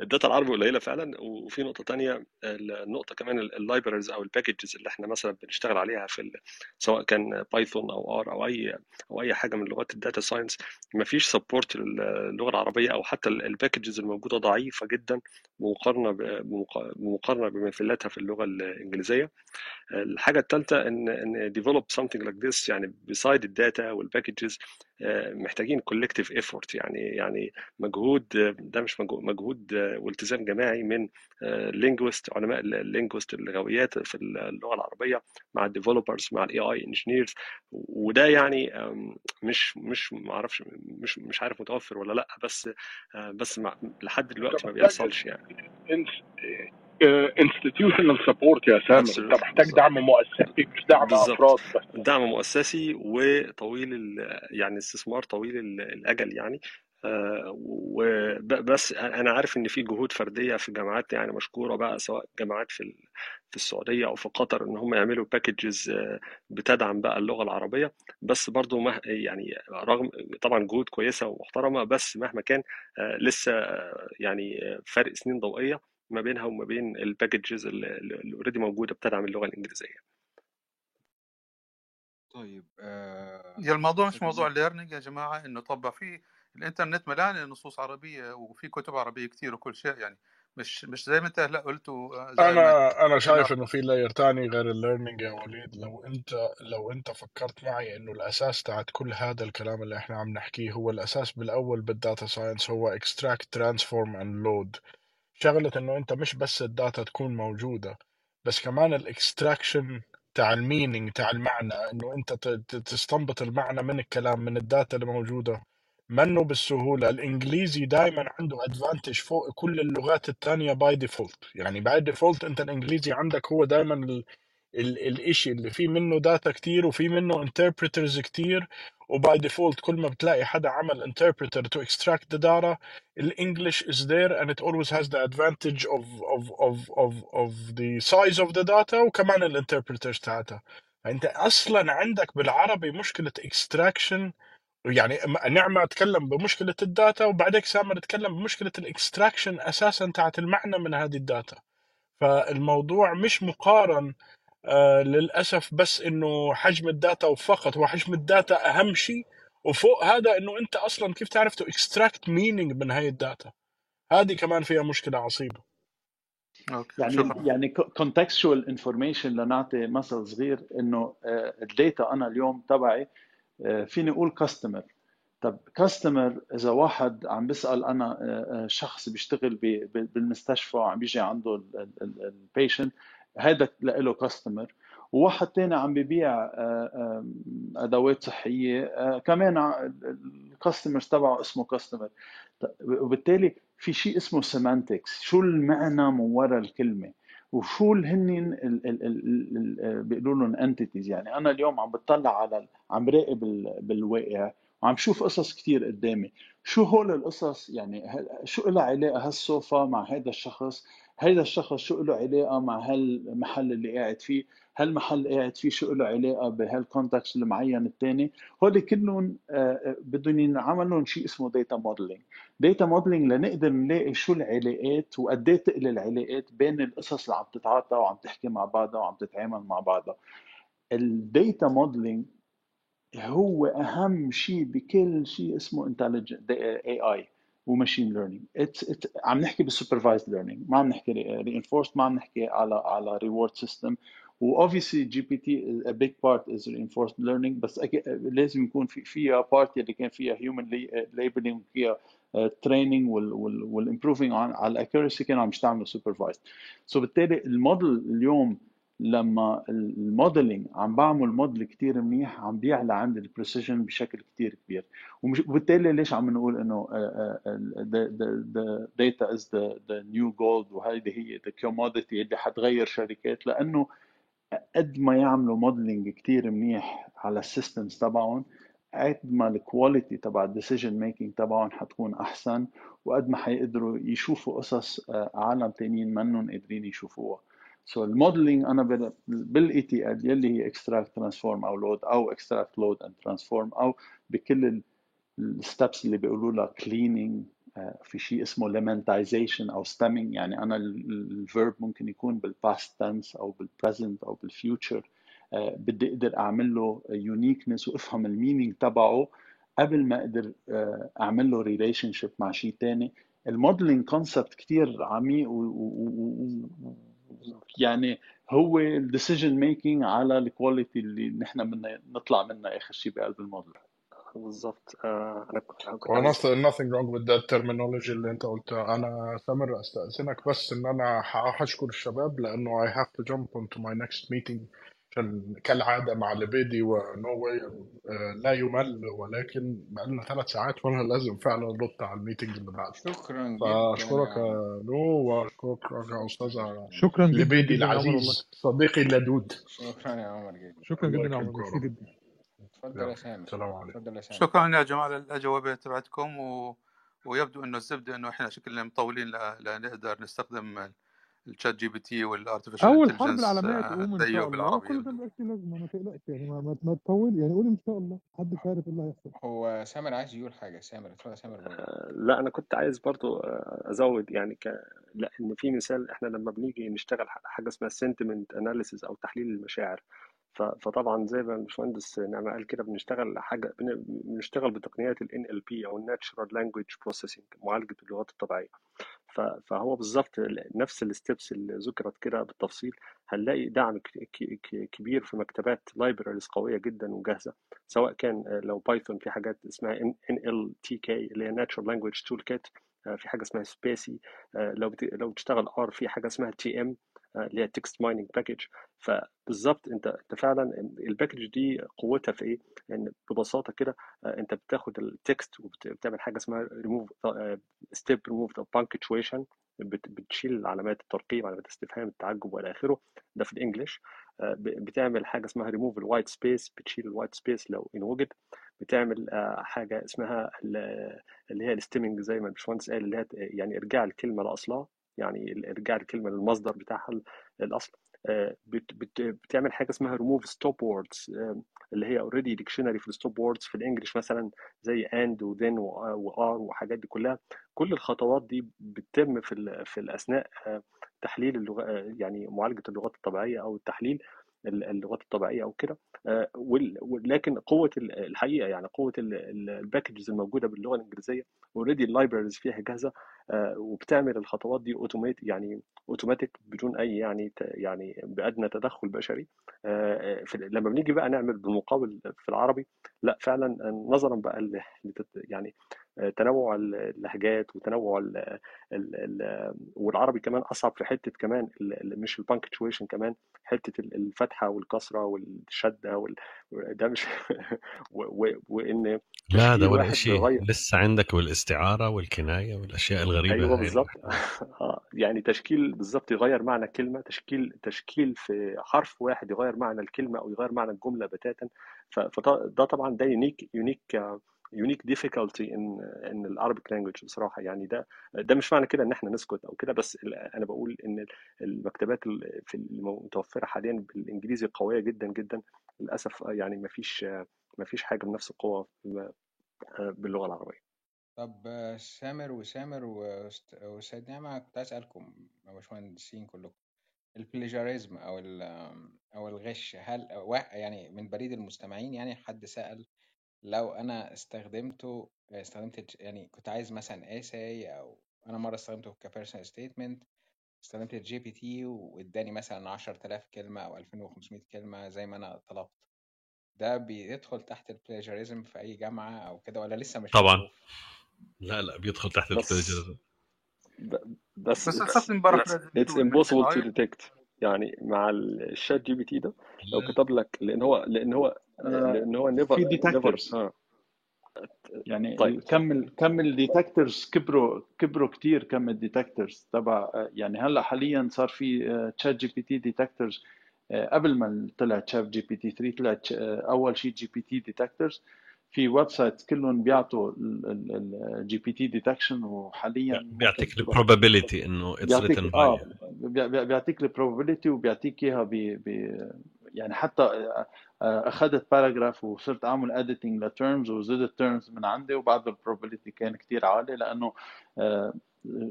ال data العربي قليلة فعلا وفي نقطة تانية النقطة كمان ال libraries أو ال packages اللي إحنا مثلا بنشتغل عليها في سواء كان بايثون أو R أو اي أو أي حاجة من لغات ال data science ما فيش support للغة العربية أو حتى ال packages الموجودة ضعيفة جدا مقارنة بمقا- بمقارنه بمثلاتها في اللغة الإنجليزية. الحاجة الثالثه ان إن develop something like this يعني beside ال data وال packages محتاجين collective effort يعني يعني مجهود ده مش مجهود والتزام جماعي من linguists علماء ال linguists اللغويات في اللغة العربية مع ال developers مع ال AI engineers وده يعني مش مش ما أعرفش مش مش عارف متوفر ولا لأ بس آه، بس لحد دلوقتي ما بيحصلش يعني. institutional support يا سامر. انت. محتاج دعم مؤسسي مش دعم أفراد بس. دعم مؤسسي وطويل يعني استثمار طويل ال- الأجل يعني. وبس أنا عارف إن في جهود فردية في جامعات يعني مشكورة بقى سواء جامعات في في السعودية أو في قطر إن هم يعملوا باكجز بتدعم بقى اللغة العربية. بس برضو مه يعني رغم طبعا جهود كويسة ومحترمة بس مهما كان آه، لسه آه، يعني آه، فرق سنين ضوئية ما بينها وما بين ال packages اللي already موجودة بتدعم اللغة الإنجليزية. طيب آه، يا الموضوع مش موضوع learning يا جماعة إنه طبعا في الإنترنت مليان نصوص عربية وفي كتب عربية كتير وكل شيء يعني مش مش زي ما أنت هلا ما أنا أنا شايف إنه في layer تاني غير ال learning يا وليد. لو أنت لو أنت فكرت معي إنه الأساس تاعت كل هذا الكلام اللي إحنا عم نحكيه هو الأساس بالأول بال data science هو extract transform and load شغلة إنه أنت مش بس ال data تكون موجودة بس كمان ال extraction تاع ال meaning تاع المعنى إنه أنت تستنبط المعنى من الكلام من ال data اللي موجودة منه بالسهولة. الإنجليزي دائما عنده advantage فوق كل اللغات التانية by default يعني by default أنت الإنجليزي عندك هو دائما ال ال الإشي اللي فيه منه data كتير وفي منه interpreters كتير. و by default كل ما بتلاقي حدا عمل interpreter to extract the data ال English is there and it always has the advantage of of of of of the size of the data وكمان ال interpreters تاعتها. فأنت أصلا عندك بالعربي مشكلة extraction يعني م- نعمة تكلم بمشكلة ال data وبعدك سامر تكلم بمشكلة ال extraction أساسا تاعت المعنى من هذه ال data. فالموضوع مش مقارن آه للأسف بس إنه حجم ال data وفقط هو حجم ال data أهم شيء وفوق هذا إنه أنت أصلا كيف تعرف to extract meaning من هاي ال data؟ هذه كمان فيها مشكلة عصيبة. okay يعني شكرا. يعني contextual information لنعطي مثل صغير إنه ال data أنا اليوم تبعي آه، فيني أقول customer طب customer إذا واحد عم بيسأل أنا آه، آه، شخص بيشتغل بالمستشفى وعم بيجي عنده ال patient هذا له customer وواحد تاني عم ببيع آه، آه، أدوات صحية آه، كمان ال customer تبعه اسمه customer وبالتالي في شيء اسمه semantics شو المعنى من وراء الكلمة؟ وشو هن بيقولوا لهم entities يعني. أنا اليوم عم بطلع على عم راقب ال- بالواقع وعم شوف قصص كتير قدامي. شو هول القصص يعني؟ شو لها علاقة هالصوفا مع هذا الشخص؟ هذا الشخص شو له علاقة مع هالمحل اللي قاعد فيه؟ هالمحل قاعد فيه شو له علاقه بهال context المعين الثاني هول كلهم آه، آه، بدهم ينعمل لهم شيء اسمه data modeling data modeling لنقدر نلاقي شو العلاقات وقد إيه تقل العلاقات بين القصص اللي عم تتعاطى وعم تحكي مع بعضها وعم تتعامل مع بعضها. ال data modeling هو أهم شيء بكل شيء اسمه intelligent AI و machine learning عم نحكي بال supervised learning ما عم نحكي reinforced ما عم نحكي على على reward system و obviously GPT a big part is reinforced learning بس لازم يكون في فيها part اللي كان فيها human labeling فيها training وال improving على ال accuracy كانوا عم يشتغلوا supervised so بالتالي الموديل اليوم لما ال modeling عم بعمل موديل كتير منيح عم بيعلى عندي ال precision بشكل كتير كبير. وبالتالي ليش عم نقول إنه is the, the new gold وهيدي هي the commodity اللي حتغير شركات؟ لأنه قد ما يعملوا modeling كتير منيح على ال systems تبعهم قد ما ال quality تبع ال decision making تبعهم حتكون أحسن وقد ما حيقدروا يشوفوا قصص آه، عالم تانيين منهم قادرين يشوفوها. so so ال modeling أنا ال يلي هي extract transform أو load أو extract load and transform أو بكل ال steps اللي بيقولوا لها cleaning في شيء اسمه lemmatization أو stemming يعني أنا ال verb ممكن يكون بال past tense أو بال present أو بال future بدي أقدر أعمل له uniqueness وأفهم ال meaning تبعه قبل ما أقدر آه، أعمل له relationship مع شيء ثاني ال modeling concept كثير عميق. و... يعني هو ال decision making على ال quality اللي نحن بدنا نطلع منها آخر شيء بقلب الموديل. بالضبط. آه، أنا كنت nothing wrong with that terminology اللي أنت قلتها. أنا سامر أستأذنك بس إن أنا هشكر الشباب لأنه I have to jump onto my next meeting عشان كالعادة مع لبيدي و no way لا يمل. ولكن بقالنا ثلاث ساعات وأنا لازم فعلا أرد على ال meeting اللي بعده. شكرا جدا فأشكرك يا يا نو وأشكرك يا أستاذة شكرا جدا لبيدي العزيز صديقي اللدود. شكرا يا عمر جدا. شكرا جدا يا عمر جدا. اتفضل يا يلا سامر سلام عليكم يا شكرا يا جماعة للأجوبة تبعتكم و... ويبدو أنه الزبدة أنه إحنا شكلنا مطولين ل... لنقدر نستخدم ال ChatGPT وال artificial أول حرب العالمية تقوم إن شاء الله. كل ده ليه لازمه ما تقلقش يعني ما, ما, ما تطول يعني قول إن شاء الله. محدش عارف إيه اللي هيحصل. هو سامر عايز يقول حاجة. سامر اتفضل سامر. آه، لا أنا كنت عايز برضو آه، أزود يعني ك... لأن في مثال إحنا لما بنيجي نشتغل ح- حاجة اسمها sentiment analysis أو تحليل المشاعر. فطبعا زي ما الباشمهندس نعمة قال كده بنشتغل حاجة بن... بنشتغل بتقنيات ال NLP أو Natural Language Processing معالجة اللغات الطبيعية. فهو بالظبط ال- نفس ال steps اللي ذكرت كده بالتفصيل هنلاقي دعم كبير في مكتبات libraries قوية جدا وجاهزة سواء كان آه، لو Python في حاجات اسمها NLTK اللي هي Natural Language Toolkit آه، في حاجة اسمها spaCy لو بت... لو بتشتغل R في حاجة اسمها tm اللي هي text mining package فبالظبط انت انت فعلا ال package دي قوتها في إيه؟ ان ببساطة كده آه، انت بتاخد ال text وبتعمل حاجة اسمها ريموف ستيب ريموف ذا بانكتويشن بتشيل علامات الترقيم علامات الاستفهام التعجب والى آخره. ده في ال English. آه، بتعمل حاجة اسمها ريموف ال white space بتشيل الوايت سبيس لو ان وجد بتعمل آه، حاجة اسمها ال- اللي هي ال stemming زي ما الباشمهندس قال اللي هي يعني ارجاع الكلمة لأصلها. يعني ارجاع الكلمة للمصدر بتاعها ال- الأصل. آه، بت- بت- بتعمل حاجة اسمها ريموف ستوب ووردز اللي هي already dictionary في ال stop words في ال English مثلا زي and و then و or وحاجات دي كلها. كل الخطوات دي بتتم في في الأثناء آه، تحليل اللغة آه، يعني معالجة اللغات الطبيعية أو التحليل. اللغات الطبيعية أو كده. آه، ولكن قوة ال- الحقيقة يعني قوة ال packages الموجودة باللغة الإنجليزية already ال libraries فيها جاهزة آه، وبتعمل الخطوات دي automate يعني اوتوماتيك بدون أي يعني يعني بأدنى تدخل بشري. آه، لما بنيجي بقى نعمل بالمقابل في العربي لا فعلا نظرا بقى يعني تنوع اللهجات وتنوع ال ال ال والعربي كمان أصعب في حتة كمان مش ال punctuation كمان حتة ال- الفتحة والكسرة والشدة وال... ده مش و... وإن لا ده ولا شيء. لسه عندك والاستعارة والكناية والأشياء الغريبة أيوه بالظبط آه، يعني تشكيل بالظبط يغير معنى كلمة تشكيل تشكيل في حرف واحد يغير معنى الكلمة أو يغير معنى الجملة بتاتا. فده ده طبعا ده unique unique unique difficulty in in ال Arabic language بصراحة. يعني ده ده مش معنى كده إن إحنا نسكت أو كده بس أنا بقول إن المكتبات ال- في المتوفرة حاليا بالإنجليزي قوية جدا جدا. للأسف آه، يعني ما فيش ما فيش حاجة بنفس القوة باللغة العربية. طب آه، سامر وسامر وسيد نعمة كنت يا باشمهندسين كلكم البليجاريزم أو ال- أو الغش هل يعني من بريد المستمعين يعني حد سأل لو أنا استخدمته استخدمت يعني كنت عايز مثلا essay أو أنا مرة استخدمته ك personal statement استخدمت ال GPT واداني مثلا 10000 كلمة أو 2500 كلمة زي ما أنا طلبت. ده بيدخل تحت ال plagiarism في أي جامعة أو كده ولا لسه مش طبعا؟ لا لا بيدخل تحت بس ب- بس بس it's paraphrase it's تول من impossible to الاي detect. يعني مع ال ChatGPT ده لو لا كتب لك لأن هو لأن هو آه، لأن هو never في detectors آه. يعني طيب. كم كم ال detectors كبروا كبروا كتير كم ال detectors تبع يعني هلأ حاليا صار في ChatGPT detectors قبل ما طلع ChatGPT 3 طلع آه، أول شيء GPT detectors في website كلهم بيعطوا ال GPT detection وحاليا بيعطيك ال probability إنه it's بي- بي- بيعطيك ال probability وبيعطيك إياها ب يعني حتى آه، آه، أخذت paragraph وصرت أعمل editing ل terms وزدت terms من عندي وبعد ال probability كان كتير عالي لأنه آه،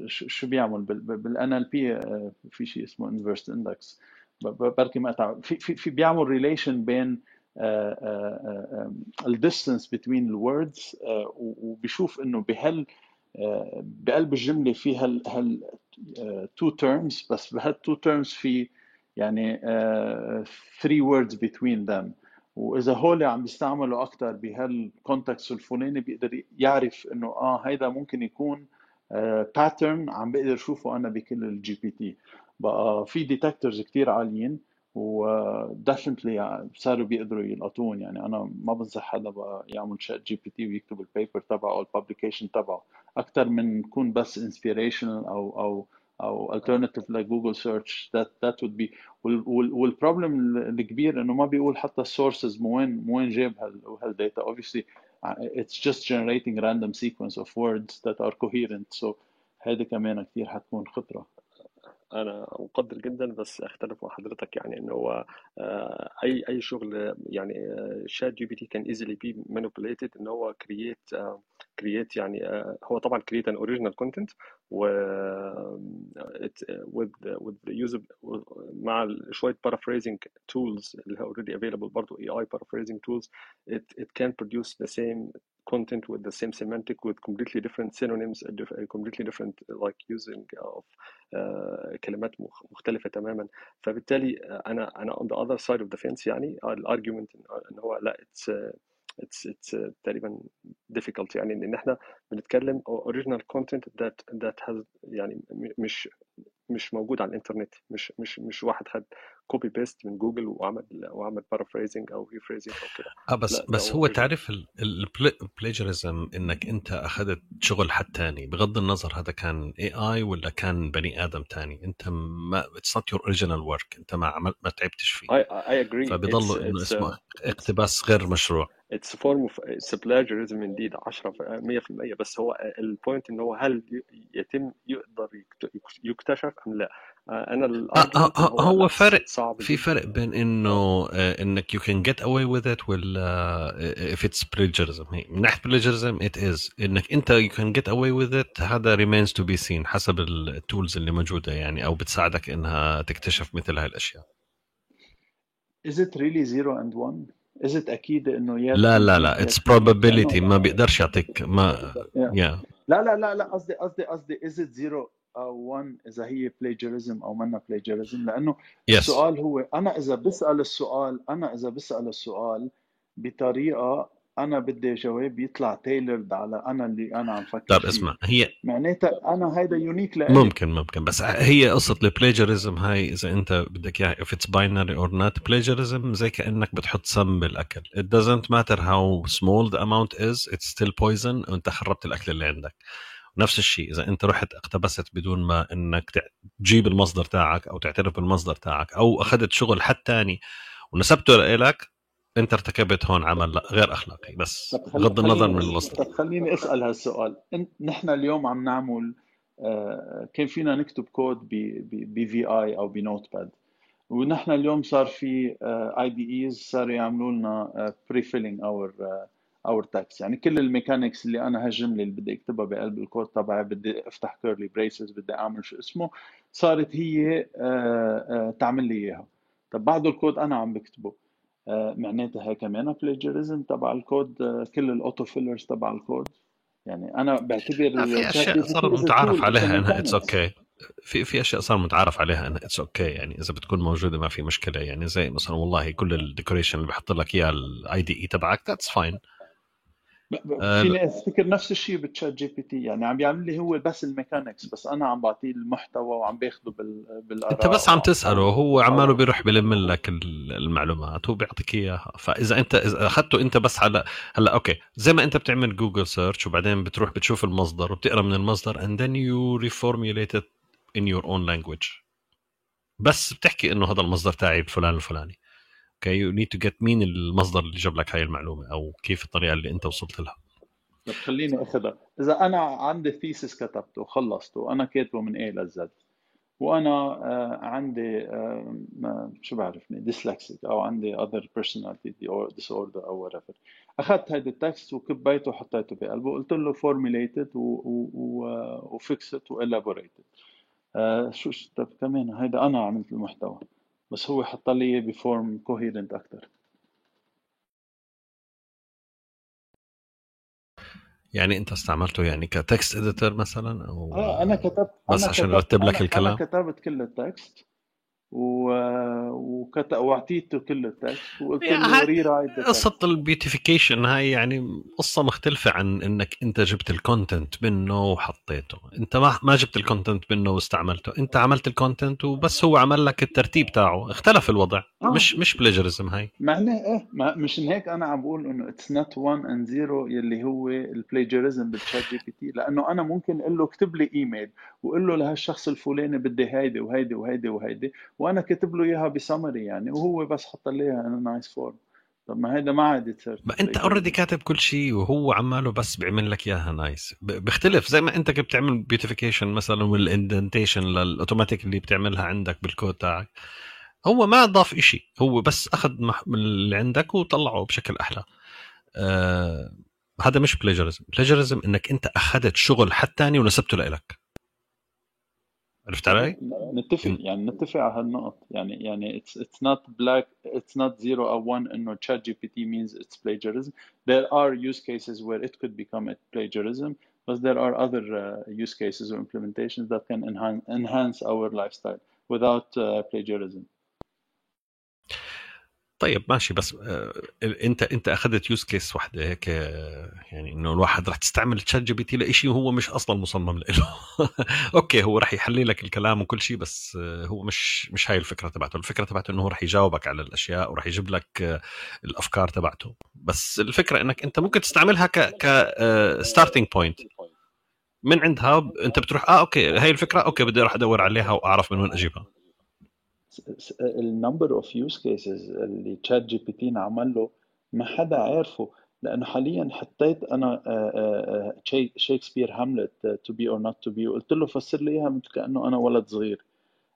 شو بيعمل؟ بال NLP في شيء اسمه inverse index بركي ما في في بيعمل relation بين ال distance بين ال words وبيشوف إنه بهال آه، بقلب الجملة في هال هال two terms بس بهال two terms في يعني three words between them وإذا هول عم بيستعملوا أكثر بهال context الفلاني بيقدر يعرف إنه آه هيدا ممكن يكون pattern عم بقدر اشوفه أنا بكل ال GPT بقى في detectors كتير عاليين. و definitely صاروا بيقدروا يلقطون يعني أنا ما بنصح حدا يعمل ChatGPT ويكتب ال paper تبعه أو ال publication تبعه. أكثر من يكون بس inspirational أو أو أو alternative لجوجل search that that would be وال problem الكبير إنه ما بيقول حتى ال sources مو وين مو وين جاب هال هال data obviously uh, it's just generating random sequence of words that are coherent. So هذا كمان كثير حتكون خطرة. أنا مقدر جدا بس اختلف مع حضرتك يعني ان هو آه، اي اي شغل يعني شات جي بي تي كان easily be manipulated ان هو آه، create يعني آه، هو طبعا create an original content و it with مع شوية paraphrasing tools اللي هي already available برضه AI paraphrasing tools it it can produce the same content with the same semantic with completely different synonyms completely different like using of آه، كلمات مخ- مختلفة تماما. فبالتالي آه، أنا أنا on the other side of the fence يعني ال argument إن هو لا it's it's uh, تقريبا difficult يعني. إن إحنا بنتكلم original content that that has يعني مش مش موجود على الإنترنت مش مش مش واحد خد copy paste من جوجل وعمل وعمل paraphrasing أو rephrasing أو كده. آه بس بس هو تعرف ال plagiarism إنك أنت أخذت شغل حد تاني. بغض النظر هذا كان AI ولا كان بني آدم تاني. أنت ما it's not your original work أنت ما عملت ما تعبتش فيه. Agree. it's فبيضل انه اسمه uh, اقتباس غير مشروع. form of it's a plagiarism indeed 10 100% بس هو ال point ان هو هل يتم يقدر يكت- يكتشف أم لا. أنا آه آه ان آه، هو هو فرق صعب في جدا. فرق بين إنه إنك you can get away with it ولا if it's plagiarism. هي من ناحية plagiarism it is. إنك أنت you can get away with it هذا remains to be seen حسب ال tools اللي موجودة يعني أو بتساعدك إنها تكتشف مثل هاي الأشياء. Is it really zero and one? Is it أكيد إنه يا لا لا لا it's probability. ما بيقدرش يعطيك ما yeah. يا لا لا لا لا قصدي قصدي قصدي is it zero 1 إذا هي plagiarism أو منا plagiarism لأنه yes السؤال هو أنا إذا بسأل السؤال أنا إذا بسأل السؤال بطريقة أنا بدي جواب يطلع تailored على أنا اللي أنا عم فكر طب اسمع هي معناتها أنا هيدا unique لإلي. ممكن ممكن بس هي قصة ال plagiarism هاي إذا أنت بدك إياها if it's binary or not plagiarism زي كأنك بتحط سم بالأكل. It doesn't matter how small the amount is it's still poison وأنت خربت الأكل اللي عندك. نفس الشيء. إذا أنت رحت اقتبست بدون ما تع- تجيب المصدر تاعك أو تعترف بالمصدر تاعك أو أخذت شغل حد تاني ونسبته لك أنت ارتكبت هون عمل غير أخلاقي. بس. بغض النظر من المصدر خليني أسأل هالسؤال. نحن اليوم عم نعمل آه، كان فينا نكتب كود ب vi أو ب Notepad ونحن اليوم صار في IDEs صاروا يعملوا لنا pre-filling or or text يعني كل ال mechanics اللي أنا هالجمله اللي بدي أكتبها بقلب الكود تبعي بدي أفتح curly braces بدي أعمل شو اسمه صارت هي آه، آه، تعمل لي إياها. طب بعده الكود أنا عم بكتبه. آه، معناتها هي كمان plagiarism تبع الكود كل ال auto fillers تبع الكود. يعني أنا بعتبر في أشياء صار متعارف عليها إنها اتس أوكي في في أشياء صار متعارف عليها إنها it's okay يعني إذا بتكون موجودة ما في مشكلة. يعني زي مثلا والله كل ال decoration اللي بحط لك اياه ال IDE تبعك that's fine فيني افتكر نفس الشيء بال ChatGPT يعني عم بيعمل لي هو بس ال mechanics بس أنا عم بعطيه المحتوى وعم باخده بال... أنت بالاراء بس عم تسأله هو عماله بيروح بلم لك ال- المعلومات هو بيعطيك إياها. فإذا أنت إذا أخذته أنت بس على هلأ okay زي ما أنت بتعمل جوجل search وبعدين بتروح بتشوف المصدر وبتقرأ من المصدر and then you reformulate it in your own language. بس بتحكي إنه هذا المصدر تاعي الفلان الفلاني أوكي you need to get مين المصدر اللي جاب لك هاي المعلومة أو كيف الطريقة اللي أنت وصلت لها. طب خليني أخذها. إذا أنا عندي thesis كتبته وخلصته وأنا كاتبه من A ل Z وأنا آه، عندي آه، شو بعرفني dyslexic أو عندي other personality disorder أو whatever. أخذت هيدا التكست وكبيته وحطيته بقلبه وقلت له و elaborated آه، شو شو- طب كمان هيدا أنا عملت المحتوى. بس هو حط لي ب form coherent أكثر يعني أنت استعملته يعني ك text editor مثلا أو آه أنا كتبت بس أنا عشان يرتب لك أنا أنا الكلام؟ كتبت كل ال text وأعطيته كل ال text وقلت له ري قصة تكست البيوتيفيكيشن هاي يعني قصة مختلفة عن إنك أنت جبت ال content منه وحطيته. أنت ما ما جبت ال content منه واستعملته. أنت عملت ال content وبس هو عمل لك الترتيب تاعه. اختلف الوضع. آه. مش مش plagiarism هاي. معناه إيه؟ ما مشان هيك أنا عم بقول إنه it's not 1 and 0 يلي هو ال plagiarism بال ChatGPT لأنه أنا ممكن أقول له اكتب لي ايميل وأقول له لهالشخص الفلاني بدي هيدي وهيدي وهيدي وهيدي وأنا كاتب له إياها بسمري يعني وهو بس حط لي إياها nice form طب ما هيدا ما عاد ما أنت already كاتب كل شيء وهو عماله بس بيعمل لك إياها nice بيختلف. زي ما أنت كنت بتعمل beautification مثلا وال indentation لل automatic اللي بتعملها عندك بالكود تاعك. هو ما ضاف إشي. هو بس أخذ اللي عندك وطلعه بشكل أحلى. آه هذا مش plagiarism plagiarism إنك أنت أخذت شغل حد تاني ونسبته لك عرفت علي؟ نتفق يعني نتفق على هالنقط يعني يعني it's it's not black it's not zero or one انه chat GPT means it's plagiarism there are use cases where it could become a plagiarism but there are other uh, use cases or implementations that can enhance enhance our lifestyle without uh, plagiarism طيب ماشي بس آه أنت أنت أخذت use case واحدة هيك يعني إنه الواحد رح تستعمل ChatGPT لشيء وهو مش أصلا مصمم له. أوكي هو رح يحلي لك الكلام وكل شيء بس آه، هو مش مش هاي الفكرة تبعته. الفكرة تبعته إنه هو رح يجاوبك على الأشياء ورح يجيب لك آه، الأفكار تبعته. بس الفكرة إنك أنت ممكن تستعملها ك ك starting point من عندها أنت بتروح آه أوكي هاي الفكرة أوكي بدي أروح أدور عليها وأعرف من وين أجيبها. ال number of use cases اللي ChatGPT عمل له ما حدا عارفه. لأنه حاليا حطيت أنا شي- شكسبير هاملت to be or not to be وقلت له فسر لي إياها مثل كأنه أنا ولد صغير.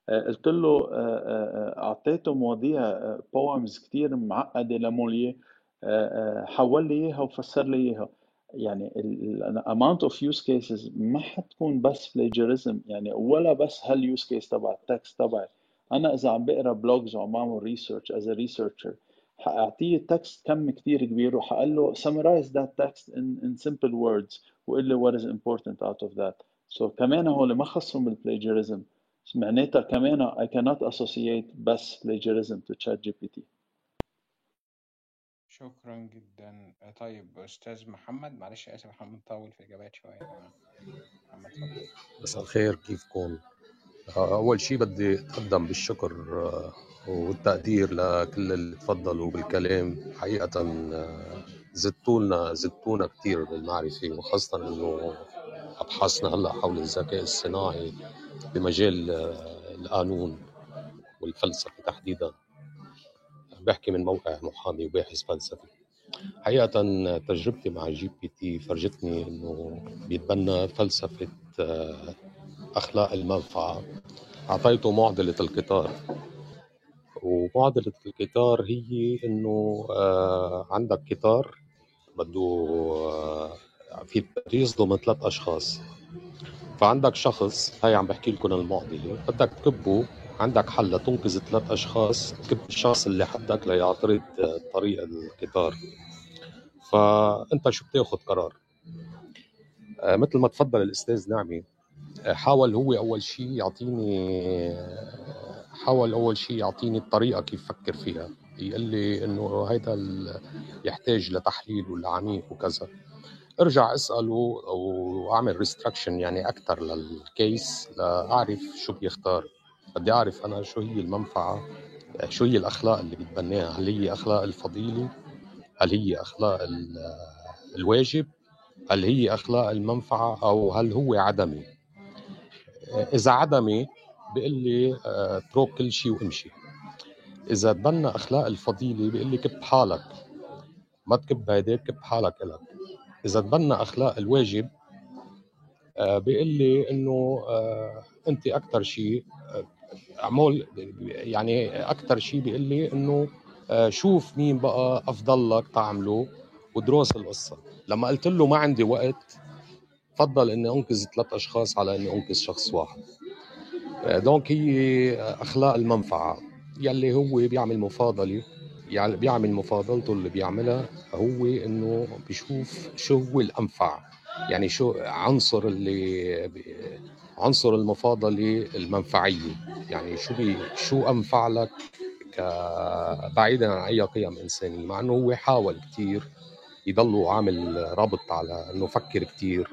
آه، قلت له آه، آه، أعطيته مواضيع poems كثير معقدة لموليير آه، حول لي إياها وفسر لي إياها. يعني ال amount of use cases ما حتكون بس plagiarism يعني ولا بس هال use case تبع ال text تبعي. أنا إذا عم بقرأ blogs وعم بعمل research as researcher حأعطيه text كم كتير كبير وحقول له summarize that text in, in simple words وقول لي what is important out of that. So كمان هو اللي ما خصهم بال plagiarism معناتها كمان I cannot associate بس plagiarism to ChatGPT شكرا جدا. طيب أستاذ محمد معلش آسف محمد طول في الإجابات شوية. يا جماعة محمد مساء الخير كيفكم؟ أول شيء بدي أتقدم بالشكر آه، والتقدير لكل اللي تفضلوا بالكلام. حقيقة آه، زدتونا زدتونا كثير بالمعرفة وخاصة إنه أبحاثنا هلأ حول الذكاء الصناعي بمجال آه، القانون والفلسفة تحديدا. بحكي من موقع محامي وباحث فلسفي. حقيقة تجربتي مع GPT فرجتني إنه بيتبنى فلسفة أخلاق المنفعة. اعطيته معضلة القطار. ومعضلة القطار هي إنه آه، عندك قطار بده آه، في يصدم ثلاث أشخاص. فعندك شخص هاي عم بحكي لكم المعضلة بدك تكبه عندك حل لتنقذ ثلاث أشخاص تكب الشخص اللي حدك ليعترض طريق القطار. فأنت شو بتاخذ قرار؟ آه، مثل ما تفضل الأستاذ نعمي حاول هو أول شيء يعطيني حاول أول شيء يعطيني الطريقة كيف فكر فيها. يقول لي إنه هيدا يحتاج لتحليل ولا عميق وكذا. أرجع أسأله وأعمل ريستركشن يعني أكثر للكيس لأعرف شو بيختار. بدي أعرف أنا شو هي المنفعة شو هي الأخلاق اللي بتبناها هل هي أخلاق الفضيلة؟ هل هي أخلاق الواجب؟ هل هي أخلاق المنفعة؟ أو هل هو عدمي؟ إذا عدمي بيقول لي آه، اترك كل شيء وامشي. إذا تبنى أخلاق الفضيلة بيقول لي كب حالك. ما تكب هيداك كب حالك إلك. إذا تبنى أخلاق الواجب آه، بيقول لي إنه آه، أنت أكثر شيء عمول يعني أكثر شيء بيقول لي إنه شوف مين بقى افضل لك تعمله ودروس القصة. لما قلت له ما عندي وقت فضل إني أنقذ ثلاث أشخاص على إني أنقذ شخص واحد. آه، دونك هي أخلاق المنفعة. يلي هو بيعمل مفاضلة يعني بيعمل مفاضلته اللي بيعملها هو إنه بيشوف شو هو الأنفع. يعني شو عنصر اللي عنصر المفاضلة المنفعية. يعني شو بي شو أنفع لك بعيدا عن أي قيم إنسانية. مع إنه هو حاول كثير يضلوا عامل ربط على إنه فكر كثير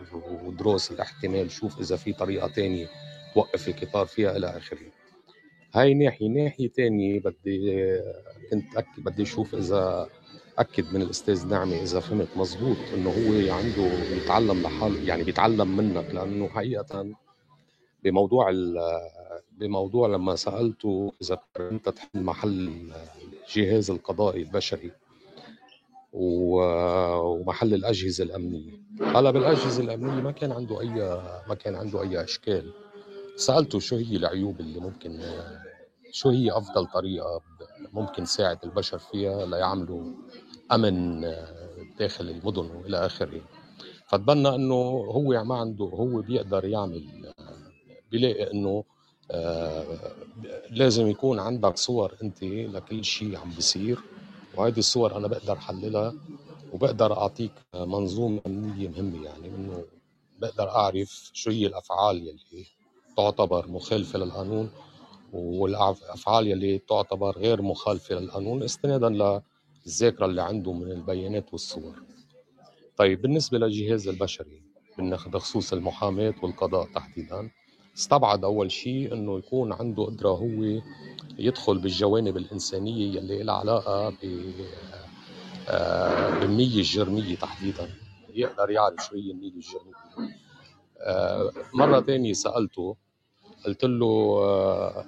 ودروس الاحتمال شوف إذا في طريقة تانية توقف القطار فيها إلى آخره. هاي ناحية ناحية تانية بدي كنت أكد بدي أشوف إذا أكد من الأستاذ نعمة إذا فهمت مزبوط إنه هو عنده يتعلم لحاله يعني بيتعلم منك لأنه حقيقة بموضوع بموضوع لما سألته إذا انت تحل محل الجهاز القضائي البشري ومحل الأجهزة الأمنية. هلا بالأجهزة الأمنية ما كان عنده اي ما كان عنده أي إشكال. سألته شو هي العيوب اللي ممكن شو هي أفضل طريقة ممكن ساعد البشر فيها ليعملوا أمن داخل المدن وإلى آخره. فتبنى إنه هو ما عنده هو بيقدر يعمل بيلاقي إنه آه لازم يكون عندك صور أنت لكل شيء عم بيصير. وهذه الصور أنا بقدر حللها وبقدر أعطيك منظومة امنيه مهمة يعني إنه بقدر أعرف شو هي الأفعال يلي تعتبر مخالفة للقانون والأفعال يلي تعتبر غير مخالفة للقانون استنادا للذاكرة اللي عنده من البيانات والصور. طيب بالنسبة للجهاز البشري بخصوص المحاماة والقضاء تحديدا استبعد أول شيء إنه يكون عنده قدرة هو يدخل بالجوانب الإنسانية يلي لها علاقة ب آه، بالنيه الجرمية تحديدا. يقدر يعرف شو هي النيه الجرمية. آه، مرة ثانية سألته قلت له آه،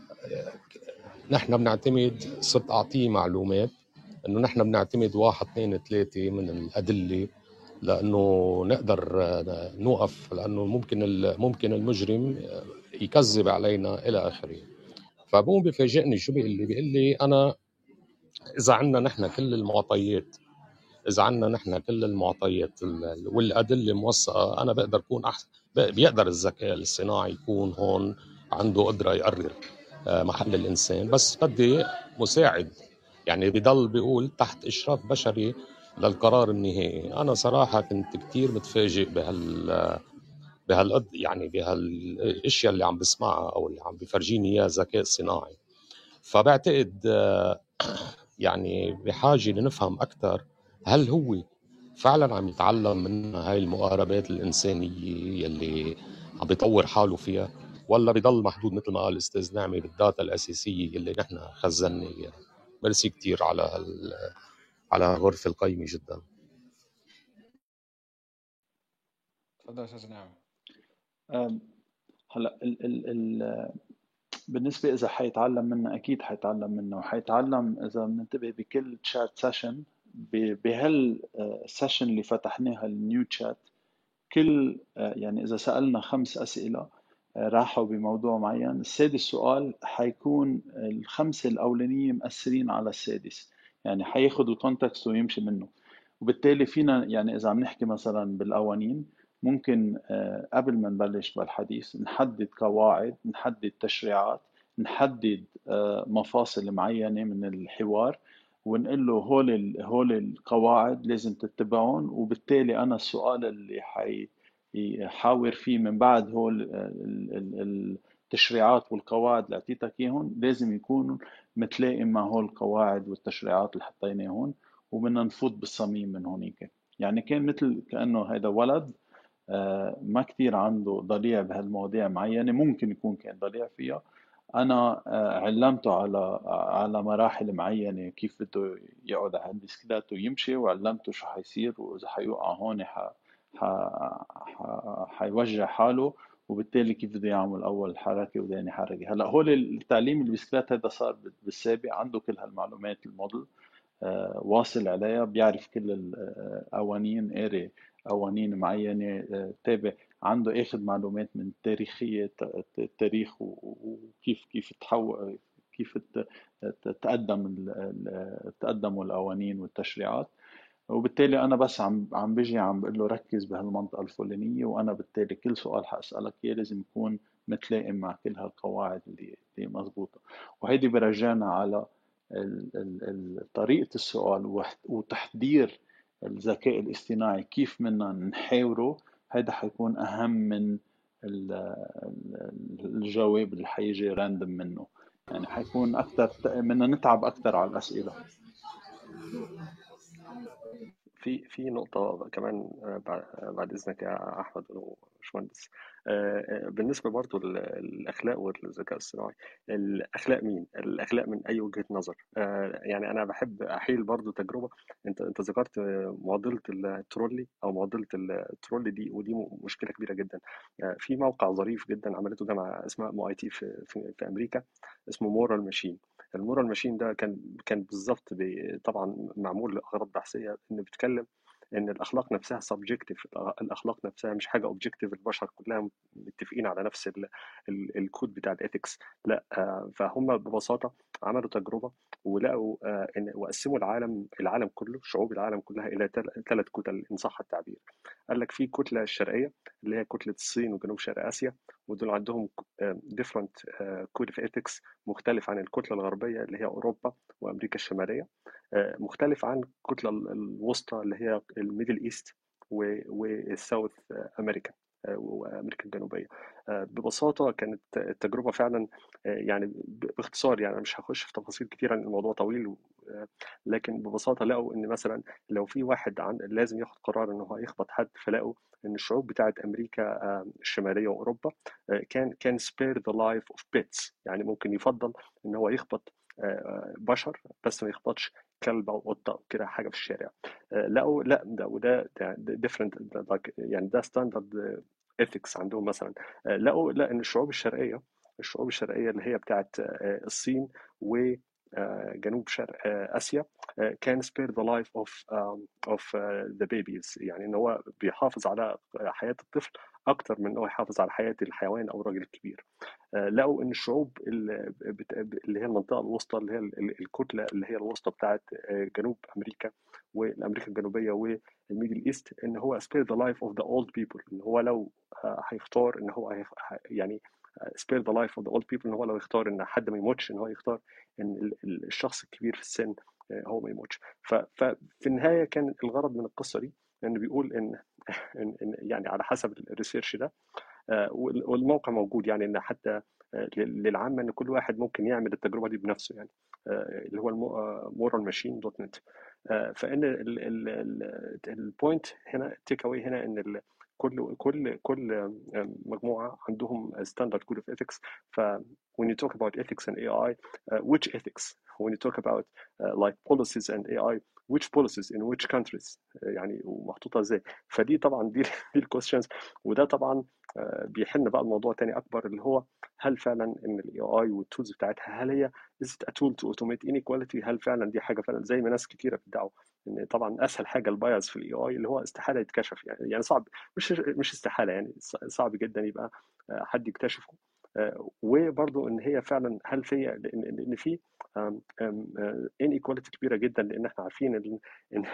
نحن بنعتمد صرت أعطيه معلومات إنه نحن بنعتمد واحد اثنين ثلاثة من الأدلة. لأنه نقدر نوقف لأنه ممكن ممكن المجرم يكذب علينا إلى آخره. فبقوم بفاجئني شو بيقول لي؟ بيقول لي أنا إذا عندنا نحن كل المعطيات إذا عندنا نحن كل المعطيات والأدلة موثقة أنا بقدر أكون احسن بيقدر الذكاء الصناعي يكون هون عنده قدرة يقرر آه، محل الإنسان. بس بدي مساعد يعني بضل بيقول تحت إشراف بشري للقرار النهائي. أنا صراحة كنت كتير متفاجئ بهال بهالقد يعني بهالأشياء اللي عم بسمعها أو اللي عم بفرجيني إياها الذكاء الصناعي فبعتقد يعني بحاجة لنفهم أكثر هل هو فعلا عم يتعلم من هاي المقاربات الإنسانية يلي عم بيطور حاله فيها ولا بضل محدود مثل ما قال الأستاذ نعمي بال data الأساسية اللي نحن خزنا إياها. ميرسي كثير على هال... على غرفه القيمه جدا. تفضل أستاذ نعم. هلأ ال ال ال بالنسبة إذا حيتعلم منه أكيد حيتعلم منه. وحيتعلم إذا بننتبه بكل chat session بهال session اللي فتحناها ال new chat كل آه، يعني إذا سألنا خمس أسئلة آه، راحوا بموضوع معين. السادس سؤال حيكون الخمسة الأولانية مأثرين على السادس. يعني حياخد ال context ويمشي منه. وبالتالي فينا يعني إذا عم نحكي مثلا بالقوانين ممكن آه، قبل ما نبلش بالحديث نحدد قواعد نحدد تشريعات نحدد آه، مفاصل معينة من الحوار ونقول له هول هول القواعد لازم تتبعون وبالتالي أنا السؤال اللي حي يحاور فيه من بعد هول ال- ال- التشريعات والقواعد اللي أعطيتك إياهم لازم يكونوا متلائم مع هول القواعد والتشريعات اللي حطيناهم وبدنا نفوت بالصميم من هونيك. يعني كان مثل كأنه هذا ولد آه، ما كتير عنده ضليع بهالمواضيع معينة ممكن يكون كان ضليع فيها. أنا آه، علمته على على مراحل معينة كيف بده يقعد على البسكليت ويمشي وعلمته شو حيصير وإذا حيوقع هون ح... ح... ح... حاله. وبالتالي كيف بده يعمل أول حركة وثاني حركة. هلأ هول التعليم البسكليت هذا صار بالسابق عنده كل هالمعلومات الموديل آه، واصل عليها بيعرف كل القوانين قاري قوانين معينة آه، تابع عنده آخذ معلومات من تاريخية التاريخ وكيف كيف تحول كيف تقدم تقدموا القوانين والتشريعات. وبالتالي أنا بس عم عم بيجي عم بقول له ركز بهالمنطقة الفلانية وأنا بالتالي كل سؤال حأسألك إياه لازم يكون متلائم مع كل هالقواعد اللي اللي مضبوطه وهيدي برجعنا على ال- ال- طريقة السؤال وتحضير الذكاء الاصطناعي كيف بدنا نحاوره. هيدا حيكون أهم من ال- ال- الجواب اللي حيجي راندم منه. يعني حيكون أكثر بدنا نتعب أكثر على الأسئلة. في في نقطة كمان آه، بعد آه، بعد إذنك يا أحمد وباشمهندس آه، بالنسبة برضو للأخلاق والذكاء الصناعي الأخلاق مين؟ الأخلاق من أي وجهة نظر؟ يعني أنا بحب أحيل برضو تجربة أنت أنت ذكرت معضلة الترولي أو معضلة الترولي دي ودي مشكلة كبيرة جدا في موقع ظريف جدا عملته جامعة اسمها MIT في, في, في أمريكا اسمه Moral Machine ال Moral Machine ده كان كان بالظبط طبعا معمول لأغراض بحثية انه بيتكلم إن الأخلاق نفسها subjective الأخلاق نفسها مش حاجة objective البشر كلها متفقين على نفس ال ال الكود بتاع ال ethics لأ آه، فهم ببساطة عملوا تجربة ولقوا آه، إن وقسموا العالم العالم كله شعوب العالم كلها إلى ثلاث كتل إن صح التعبير. قال لك في كتلة الشرقيه اللي هي كتلة الصين وجنوب شرق آسيا ودول عندهم different code of ethics مختلف عن الكتلة الغربية اللي هي أوروبا وأمريكا الشمالية. مختلف عن الكتله ال- الوسطى اللي هي ال Middle East وال South أمريكا آه، وأمريكا الجنوبية. آه، ببساطة كانت التجربة فعلا آه، يعني باختصار يعني مش هخش في تفاصيل كتير لأن الموضوع طويل آه، لكن ببساطة لقوا إن مثلا لو في واحد عن لازم ياخد قرار إن هو يخبط حد فلقوا إن الشعوب بتاعت أمريكا آه، الشمالية وأوروبا آه، كان كان spare the life of pets. يعني ممكن يفضل إن هو يخبط آه، بشر بس ما يخبطش كلب أو قطه أو كده حاجة في الشارع. آه، لقوا لا ده وده different يعني ده standard ethics عندهم مثلا. آه، لقوا لا إن الشعوب الشرقية الشعوب الشرقية اللي هي بتاعت آه، الصين و جنوب شرق آسيا كان life of um, of uh, the babies. يعني إن هو بيحافظ على حياة الطفل أكتر من إن هو يحافظ على حياة الحيوان أو الراجل الكبير. آه، لقوا إن الشعوب اللي هي المنطقة الوسطى اللي هي ال- ال- الكتلة اللي هي الوسطى بتاعت آه، جنوب أمريكا والأمريكا الجنوبية وال Middle East إن هو spare the life of the old people إن هو لو آه، هيختار إن هو يعني spare the life of the old people إن هو لو يختار إن حد ما يموتش إن هو يختار إن ال- ال- الشخص الكبير في السن هو ما يموتش. ففي النهاية كان الغرض من القصة دي انه بيقول إن إن يعني على حسب ال research ده آه، وال- والموقع موجود يعني إن حتى آه، لل- للعامة إن كل واحد ممكن يعمل التجربة دي بنفسه يعني آه، اللي هو Moral Machine dot net فإن ال point هنا ال take away هنا إن كل كل كل مجموعة عندهم standard code of ethics. ف when you talk about ethics and AI uh, which ethics when you talk about uh, like policies and AI which policies in which countries آه، يعني ومحطوطة إزاي. فدي طبعا دي دي الكويستشنز وده طبعا آه، بيفتح بقى الموضوع تاني أكبر اللي هو هل فعلا إن ال AI وال tools بتاعتها هل هي AI a tool to automate inequality هل فعلا دي حاجة فعلا زي ما ناس كتيرة بتدعوا إن طبعا أسهل حاجة ال bias في ال AI اللي هو استحالة يتكشف يعني يعني صعب مش مش استحالة يعني صعب جدا يبقى آه، حد يكتشفه. آه، وبرضو إن هي فعلا هل في لأن في inequality كبيرة جدا لأن إحنا عارفين إن إن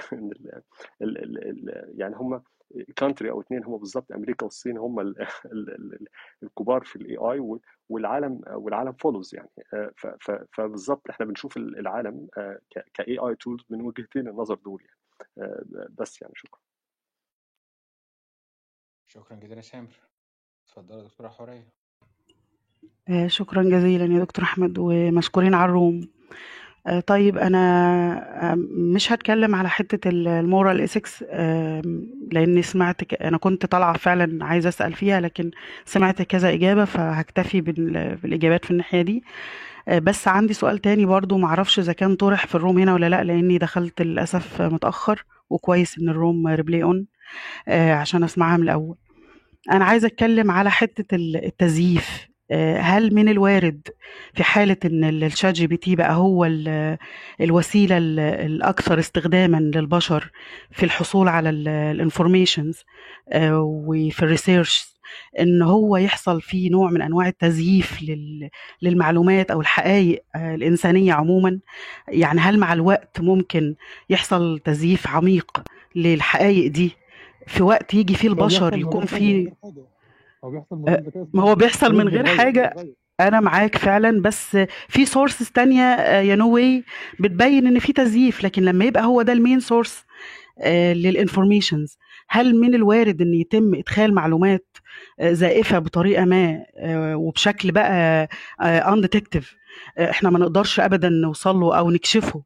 يعني هم country أو اثنين هم بالظبط أمريكا والصين هم ال- ال- ال- الكبار في ال AI والعالم والعالم follows يعني. آه، فبالظبط إحنا بنشوف العالم ك AI tools من وجهتين النظر دول يعني. آه، بس يعني شكرا. شكرا جزيلا يا سامر اتفضل يا دكتورة حورية آه، شكرا جزيلا يا دكتور أحمد ومشكورين على ال room. آه، طيب أنا آه، مش هتكلم على حتة ال moral ethics لأني سمعت أنا كنت طالعة فعلا عايزة أسأل فيها لكن سمعت كذا إجابة فهكتفي بال- بالإجابات في الناحية دي. آه، بس عندي سؤال تاني برضو معرفش إذا كان طرح في ال room هنا ولا لأ لأني دخلت للأسف متأخر وكويس إن ال room replay on عشان أسمعها من الأول. أنا عايزة أتكلم على ال- التزييف. آه، هل من الوارد في حالة ال- ال ChatGPT بقى هو ال- الوسيلة ال- الأكثر استخداما للبشر في الحصول على ال informations وفي ال research إن هو يحصل فيه نوع من أنواع التزييف لل- للمعلومات أو الحقائق آه، الإنسانية عموما؟ يعني هل مع الوقت ممكن يحصل تزييف عميق للحقائق دي؟ في وقت يجي فيه البشر يكون فيه هو بيحصل من غير ذكاء ما هو بيحصل من غير بتغير أنا معاك فعلا بس في sources تانية آه، you know why بتبين إن في تزييف لكن لما يبقى هو ده ال main source لل informations هل من الوارد إن يتم إدخال معلومات آه، زائفة بطريقة ما آه، وبشكل بقى undetective إحنا ما نقدرش ابدا نوصل له أو نكشفه.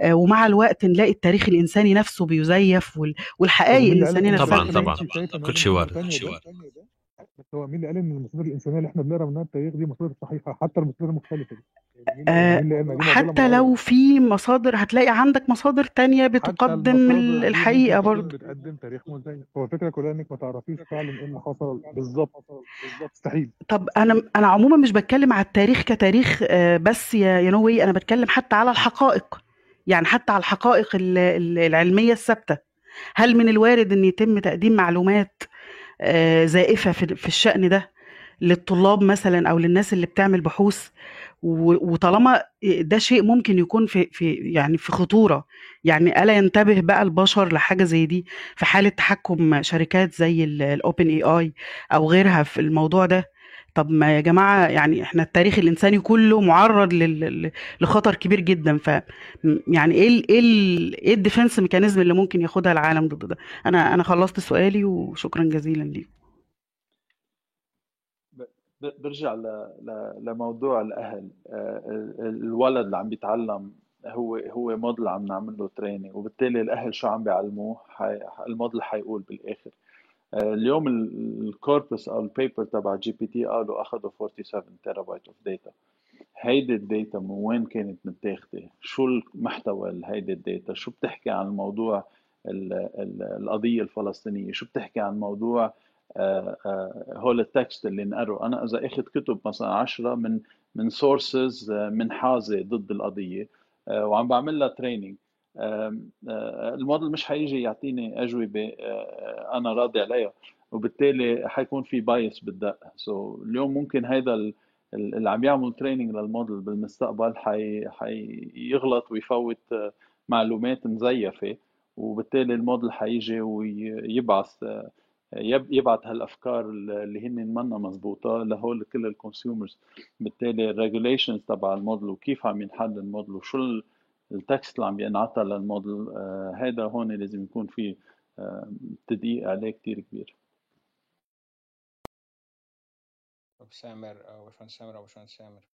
آه، ومع الوقت نلاقي التاريخ الإنساني نفسه بيزيف والحقائق الإنسانية إن نفسها طبعا طبعا. شايفه إن هو كل شيء وارد. بس هو مين اللي قال إن المصادر الإنسانية اللي إحنا بنقرأ منها التاريخ دي مصادر صحيحة؟ حتى المصادر المختلفه دي. يعني آه، حتى لو في مصادر هتلاقي عندك مصادر تانية بتقدم الحقيقة برضه بتقدم تاريخ مزيف هو الفكرة كلها إنك ما تعرفيش فعلا إيه اللي حصل. بالظبط. مستحيل. طب أنا أنا عموما مش بتكلم على التاريخ كتاريخ آه، بس يا يا نوي أنا بتكلم حتى على الحقائق. يعني حتى على الحقائق ال- ال- العلمية الثابتة. هل من الوارد إن يتم تقديم معلومات زائفة في الشأن ده للطلاب مثلا أو للناس اللي بتعمل بحوث. وطالما ده شيء ممكن يكون في في يعني في خطورة. يعني ألا ينتبه بقى البشر لحاجة زي دي؟ في حالة تحكم شركات زي الاوبن اي اي أو غيرها في الموضوع ده؟ طب ما يا جماعة يعني إحنا التاريخ الإنساني كله معرض لخطر كبير جدا ف يعني إيه إيه إيه ال defense mechanism اللي ممكن ياخدها العالم ضد ده أنا أنا خلصت سؤالي وشكرا جزيلا ليك ب- برجع. لموضوع الأهل آه، ال- الولد اللي عم بيتعلم هو هو موديل عم نعمل له training وبالتالي الأهل شو عم بيعلموه. الموديل حيقول بالآخر اليوم ال corpus أو ال paper تبع GPT قالوا أخذوا 47 terabyte of data هيدي ال data من وين كانت متاخدة؟ شو المحتوى هيدي ال data؟ شو بتحكي عن الموضوع ال- ال- القضية الفلسطينية؟ شو بتحكي عن موضوع آه، آه، هول ال text اللي انقرأوا؟ أنا إذا اخذ كتب مثلا عشرة من من sources منحازة ضد القضية آه، وعم بعمل لها training ال model مش حيجي يعطيني أجوبة آه، أنا راضي عليها وبالتالي حيكون في bias بالدق so so اليوم ممكن ال- اللي عم يعمل training لل model بالمستقبل حي حيغلط ويفوت معلومات مزيفة وبالتالي الموديل حيجي ويبعث يب- يبعت هالأفكار اللي هن منها مزبوطة لهول كل ال consumers بالتالي ال regulations تبع الموديل وكيف عم ينحل الموديل وشو ال text اللي عم ينعطى للموديل آه، هيدا هون لازم يكون في آه، تدقيق عليه كتير كبير. سامر أو باشمهندس سامر باشمهندس سامر.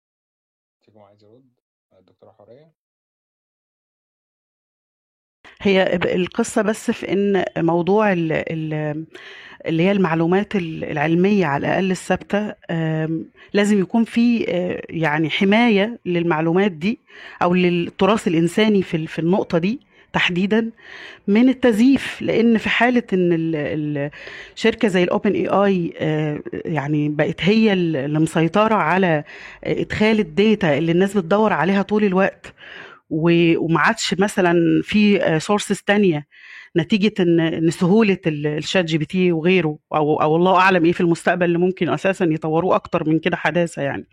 فيكم عايز يرد الدكتورة حورية. هي القصة بس في إن موضوع ال ال اللي هي المعلومات ال- العلمية على الأقل الثابتة آم، لازم يكون في آه، يعني حماية للمعلومات دي أو للتراث الإنساني في في النقطة دي تحديدا من التزييف لأن في حالة إن ال- ال- شركة زي ال OpenAI يعني بقت هي اللي مسيطرة على إدخال ال data اللي الناس بتدور عليها طول الوقت. وما عادش مثلا في sources تانية نتيجة إن ال- ال ChatGPT وغيره أو أو الله أعلم إيه في المستقبل اللي ممكن أساسا يطوروه أكتر من كده حداثة يعني.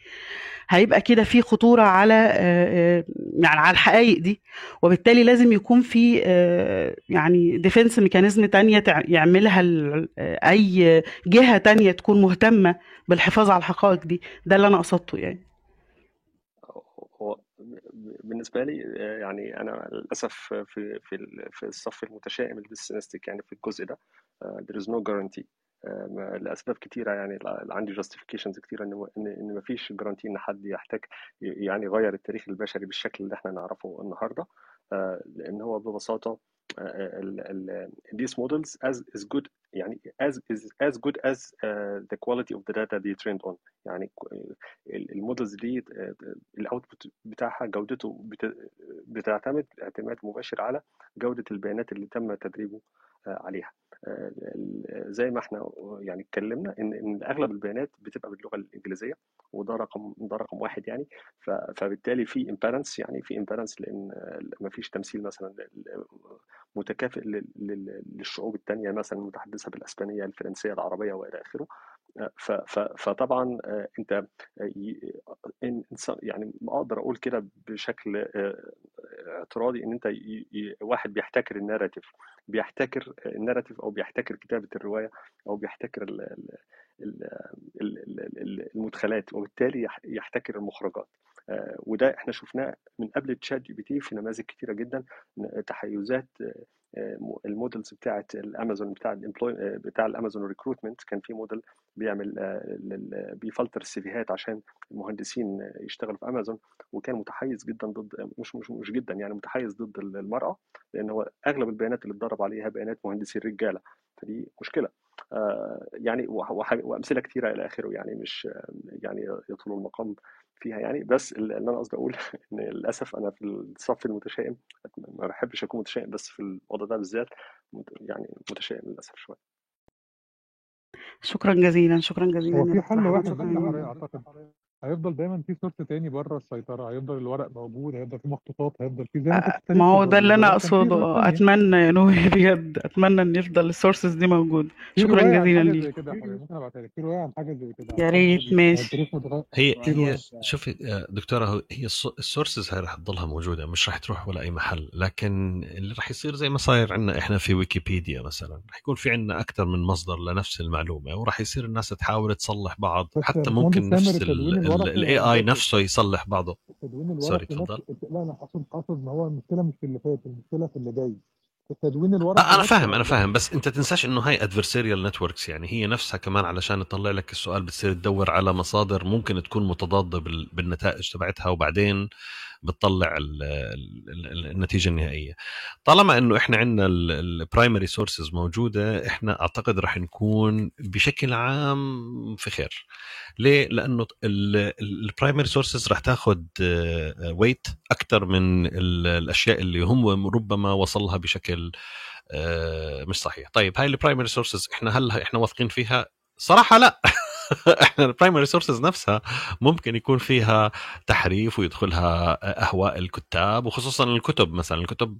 هيبقى كده في خطورة على آه، آه، يعني على الحقائق دي وبالتالي لازم يكون في آه، يعني defense mechanism تانية يعملها آه، أي جهة تانية تكون مهتمة بالحفاظ على الحقائق دي. ده اللي أنا قصدته يعني. بالنسبة لي آه، يعني أنا للأسف في في في الصف المتشائم البيسيمستيك يعني في الجزء ده آه، there is no guarantee. آه، لأسباب كتيرة يعني عندي كتيرة إن إن إن مفيش جارانتي إن حد يحتاج يعني يغير التاريخ البشري بالشكل اللي إحنا نعرفه النهاردة. آه، لأن هو ال- these models as is good يعني as is as good as uh, the quality of the data they trained on. يعني ال models دي ال output بتاعها جودته بت- بتعتمد اعتماد مباشر على جودة البيانات اللي تم تدريبه آه، عليها. آه، زي ما إحنا يعني اتكلمنا إن إن أغلب البيانات بتبقى باللغة الإنجليزية وده رقم ده رقم واحد يعني. فبالتالي في imbalance يعني في imbalance لأن ما فيش تمثيل مثلا متكافئ لل- لل- للشعوب التانية مثلا المتحدثة بالأسبانية الفرنسية العربية وإلى آخره. فطبعا آه، أنت آه، إنسان- يعني أقدر أقول كده بشكل آه، اعتراضي إن أنت واحد بيحتكر الناراتيف. بيحتكر الناراتيف أو بيحتكر كتابة الرواية أو بيحتكر ال- ال- ال- ال- ال- ال- المدخلات وبالتالي يح- يحتكر المخرجات. آه، وده إحنا شفناه من قبل ChatGPT في نماذج كتيرة جدا تحيزات آه، آه، ال models بتاعت الأمازون بتاع بتاع الأمازون recruitment كان في موديل بيعمل آه، بيفلتر ال CVهات عشان المهندسين يشتغلوا في أمازون وكان متحيز جدا ضد مش مش مش جدا يعني متحيز ضد المرأة لأن هو أغلب البيانات اللي اتدرب عليها بيانات مهندسين رجالة. فدي مشكلة. آه، يعني وأمثلة كثيره إلى آخره يعني مش يعني يطول المقام فيها يعني. بس اللي أنا قصدي أقول إن للأسف أنا في الصف المتشائم ما بحبش أكون متشائم بس في الوضع ده بالذات يعني متشائم للأسف شوية. شكرا جزيلا شكرا جزيلا هو في حل واحد؟ بس أعتقد. هيفضل دايما في source تاني بره السيطرة هيفضل الورق موجود هيفضل في مخطوطات هيفضل في زي ما انت كنت ما هو ده اللي أنا أقصده. آه، أتمنى يا نوري بجد أتمنى إن يفضل ال sources دي موجودة. في شكرا جزيلا حاجة زي ليك. كده يا حضرتك ممكن أبعتها لك. في رواية عن حاجة زي كده يا ريت ماشي. متغير هي هي شوفي آه، دكتورة هي السو- ال sources هاي رح تضلها موجودة مش رح تروح ولا أي محل لكن اللي رح يصير زي ما صاير عندنا إحنا في ويكيبيديا مثلا رح يكون في عندنا أكثر من مصدر لنفس المعلومة ورح يصير الناس تحاول تصلح بعض بس حتى ممكن نفس ال AI ما AI نفسه يصلح بعضه. التدوين sorry الورقي تفضل لا أنا اقصد إن هو المشكلة مش في اللي فات المشكلة في اللي جاي. التدوين الورقي آه، أنا فاهم أنا فاهم بس أنت تنساش إنه هاي adversarial networks يعني هي نفسها كمان علشان تطلع لك السؤال بتصير تدور على مصادر ممكن تكون متضادة بال- بالنتائج تبعتها وبعدين بتطلع ال- ال- ال- النتيجة النهائية. طالما إنه إحنا عندنا ال primary sources موجودة إحنا أعتقد رح نكون بشكل عام في خير. ليه؟ لأنه ال primary sources رح تاخذ weight أكثر من ال- الأشياء اللي هم ربما وصلها بشكل آه، مش صحيح. طيب هاي ال primary sources إحنا هل إحنا واثقين فيها؟ صراحة لا. إحنا ال primary sources نفسها ممكن يكون فيها تحريف ويدخلها أهواء الكتاب وخصوصا الكتب مثلا الكتب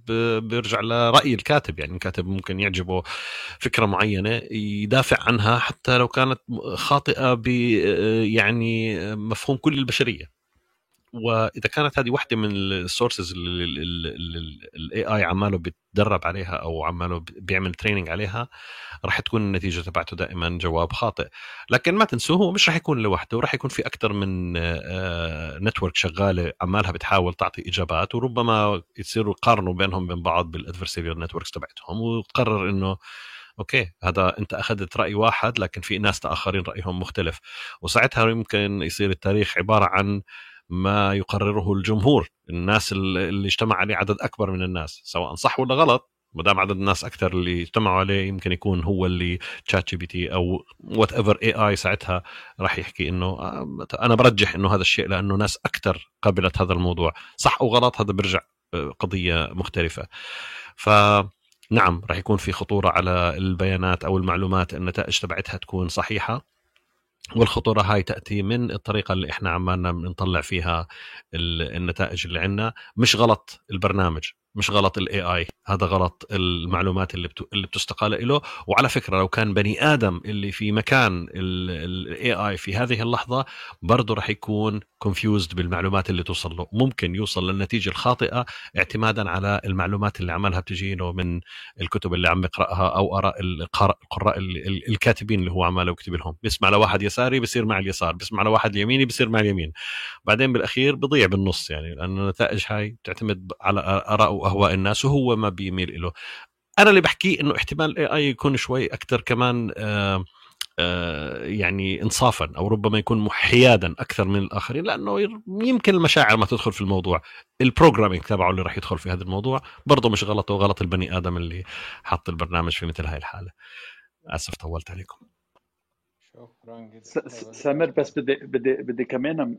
بيرجع لرأي الكاتب يعني الكاتب ممكن يعجبه فكرة معينة يدافع عنها حتى لو كانت خاطئة ب يعني مفهوم كل البشرية. وإذا كانت هذه واحدة من ال sources ال AI عماله بيتدرب عليها أو عماله بيعمل training عليها راح تكون النتيجة تبعته دائما جواب خاطئ. لكن ما تنسوا هو مش راح يكون لوحده راح يكون في أكثر من network شغالة عمالها بتحاول تعطي إجابات وربما يصيروا يقارنوا بينهم بين بعض بال adversarial networks تبعتهم وتقرر إنه okay هذا أنت أخذت رأي واحد لكن في ناس آخرين رأيهم مختلف. وساعتها يمكن يصير التاريخ عبارة عن ما يقرره الجمهور الناس اللي اجتمع عليه عدد أكبر من الناس سواء صح ولا غلط ما دام عدد الناس أكثر اللي اجتمعوا عليه يمكن يكون هو اللي ChatGPT أو whatever AI ساعتها راح يحكي إنه آه، أنا برجح إنه هذا الشيء لأنه ناس أكثر قبلت هذا الموضوع. صح أو غلط هذا بيرجع آه، قضية مختلفة. ف نعم راح يكون في خطورة على البيانات أو المعلومات النتائج تبعتها تكون صحيحة. والخطورة هاي تأتي من الطريقة اللي إحنا عمالنا بنطلع فيها النتائج اللي عندنا. مش غلط البرنامج. مش غلط ال AI هذا غلط المعلومات اللي بتو... اللي بتستقى له وعلى فكرة لو كان بني آدم اللي في مكان ال AI في هذه اللحظة برضه راح يكون confused بالمعلومات اللي توصل له. ممكن يوصل للنتيجة الخاطئة اعتمادا على المعلومات اللي عمالها بتجي له من الكتب اللي عم يقرأها أو أراء القراء الكاتبين اللي هو عماله يكتب لهم. بيسمع لواحد يساري بصير مع اليسار بيسمع لواحد يميني بصير مع اليمين. بعدين بالأخير بضيع بالنص يعني لأنه النتائج هاي تعتمد على أراء واهواء الناس وهو ما بيميل له أنا اللي بحكيه إنه احتمال ال AI يكون شوي أكثر كمان يعني انصافا أو ربما يكون حيادا أكثر من الآخرين لأنه يمكن المشاعر ما تدخل في الموضوع. ال programming تبعه اللي راح يدخل في هذا الموضوع برضه مش غلطه وغلط البني آدم اللي حط البرنامج في مثل هاي الحالة. آسف طولت عليكم. سامر بس بدي بدي بدي كمان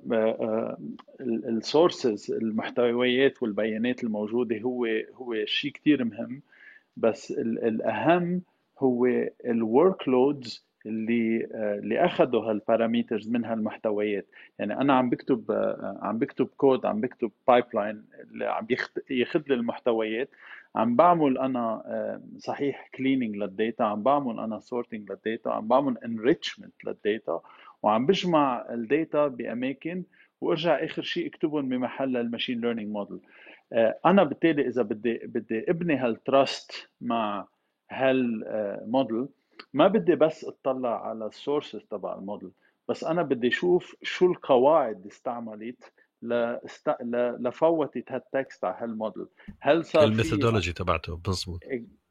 ال sources المحتويات والبيانات الموجودة هو هو شيء كثير مهم بس الأهم هو ال workloads اللي اللي أخذوا هال parameters من هالمحتويات. يعني أنا عم بكتب عم بكتب كود عم بكتب pipeline اللي عم ياخذ لي المحتويات. عم بعمل أنا صحيح cleaning لل data عم بعمل أنا sorting لل data عم بعمل enrichment لل data وعم بجمع ال data بأماكن وأرجع آخر شيء أكتبهم بمحل ال machine learning model أنا بالتالي إذا بدي بدي أبني هال trust مع هالموديل آه، ما بدي بس أطلع على ال sources تبع الموديل بس أنا بدي أشوف شو القواعد اللي استعملت لست... لفوتت هال text على هالموديل هل صار ال methodology تبعته بزبط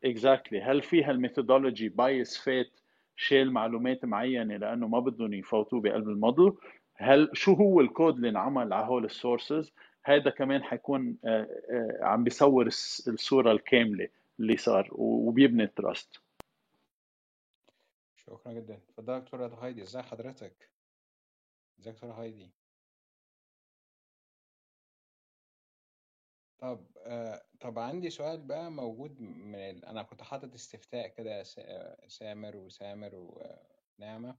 exactly exactly. هل في هالميثودولوجي bias فات شيل معلومات معينة لأنه ما بدهم يفوتوه بقلب الموديل؟ هل شو هو الكود اللي انعمل على هول ال sources؟ هذا كمان حيكون آه، آه، عم بيصور الصورة الكاملة اللي صار وبيبني التراست. شكرا جدا. اتفضل دكتورة هايدي ازي حضرتك؟ ازيك دكتورة هايدي طب آه، طب عندي سؤال بقى موجود من ال... أنا كنت حاطط استفتاء كده سامر وسامر ونعمة.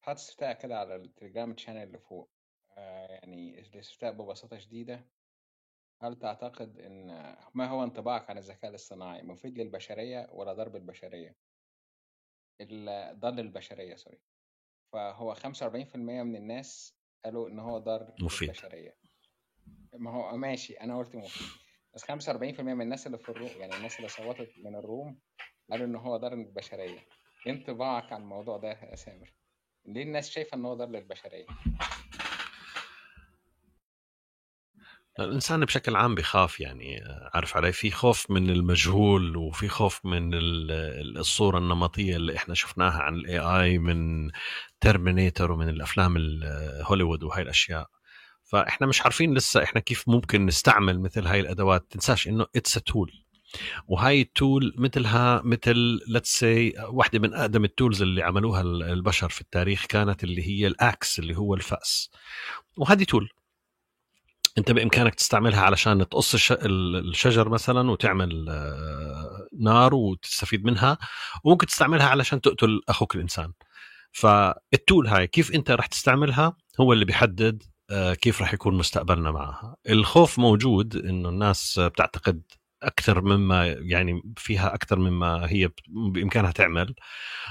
حاطط استفتاء كده على التليجرام channel اللي فوق آه، يعني الاستفتاء ببساطة شديدة. هل تعتقد إن ما هو انطباعك عن الذكاء الاصطناعي؟ مفيد للبشرية ولا ضار بالبشرية؟ ضار للبشرية sorry فهو 45% من الناس قالوا إن هو ضار مفيد. للبشرية ما هو ماشي. أنا قلت مفيد بس 45% من الناس اللي في ال room يعني الناس اللي صوتت من ال room قالوا إن هو ضار للبشرية. انطباعك عن الموضوع ده يا سامر. ليه الناس شايفة إن هو ضار للبشرية؟ الإنسان بشكل عام بيخاف يعني عارف علي؟ في خوف من المجهول وفي خوف من الصورة النمطية اللي إحنا شفناها عن ال AI من ترمينيتر ومن الأفلام الهوليوود وهي الأشياء. فإحنا مش عارفين لسه إحنا كيف ممكن نستعمل مثل هاي الأدوات. تنساش إنه it's tool وهاي ال tool مثلها مثل let's say واحدة من أقدم ال tools اللي عملوها البشر في التاريخ كانت اللي هي ال axe اللي هو الفأس. وهذه tool أنت بإمكانك تستعملها علشان تقص الشجر مثلا وتعمل آه، نار وتستفيد منها وممكن تستعملها علشان تقتل أخوك الإنسان. فال tool هاي كيف أنت رح تستعملها؟ هو اللي بيحدد كيف راح يكون مستقبلنا معها. الخوف موجود إنه الناس بتعتقد أكثر مما يعني فيها أكثر مما هي بإمكانها تعمل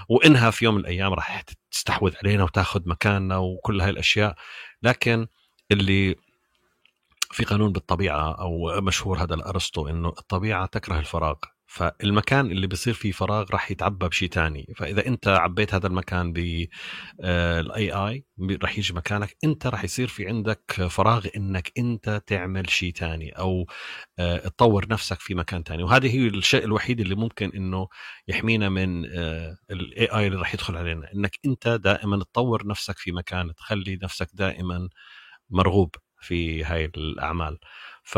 وإنها في يوم من الأيام راح تستحوذ علينا وتاخذ مكاننا وكل هاي الأشياء. لكن اللي في قانون بالطبيعة أو مشهور هذا الأرسطو إنه الطبيعة تكره الفراغ. فالمكان اللي بيصير فيه فراغ راح يتعبى بشيء تاني. فإذا أنت عبيت هذا المكان بالاي اي راح يجي مكانك أنت راح يصير في عندك فراغ إنك أنت تعمل شيء تاني أو آه، تطور نفسك في مكان تاني. وهذه هي الشيء الوحيد اللي ممكن إنه يحمينا من ال AI اللي راح يدخل علينا. إنك أنت دائما تطور نفسك في مكان تخلي نفسك دائما مرغوب في هاي الأعمال. ف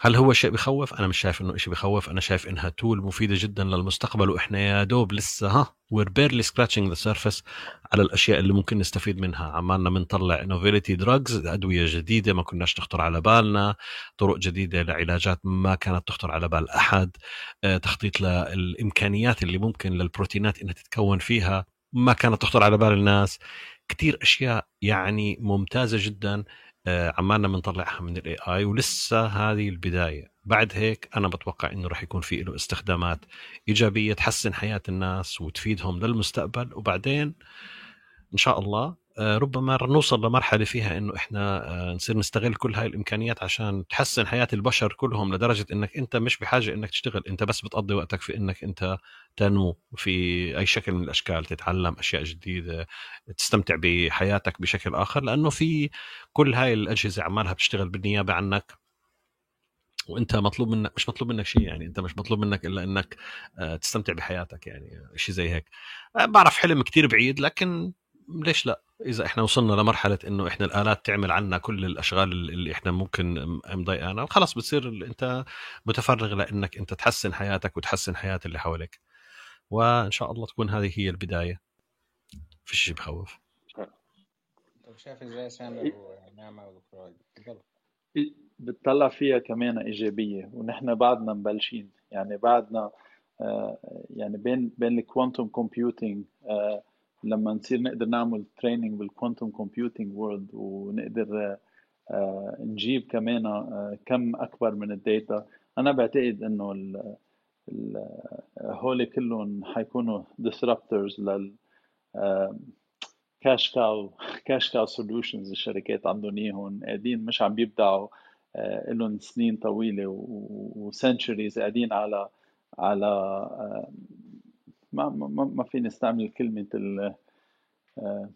هل هو شيء بخوف؟ أنا مش شايف إنه شيء بخوف، أنا شايف إنها tool مفيدة جدا للمستقبل وإحنا يا دوب لسه ها we're barely scratching the surface على الأشياء اللي ممكن نستفيد منها، عمالنا بنطلع innovative drugs، أدوية جديدة ما كناش تخطر على بالنا، طرق جديدة لعلاجات ما كانت تخطر على بال أحد، آه، تخطيط للإمكانيات اللي ممكن للبروتينات إنها تتكون فيها ما كانت تخطر على بال الناس، كثير أشياء يعني ممتازة جدا. عمالنا بنطلعها من الاي اي ولسه هذه البداية. بعد هيك أنا بتوقع إنه راح يكون في له استخدامات إيجابية تحسن حياة الناس وتفيدهم للمستقبل. وبعدين إن شاء الله آه، ربما نوصل لمرحلة فيها إنه إحنا آه، نصير نستغل كل هاي الإمكانيات عشان تحسن حياة البشر كلهم لدرجة إنك أنت مش بحاجة إنك تشتغل أنت بس بتقضي وقتك في إنك أنت تنمو في أي شكل من الأشكال تتعلم أشياء جديدة تستمتع بحياتك بشكل آخر لأنه في كل هاي الأجهزة عمالها بتشتغل بالنيابة عنك. وأنت مطلوب منك مش مطلوب منك شيء يعني أنت مش مطلوب منك إلا إنك آه، تستمتع بحياتك يعني شيء زي هيك. بعرف حلم كتير بعيد لكن ليش لا؟ إذا إحنا وصلنا لمرحلة إنه إحنا الآلات تعمل عنا كل الأشغال اللي إحنا ممكن مضايقانا خلاص بتصير أنت متفرغ لإنك أنت تحسن حياتك وتحسن حياة اللي حواليك. وإن شاء الله تكون هذه هي البداية. في شيء بخوف؟ طب شايف إزاي سامر ونعمة بتطلع فيها كمان إيجابية ونحن بعدنا مبلشين. يعني بعدنا آه، يعني بين بين ال quantum computing لما نصير نقدر نعمل training بال quantum computing world ونقدر آه، نجيب كمان آه، كم أكبر من ال data أنا بعتقد إنه هول كلهم حيكونوا disruptors لل cash cow cash cow solutions الشركات عندهم إياهم. قاعدين مش عم بيبدعوا آه، لهم سنين طويلة و centuries قاعدين على على ما ما ما فيني استعمل كلمة آه،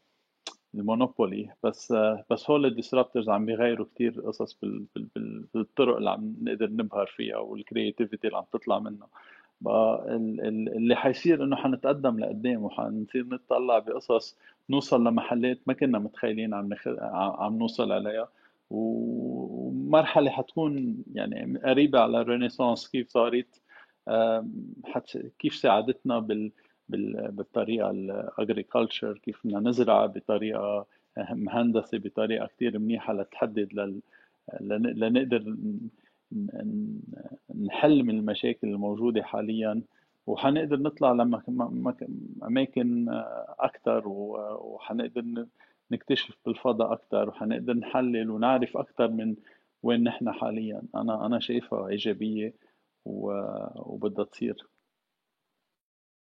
ال monopoly بس آه، بس هول ال disruptors عم بيغيروا كتير قصص بالطرق اللي عم نقدر نبهر فيها وال creativity اللي عم تطلع بقى اللي حيصير إنه حنتقدم لقدام وحنصير نتطلع بقصص نوصل لمحلات ما كنا متخيلين عم نخ... عم نوصل عليها. ومرحلة حتكون يعني قريبة على ال renaissance كيف صارت. كيف ساعدتنا بال بالطريقة الاجريكلتشر كيف بدنا نزرع بطريقة مهندسة بطريقة كثير منيحة لتحدد لل... لنقدر نحل من المشاكل الموجودة حاليا. وحنقدر نطلع لأماكن أكثر وحنقدر نكتشف بالفضاء أكثر وحنقدر نحلل ونعرف أكثر من وين نحن حاليا. أنا أنا شايفها وبدها تصير.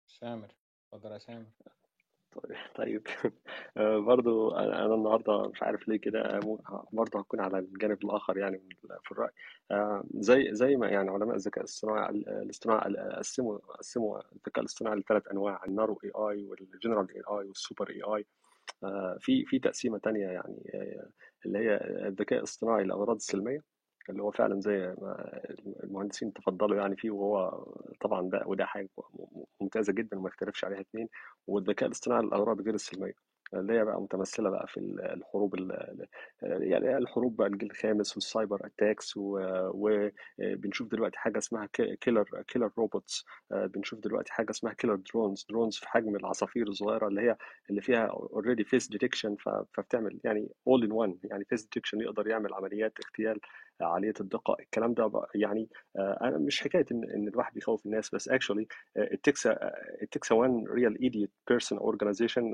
سامر اتفضل يا سامر. طيب طيب. آه، برضو أنا النهارده مش عارف ليه كده برضو هكون على الجانب الآخر يعني في الرأي. آه، زي زي ما يعني علماء الذكاء الاصطناعي الاصطناعي قسموا قسموا الذكاء الاصطناعي لثلاث أنواع ال narrow AI وال general AI وال super AI في في تقسيمة تانية يعني آه، اللي هي الذكاء الاصطناعي لأغراض السلميه اللي هو فعلا زي ما المهندسين تفضلوا يعني فيه وهو طبعا ده وده حاجة ممتازة جدا وما يختلفش عليها اثنين والذكاء الاصطناعي للاغراض غير السلمية اللي هي بقى متمثلة بقى في الحروب يعني الحروب بقى الجيل الخامس وال cyber attacks وبنشوف دلوقتي حاجة اسمها killer killer robots بنشوف دلوقتي حاجة اسمها killer drones drones في حجم العصافير الصغيرة اللي هي اللي فيها already face detection فبتعمل يعني اول ان one يعني face detection يقدر يعمل عمليات اغتيال عالية الدقة الكلام ده يعني آه، أنا مش حكاية إن إن الواحد بيخوف الناس بس actually uh, it takes a it takes a one real idiot person organization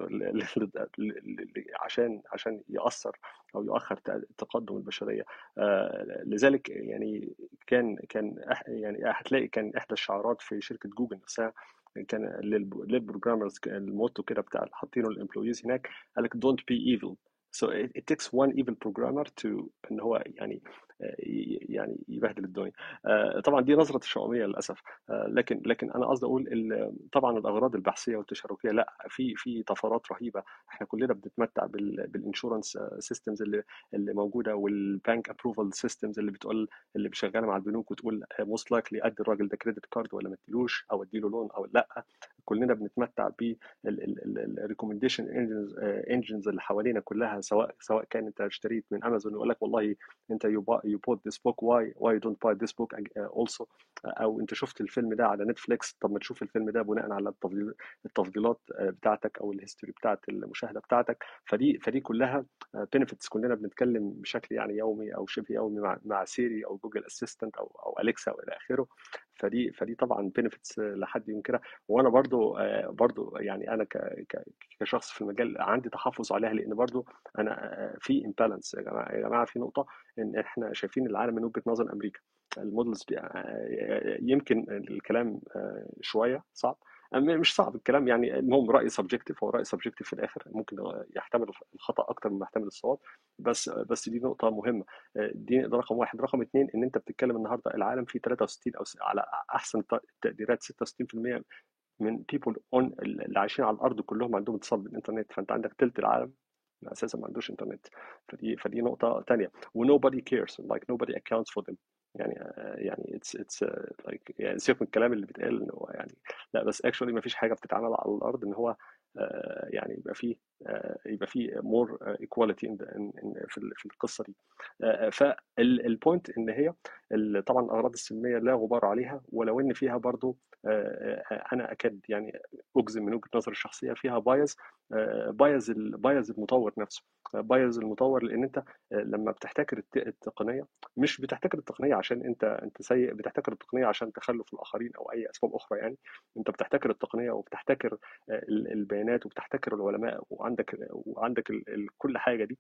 عشان عشان يأثر أو يؤخر تقدم البشرية. آه، لذلك يعني كان كان يعني هتلاقي كان إحدى الشعارات في شركة جوجل نفسها كان لل programmers ال motto كده بتاع حاطينه ال employees هناك قال لك don't be evil it, it takes one evil programmer to إن هو يعني آه، يعني يبهدل الدنيا. آه، طبعا دي نظرة الشؤوميه للأسف. آه، لكن لكن أنا قصدي أقول طبعا الأغراض البحثية والتشاركية لأ في في طفرات رهيبة. إحنا كلنا بنتمتع بال بال insurance systems اللي اللي موجودة وال bank approval systems اللي بتقول اللي شغاله مع البنوك وتقول most likely أدي الراجل ده credit card ولا ما أديلوش أو أديله loan أو لأ. كلنا بنتمتع بال recommendation engines اللي حوالينا كلها سواء سواء كان أنت اشتريت من امازون يقول لك والله أنت you bought this book why why don't buy this book also أو أنت شفت الفيلم ده على نتفليكس طب ما تشوف الفيلم ده بناء على التفضيل التفضيلات آه، بتاعتك أو ال history بتاعت المشاهدة بتاعتك. فدي فدي كلها benefits كلنا بنتكلم بشكل يعني يومي أو شبه يومي مع مع سيري أو جوجل assistant أو أو اليكسا والى آخره. فدي فدي طبعا benefits لحد ينكرها وأنا برضو آه، برضو يعني أنا كشخص في المجال عندي تحفظ عليها لأن برضو أنا آه، في imbalance يا جماعة يا جماعة في نقطة إن إحنا شايفين العالم من وجهة نظر أمريكا. ال models آه، يمكن الكلام شوية صعب مش صعب الكلام يعني المهم رأي subjective هو رأي subjective في الآخر ممكن يحتمل الخطأ أكتر مما يحتمل الصواب. بس بس دي نقطة مهمة دي رقم واحد. رقم اثنين إن أنت بتتكلم النهارده العالم فيه 63 أو على أحسن التقديرات 66% من people on اللي عايشين على الأرض كلهم عندهم اتصال بالإنترنت فأنت عندك ثلث العالم أساسا ما عندوش إنترنت. فدي فدي نقطة ثانية و nobody cares like nobody accounts for them. يعني يعني it's uh, like يعني سيبك من الكلام اللي بيتقال إن هو يعني لأ بس actually ما فيش حاجة بتتعمل على الأرض إن هو آه، يعني يبقى فيه يبقى uh, equality in the, in, in في ال- في القصة دي. فال point إن هي طبعا الأغراض السلميه لا غبار عليها ولو إن فيها برضو آه، آه، أنا أكاد يعني أجزم من وجهة نظري الشخصية فيها bias bias bias المطور نفسه. bias المطور لأن أنت آه، لما بتحتكر الت- التقنية مش بتحتكر التقنية عشان أنت أنت سيء بتحتكر التقنية عشان تخلف الآخرين أو أي أسباب أخرى يعني. أنت بتحتكر التقنية وبتحتكر آه، ال- البيانات وبتحتكر العلماء وعندك وعندك كل حاجة دي.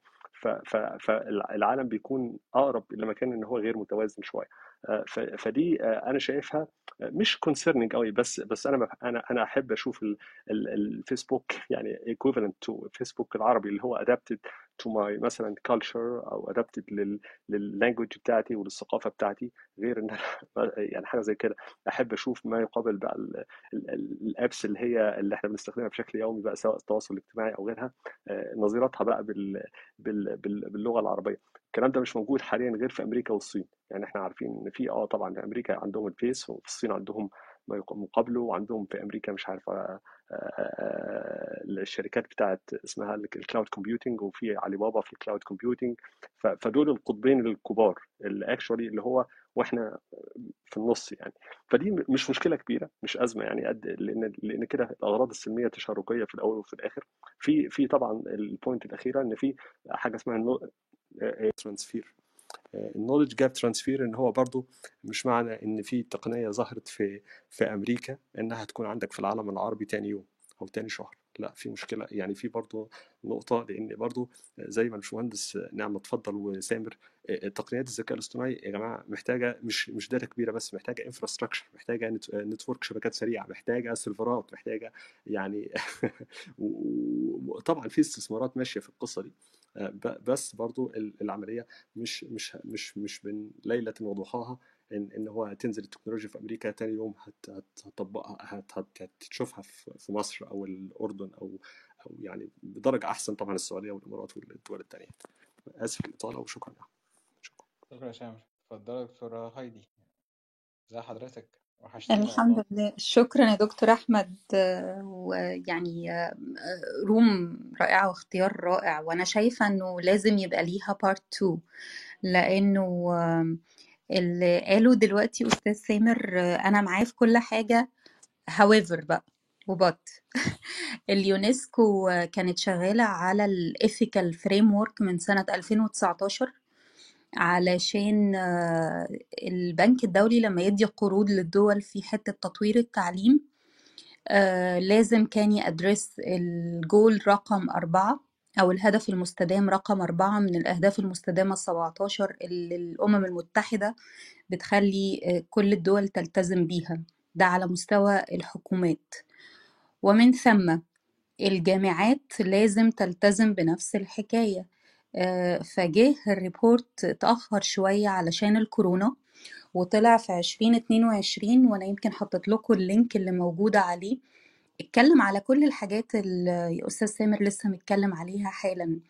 فالعالم بيكون أقرب إلى مكان إن هو غير متوازن شوية. آه، فدي آه، أنا شايفها مش concerning قوي بس بس أنا أنا أنا أحب أشوف ال- ال- الفيسبوك يعني equivalent to فيسبوك العربي اللي هو adapted to my مثلا culture أو لل لل language بتاعتي وللثقافة بتاعتي غير إن يعني حاجة زي كده. أحب أشوف ما يقابل بقى ال- ال- ال- ال apps اللي هي اللي إحنا بنستخدمها بشكل يومي بقى سواء التواصل الاجتماعي أو غيرها. آه، نظيرتها بقى بال باللغة العربية. الكلام ده مش موجود حاليا غير في أمريكا والصين. يعني إحنا عارفين إن في آه طبعا في أمريكا عندهم الفيس وفي الصين عندهم ما مقابله وعندهم في أمريكا مش عارف آه، آه، الشركات بتاعت اسمها ال cloud computing وفي علي بابا في cloud computing فدول القطبين الكبار اللي actually اللي هو وإحنا في النص يعني. فدي مش مشكلة كبيرة مش أزمة يعني قد لأن لأن كده الأغراض السلمية تشاركيه في الأول وفي الآخر. في في طبعا ال point الأخيرة إن في حاجة اسمها transfer ال knowledge gap transfer إن هو برضو مش معنى إن في تقنية ظهرت في في أمريكا إنها تكون عندك في العالم العربي تاني يوم أو تاني شهر. لأ في مشكلة. يعني في برضو نقطة لأن برضو زي ما الباشمهندس نعم اتفضل وسامر تقنيات الذكاء الاصطناعي يا جماعة محتاجة مش مش data كبيرة بس محتاجة infrastructure محتاجة network شبكات سريعة محتاجة سيرفرات محتاجة يعني وطبعا في استثمارات ماشية في القصة دي. بس برضو ال- العملية مش مش مش مش من ليلة وضحاها إن إن هو تنزل التكنولوجيا في أمريكا تاني يوم هت- هت- هتطبقها هت- هت- هتشوفها في في مصر أو الأردن أو أو يعني بدرجة أحسن طبعا السعودية والإمارات والدول الثانية آسف الإطالة وشكرا شكرا. يا سامر اتفضلي يا دكتورة هايدي. ازي حضرتك؟ وحشتينا الحمد لله. شكرا يا دكتور أحمد. آه، ويعني room رائعة واختيار رائع وأنا شايفة إنه لازم يبقى ليها part 2 لأنه آم، اللي قاله دلوقتي أستاذ سامر أنا معاه في كل حاجة however بقى but اليونسكو كانت شغالة على ال ethical framework من سنة 2019 علشان آه، البنك الدولي لما يدي قروض للدول في حتة تطوير التعليم آه، لازم كان يأدرس الجول رقم أربعة أو الهدف المستدام رقم أربعة من الأهداف المستدامة السبعتاشر اللي الأمم المتحدة بتخلي آه، كل الدول تلتزم بيها. ده على مستوى الحكومات. ومن ثم الجامعات لازم تلتزم بنفس الحكاية. آه، فجه ال report اتأخر شوية علشان الكورونا وطلع في 2022 وأنا يمكن حطيت لكم ال link اللي موجودة عليه. اتكلم على كل الحاجات اللي أستاذ سامر لسه متكلم عليها حالا.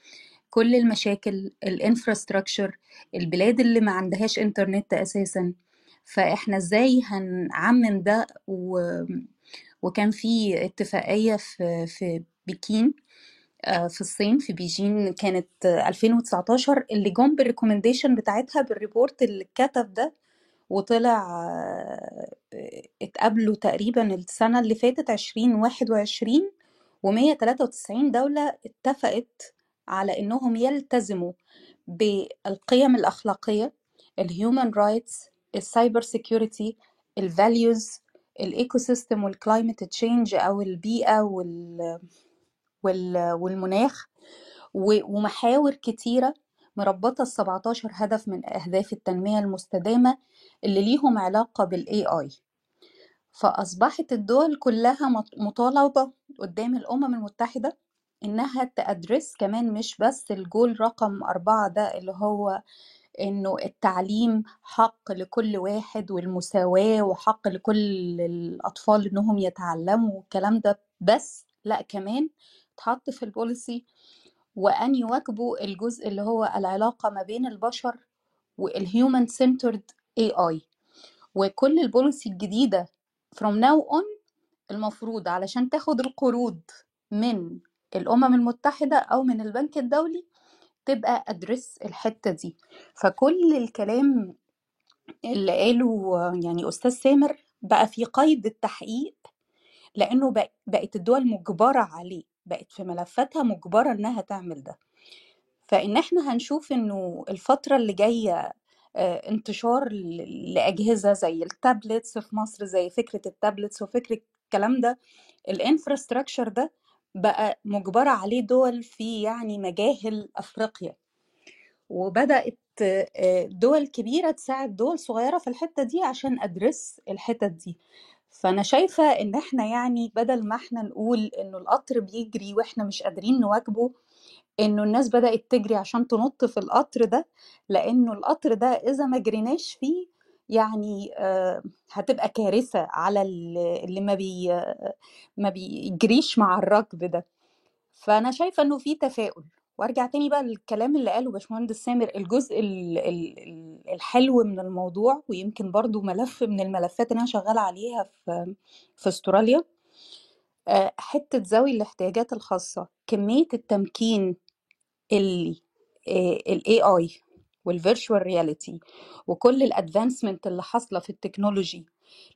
كل المشاكل ال infrastructure البلاد اللي ما عندهاش انترنت أساسا. فإحنا إزاي هنعمم ده؟ و... وكان في اتفاقية في في بكين آه، في الصين في بيجين كانت آه، 2019 اللي جم بال recommendation بتاعتها بال report اللي اتكتب ده وطلع آه، اتقابلوا تقريبا السنة اللي فاتت 2021 و193 دولة اتفقت على إنهم يلتزموا بالقيم الأخلاقية الهيومن رايتس السايبر سيكيورتي الفاليوز الايكو سيستم والكلايمت تشينج أو البيئة وال وال- والمناخ ومحاور كتيرة مربطة ال 17 هدف من أهداف التنمية المستدامة اللي ليهم علاقة بال AI فأصبحت الدول كلها مط- مطالبة قدام الأمم المتحدة إنها تأدرس كمان مش بس الجول رقم أربعة ده اللي هو إنه التعليم حق لكل واحد والمساواة وحق لكل الأطفال إنهم يتعلموا والكلام ده بس لأ كمان اتحط في البوليسي وأن يواكبوا الجزء اللي هو العلاقة ما بين البشر وال human-centered AI وكل ال policy الجديدة from now on المفروض علشان تاخد القروض من الأمم المتحدة أو من البنك الدولي تبقى address الحتة دي. فكل الكلام اللي قاله يعني أستاذ سامر بقى في قيد التحقيق لأنه بق- بقت الدول مجبرة عليه. بقت في ملفاتها مجبرة إنها تعمل ده. فإن إحنا هنشوف إنه الفترة اللي جاية آه، انتشار لأجهزة زي ال tablets في مصر زي فكرة ال tablets وفكرة الكلام ده ال infrastructure ده بقى مجبرة عليه دول في يعني مجاهل أفريقيا. وبدأت آه، دول كبيرة تساعد دول صغيرة في الحتة دي عشان address الحتت دي. فأنا شايفة إن إحنا يعني بدل ما إحنا نقول إنه القطر بيجري وإحنا مش قادرين نواكبه إنه الناس بدأت تجري عشان تنط في القطر ده لأنه القطر ده إذا ما جريناش فيه يعني آه، هتبقى كارثة على ال- اللي ما بي ما بيجريش مع الركب ده. فأنا شايفة إنه في تفاؤل. وارجع تاني بقى للكلام اللي قاله باشمهندس سامر الجزء ال- ال- ال- الحلو من الموضوع ويمكن برضو ملف من الملفات اللي أنا شغالة عليها في في استراليا. آه، حتة ذوي الاحتياجات الخاصة كمية التمكين اللي ال AI وال virtual reality وكل ال advancement اللي حاصلة في ال technology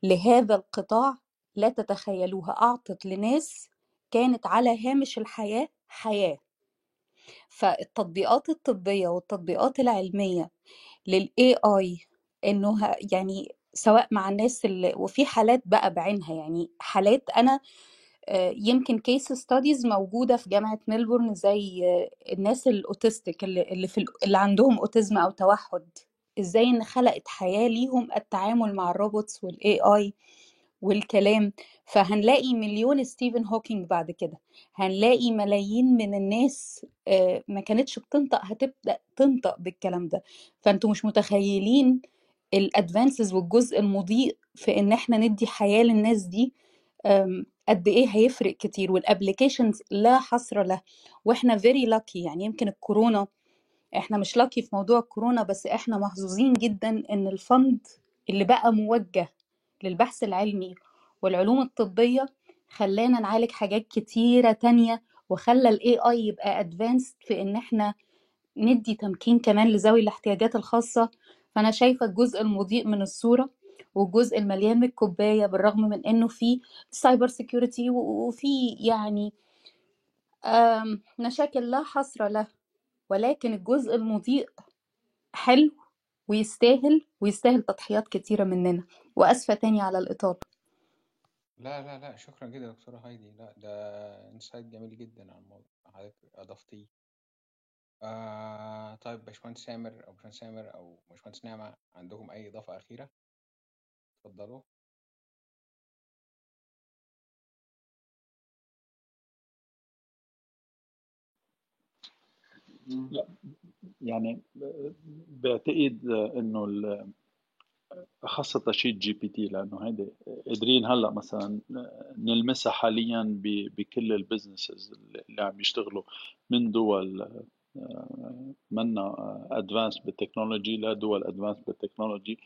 لهذا القطاع لا تتخيلوها أعطت لناس كانت على هامش الحياة حياة. فالتطبيقات الطبية والتطبيقات العلمية لل AI انه يعني سواء مع الناس اللي وفي حالات بقى بعينها يعني حالات أنا آه، يمكن case studies موجودة في جامعة ميلبورن زي آه، الناس ال autistic اللي في ال- اللي عندهم autism أو توحد. إزاي إن خلقت حياة ليهم التعامل مع ال robots وال AI والكلام فهنلاقي مليون ستيفن هوكينج بعد كده. هنلاقي ملايين من الناس آه، ما كانتش بتنطق هتبدأ تنطق بالكلام ده. فأنتوا مش متخيلين ال advances والجزء المضيء في إن إحنا ندي حياة للناس دي قد إيه هيفرق كتير. وال applications لا حصر له. وإحنا very lucky يعني يمكن الكورونا إحنا مش lucky في موضوع الكورونا بس إحنا محظوظين جدا إن ال fund اللي بقى موجه للبحث العلمي والعلوم الطبية خلانا نعالج حاجات كتيرة تانية وخلى ال AI يبقى advanced في إن إحنا ندي تمكين كمان لذوي الاحتياجات الخاصة. فأنا شايفة الجزء المضيء من الصورة والجزء المليان من الكوباية بالرغم من إنه في cyber security وفي يعني مشاكل لا حصر له. ولكن الجزء المضيء حلو ويستاهل ويستاهل تضحيات كتيرة مننا. وأسفة تاني على الإطالة لا لا لا شكرا جدا يا دكتورة هايدي. لا ده insight جميل جدا عن الموضوع حضرتك أضفتيه. آه طيب باشمهندس سامر أو باشمهندس سامر أو باشمهندس نعمة عندكم أي إضافة أخيرة؟ اتفضلوا. لا. يعني بعتقد إنه خاصة ChatGPT لأنه هيدي قادرين هلأ مثلا نلمسها حاليا بكل ال businesses اللي عم يشتغلوا من دول منا advanced بال technology لدول advanced بال technology.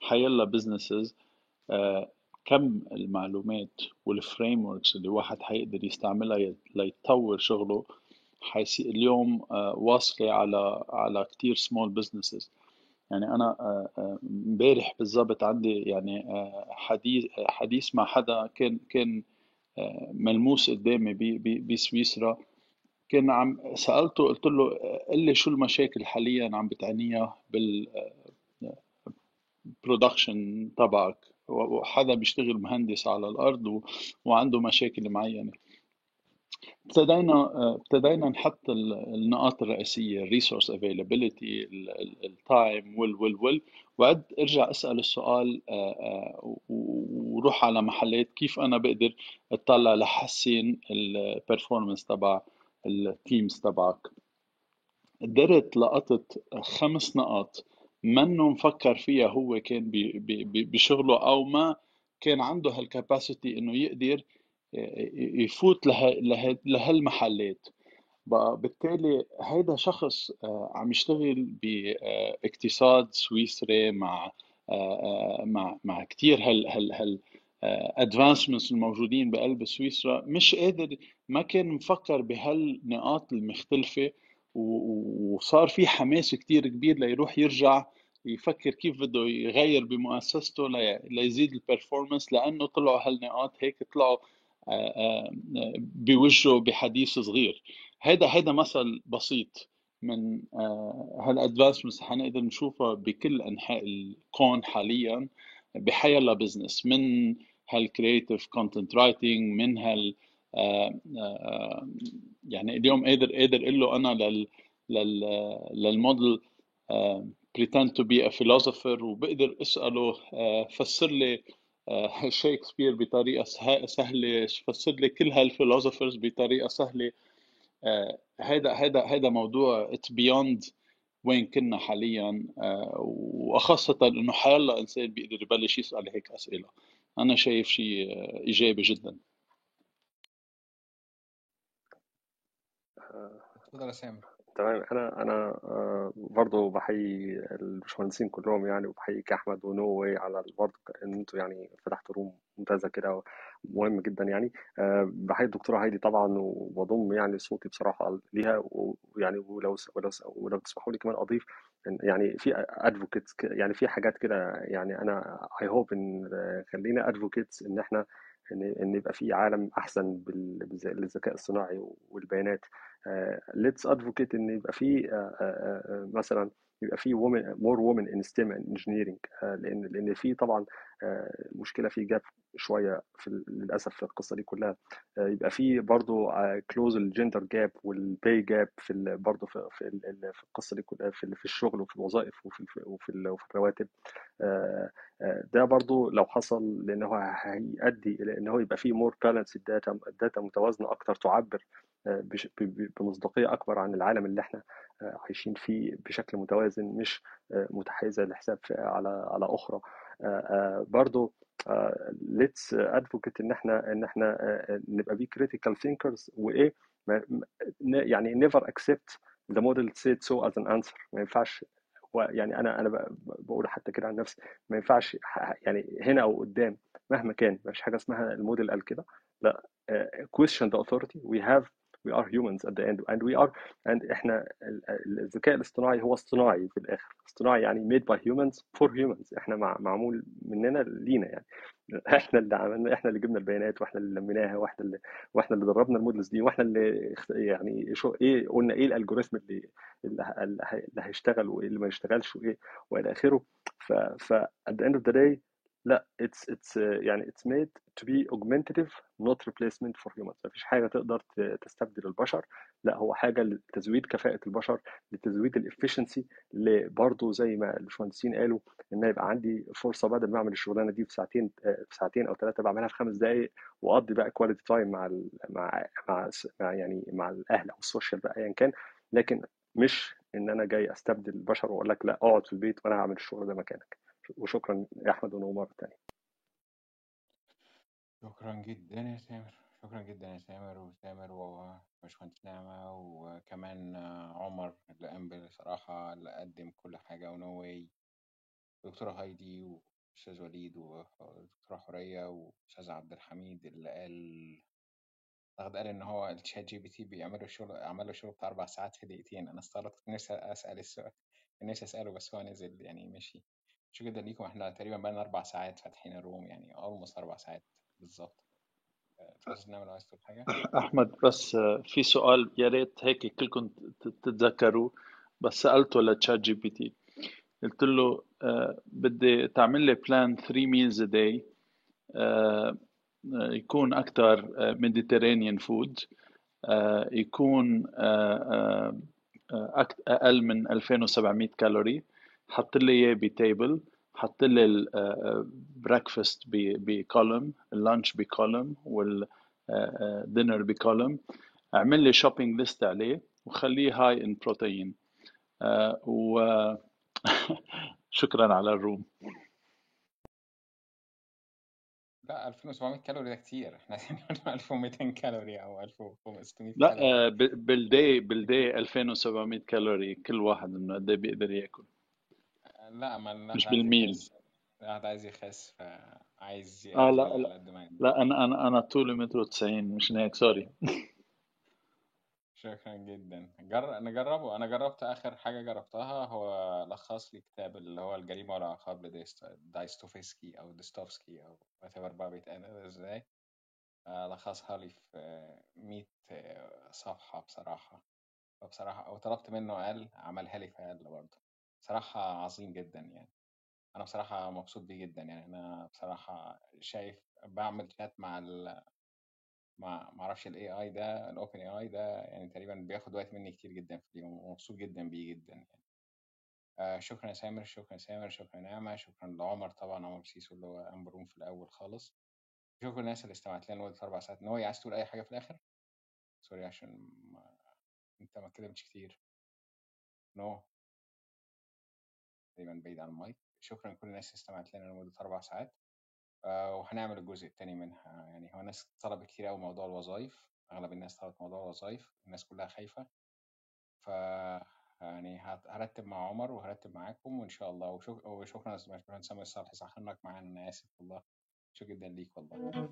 حيلا business كم المعلومات وال frame اللي الواحد حيقدر يستعملها ليطور شغله حيصير اليوم واصلة على على كثير small businesses يعني أنا امبارح بالضبط عندي يعني حديث حديث مع حدا كان كان ملموس قدامي بسويسرا. كان عم سألته قلت له قل لي شو المشاكل حاليا عم بتعانيها بال production تبعك؟ وحدا بيشتغل مهندس على الأرض وعنده مشاكل معينة. ابتدينا ابتدينا نحط النقاط الرئيسية ال resource availability ال time وال وال وال وعد ارجع أسأل السؤال وروح على محلات كيف أنا بقدر أطلع لحسن ال performance تبع ال teams تبعك. قدرت لقطت خمس نقاط منه مفكر فيها هو كان بشغله أو ما كان عنده هال capacity إنه يقدر يفوت لهالمحلات. بقى بالتالي هيدا شخص عم يشتغل باقتصاد سويسري مع مع مع كثير هال هال هال advancements الموجودين بقلب سويسرا. مش قادر ما كان مفكر بهالنقاط المختلفة وصار في حماس كتير كبير ليروح يرجع يفكر كيف بده يغير بمؤسسته ليزيد ال performance لأنه طلعوا هالنقاط هيك طلعوا بوجهه بحديث صغير. هذا هذا مثل بسيط من هال advancements حنقدر نشوفها بكل أنحاء الكون حاليا بحيلا business من هال creative content writing من هال يعني اليوم قادر قادر أقول له أنا لل لل لل model pretend to be a philosopher وبقدر أسأله فسر لي شكسبير بطريقة سهلة فسر لي كل هال philosophers بطريقة سهلة. هذا هذا هذا موضوع it's beyond وين كنا حاليا. وخاصة إنه حيلا إنسان بيقدر يبلش يسأل هيك أسئلة. أنا شايف شيء إيجابي جدا. تفضل يا سامر. تمام. أنا أنا برضه بحيي الباشمهندسين كلهم يعني وبحييك أحمد ونووي على برضه إن أنتوا يعني فتحتوا room ممتازة كده مهم جدا يعني. بحيي الدكتوره هايدي طبعا وبضم يعني صوتي بصراحة ليها ويعني ولو ولو ولو تسمحوا لي كمان أضيف يعني في advocates يعني في حاجات كده يعني أنا I hope إن خلينا advocates إن إحنا إن إن يبقى في عالم أحسن بالذكاء الصناعي والبيانات. let's advocate إن يبقى في مثلا يبقى في more women in STEM and engineering لأن لأن في طبعا مشكلة في gap شوية في للأسف في القصة دي كلها. يبقى في برضه close ال gender gap وال pay gap في برضه في في, في القصة دي كلها في, في الشغل وفي الوظائف وفي وفي, وفي الرواتب. ده برضو لو حصل لأن هو هيؤدي إلى إن هو يبقى فيه more balanced data ال data متوازنة أكتر تعبر بمصداقية أكبر عن العالم اللي إحنا عايشين فيه بشكل متوازن مش متحيزة لحساب على على أخرى. برضو let's advocate إن إحنا إن إحنا نبقى be critical thinkers وإيه؟ يعني never accept the model said so as an answer ما ينفعش. يعني أنا أنا بقول حتى كده عن نفسي. ما ينفعش يعني هنا أو قدام مهما كان ما فيش حاجة اسمها الموديل قال كده. لا question the authority. We have we are humans at the end and we are and إحنا الذكاء الاصطناعي هو اصطناعي في الآخر. اصطناعي يعني made by humans for humans. إحنا مع معمول مننا لينا يعني. إحنا اللي عملنا إحنا اللي جبنا البيانات وإحنا اللي لميناها وإحنا اللي وإحنا اللي دربنا المودلز دي وإحنا اللي يعني شو إيه قلنا إيه الالجوريثم اللي اللي هيشتغل وإيه اللي ما يشتغلش وإيه وإلى آخره. ف ف at the end of the day لأ it's it's يعني it's made to be augmentative not replacement for humans. مفيش حاجة تقدر تستبدل البشر. لأ هو حاجة لتزويد كفاءة البشر لتزويد ال efficiency برضه زي ما الباشمهندسين قالوا إن يبقى عندي فرصة بدل ما أعمل الشغلانة دي في ساعتين في ساعتين أو ثلاثة بعملها في خمس دقائق وأقضي بقى quality time مع ال مع مع مع يعني مع الأهل أو ال social بقى ايا كان. لكن مش إن أنا جاي أستبدل البشر وأقول لك لأ اقعد في البيت وأنا هعمل الشغل ده مكانك. وشكرا يا أحمد ونووي مره تانية شكرا جدا يا سامر. شكرا جدا يا سامر وسامر وباشمهندس نعمة وكمان عمر اللي قام بصراحة اللي قدم كل حاجة ونووي. دكتورة هايدي وأستاذ وليد ودكتورة حورية وأستاذ عبد الحميد اللي قال أعتقد قال إن هو ال ChatGPT بيعمل له شغل عمل له شغل بتاع أربع ساعات في دقيقتين. أنا استغربت نفسي أسأل السؤال نفسي أسأله بس هو نزل يعني مشي. شكرا جدا ليكم إحنا تقريبا بقالنا أربع ساعات فاتحين ال room يعني almost أربع ساعات بالظبط. حاجة؟ أحمد بس في سؤال يا ريت هيك كلكم تتذكروا بس سألته ل ChatGPT قلت له آه، بدي تعمل لي plan 3 meals a day يكون أكثر Mediterranean food يكون آه، آه، أقل من 2700 كالوري. حط لي إياه ب table حط لي البريكفاست بكولم اللانش بكولم والدينر بكولم اعمل لي shopping list عليه وخليه high in protein و شكرا على ال room. لا 2700 كالوري ده كتير. إحنا عايزين نقول 1200 كالوري أو 1600 لا آه، بالدي بالدي 2700 كالوري كل واحد إنه قد إيه بيقدر ياكل. لا ما مش عايز بال meal يخس. الواحد عايز يخس فعايز آه لا لا قد ما يقدر. لا أنا أنا أنا طولي متر وتسعين مش هيك sorry. شكرا جدا. جر... نجربه أنا جربت آخر حاجة جربتها هو لخص لي كتاب اللي هو الجريمة والعقاب لديست... دايستوفسكي أو ديستوفسكي أو whatever بقى بيتقال إزاي. آه، لخصها لي في آه، 100 آه، صفحة بصراحة. فبصراحة أو طلبت منه قال عملها لي في أقل برضه. بصراحة عظيم جدا يعني. أنا بصراحة مبسوط بيه جدا يعني. أنا بصراحة شايف بعمل شات مع ال مع ما أعرفش ال AI ده AI ده يعني تقريبا بياخد وقت مني كتير جدا في اليوم ومبسوط جدا بيه جدا يعني. آه شكرا يا سامر شكرا يا سامر شكرا يا نعمة شكرا لعمر طبعا عمر سيسو اللي هو قام في الأول خالص. شكرا للناس اللي استمعت لنا لمدة أربع ساعات. نووي عايز تقول أي حاجة في الآخر؟ sorry عشان ما... أنت ما اتكلمتش كتير. نووي. تقريبا بعيد عن المايك. شكرا لكل الناس اللي استمعت لنا لمدة أربع ساعات. آه وهنعمل الجزء التاني منها. يعني هو ناس طلبت كتير أوي موضوع الوظائف. أغلب الناس طلبت موضوع الوظائف. الناس كلها خايفة. ف يعني هرتب مع عمر وهرتب معاكم وإن شاء الله. وشك... وشكرا باشمهندس سامي الصالح سخنك معانا. أنا آسف والله. شكرا جدا ليك والله.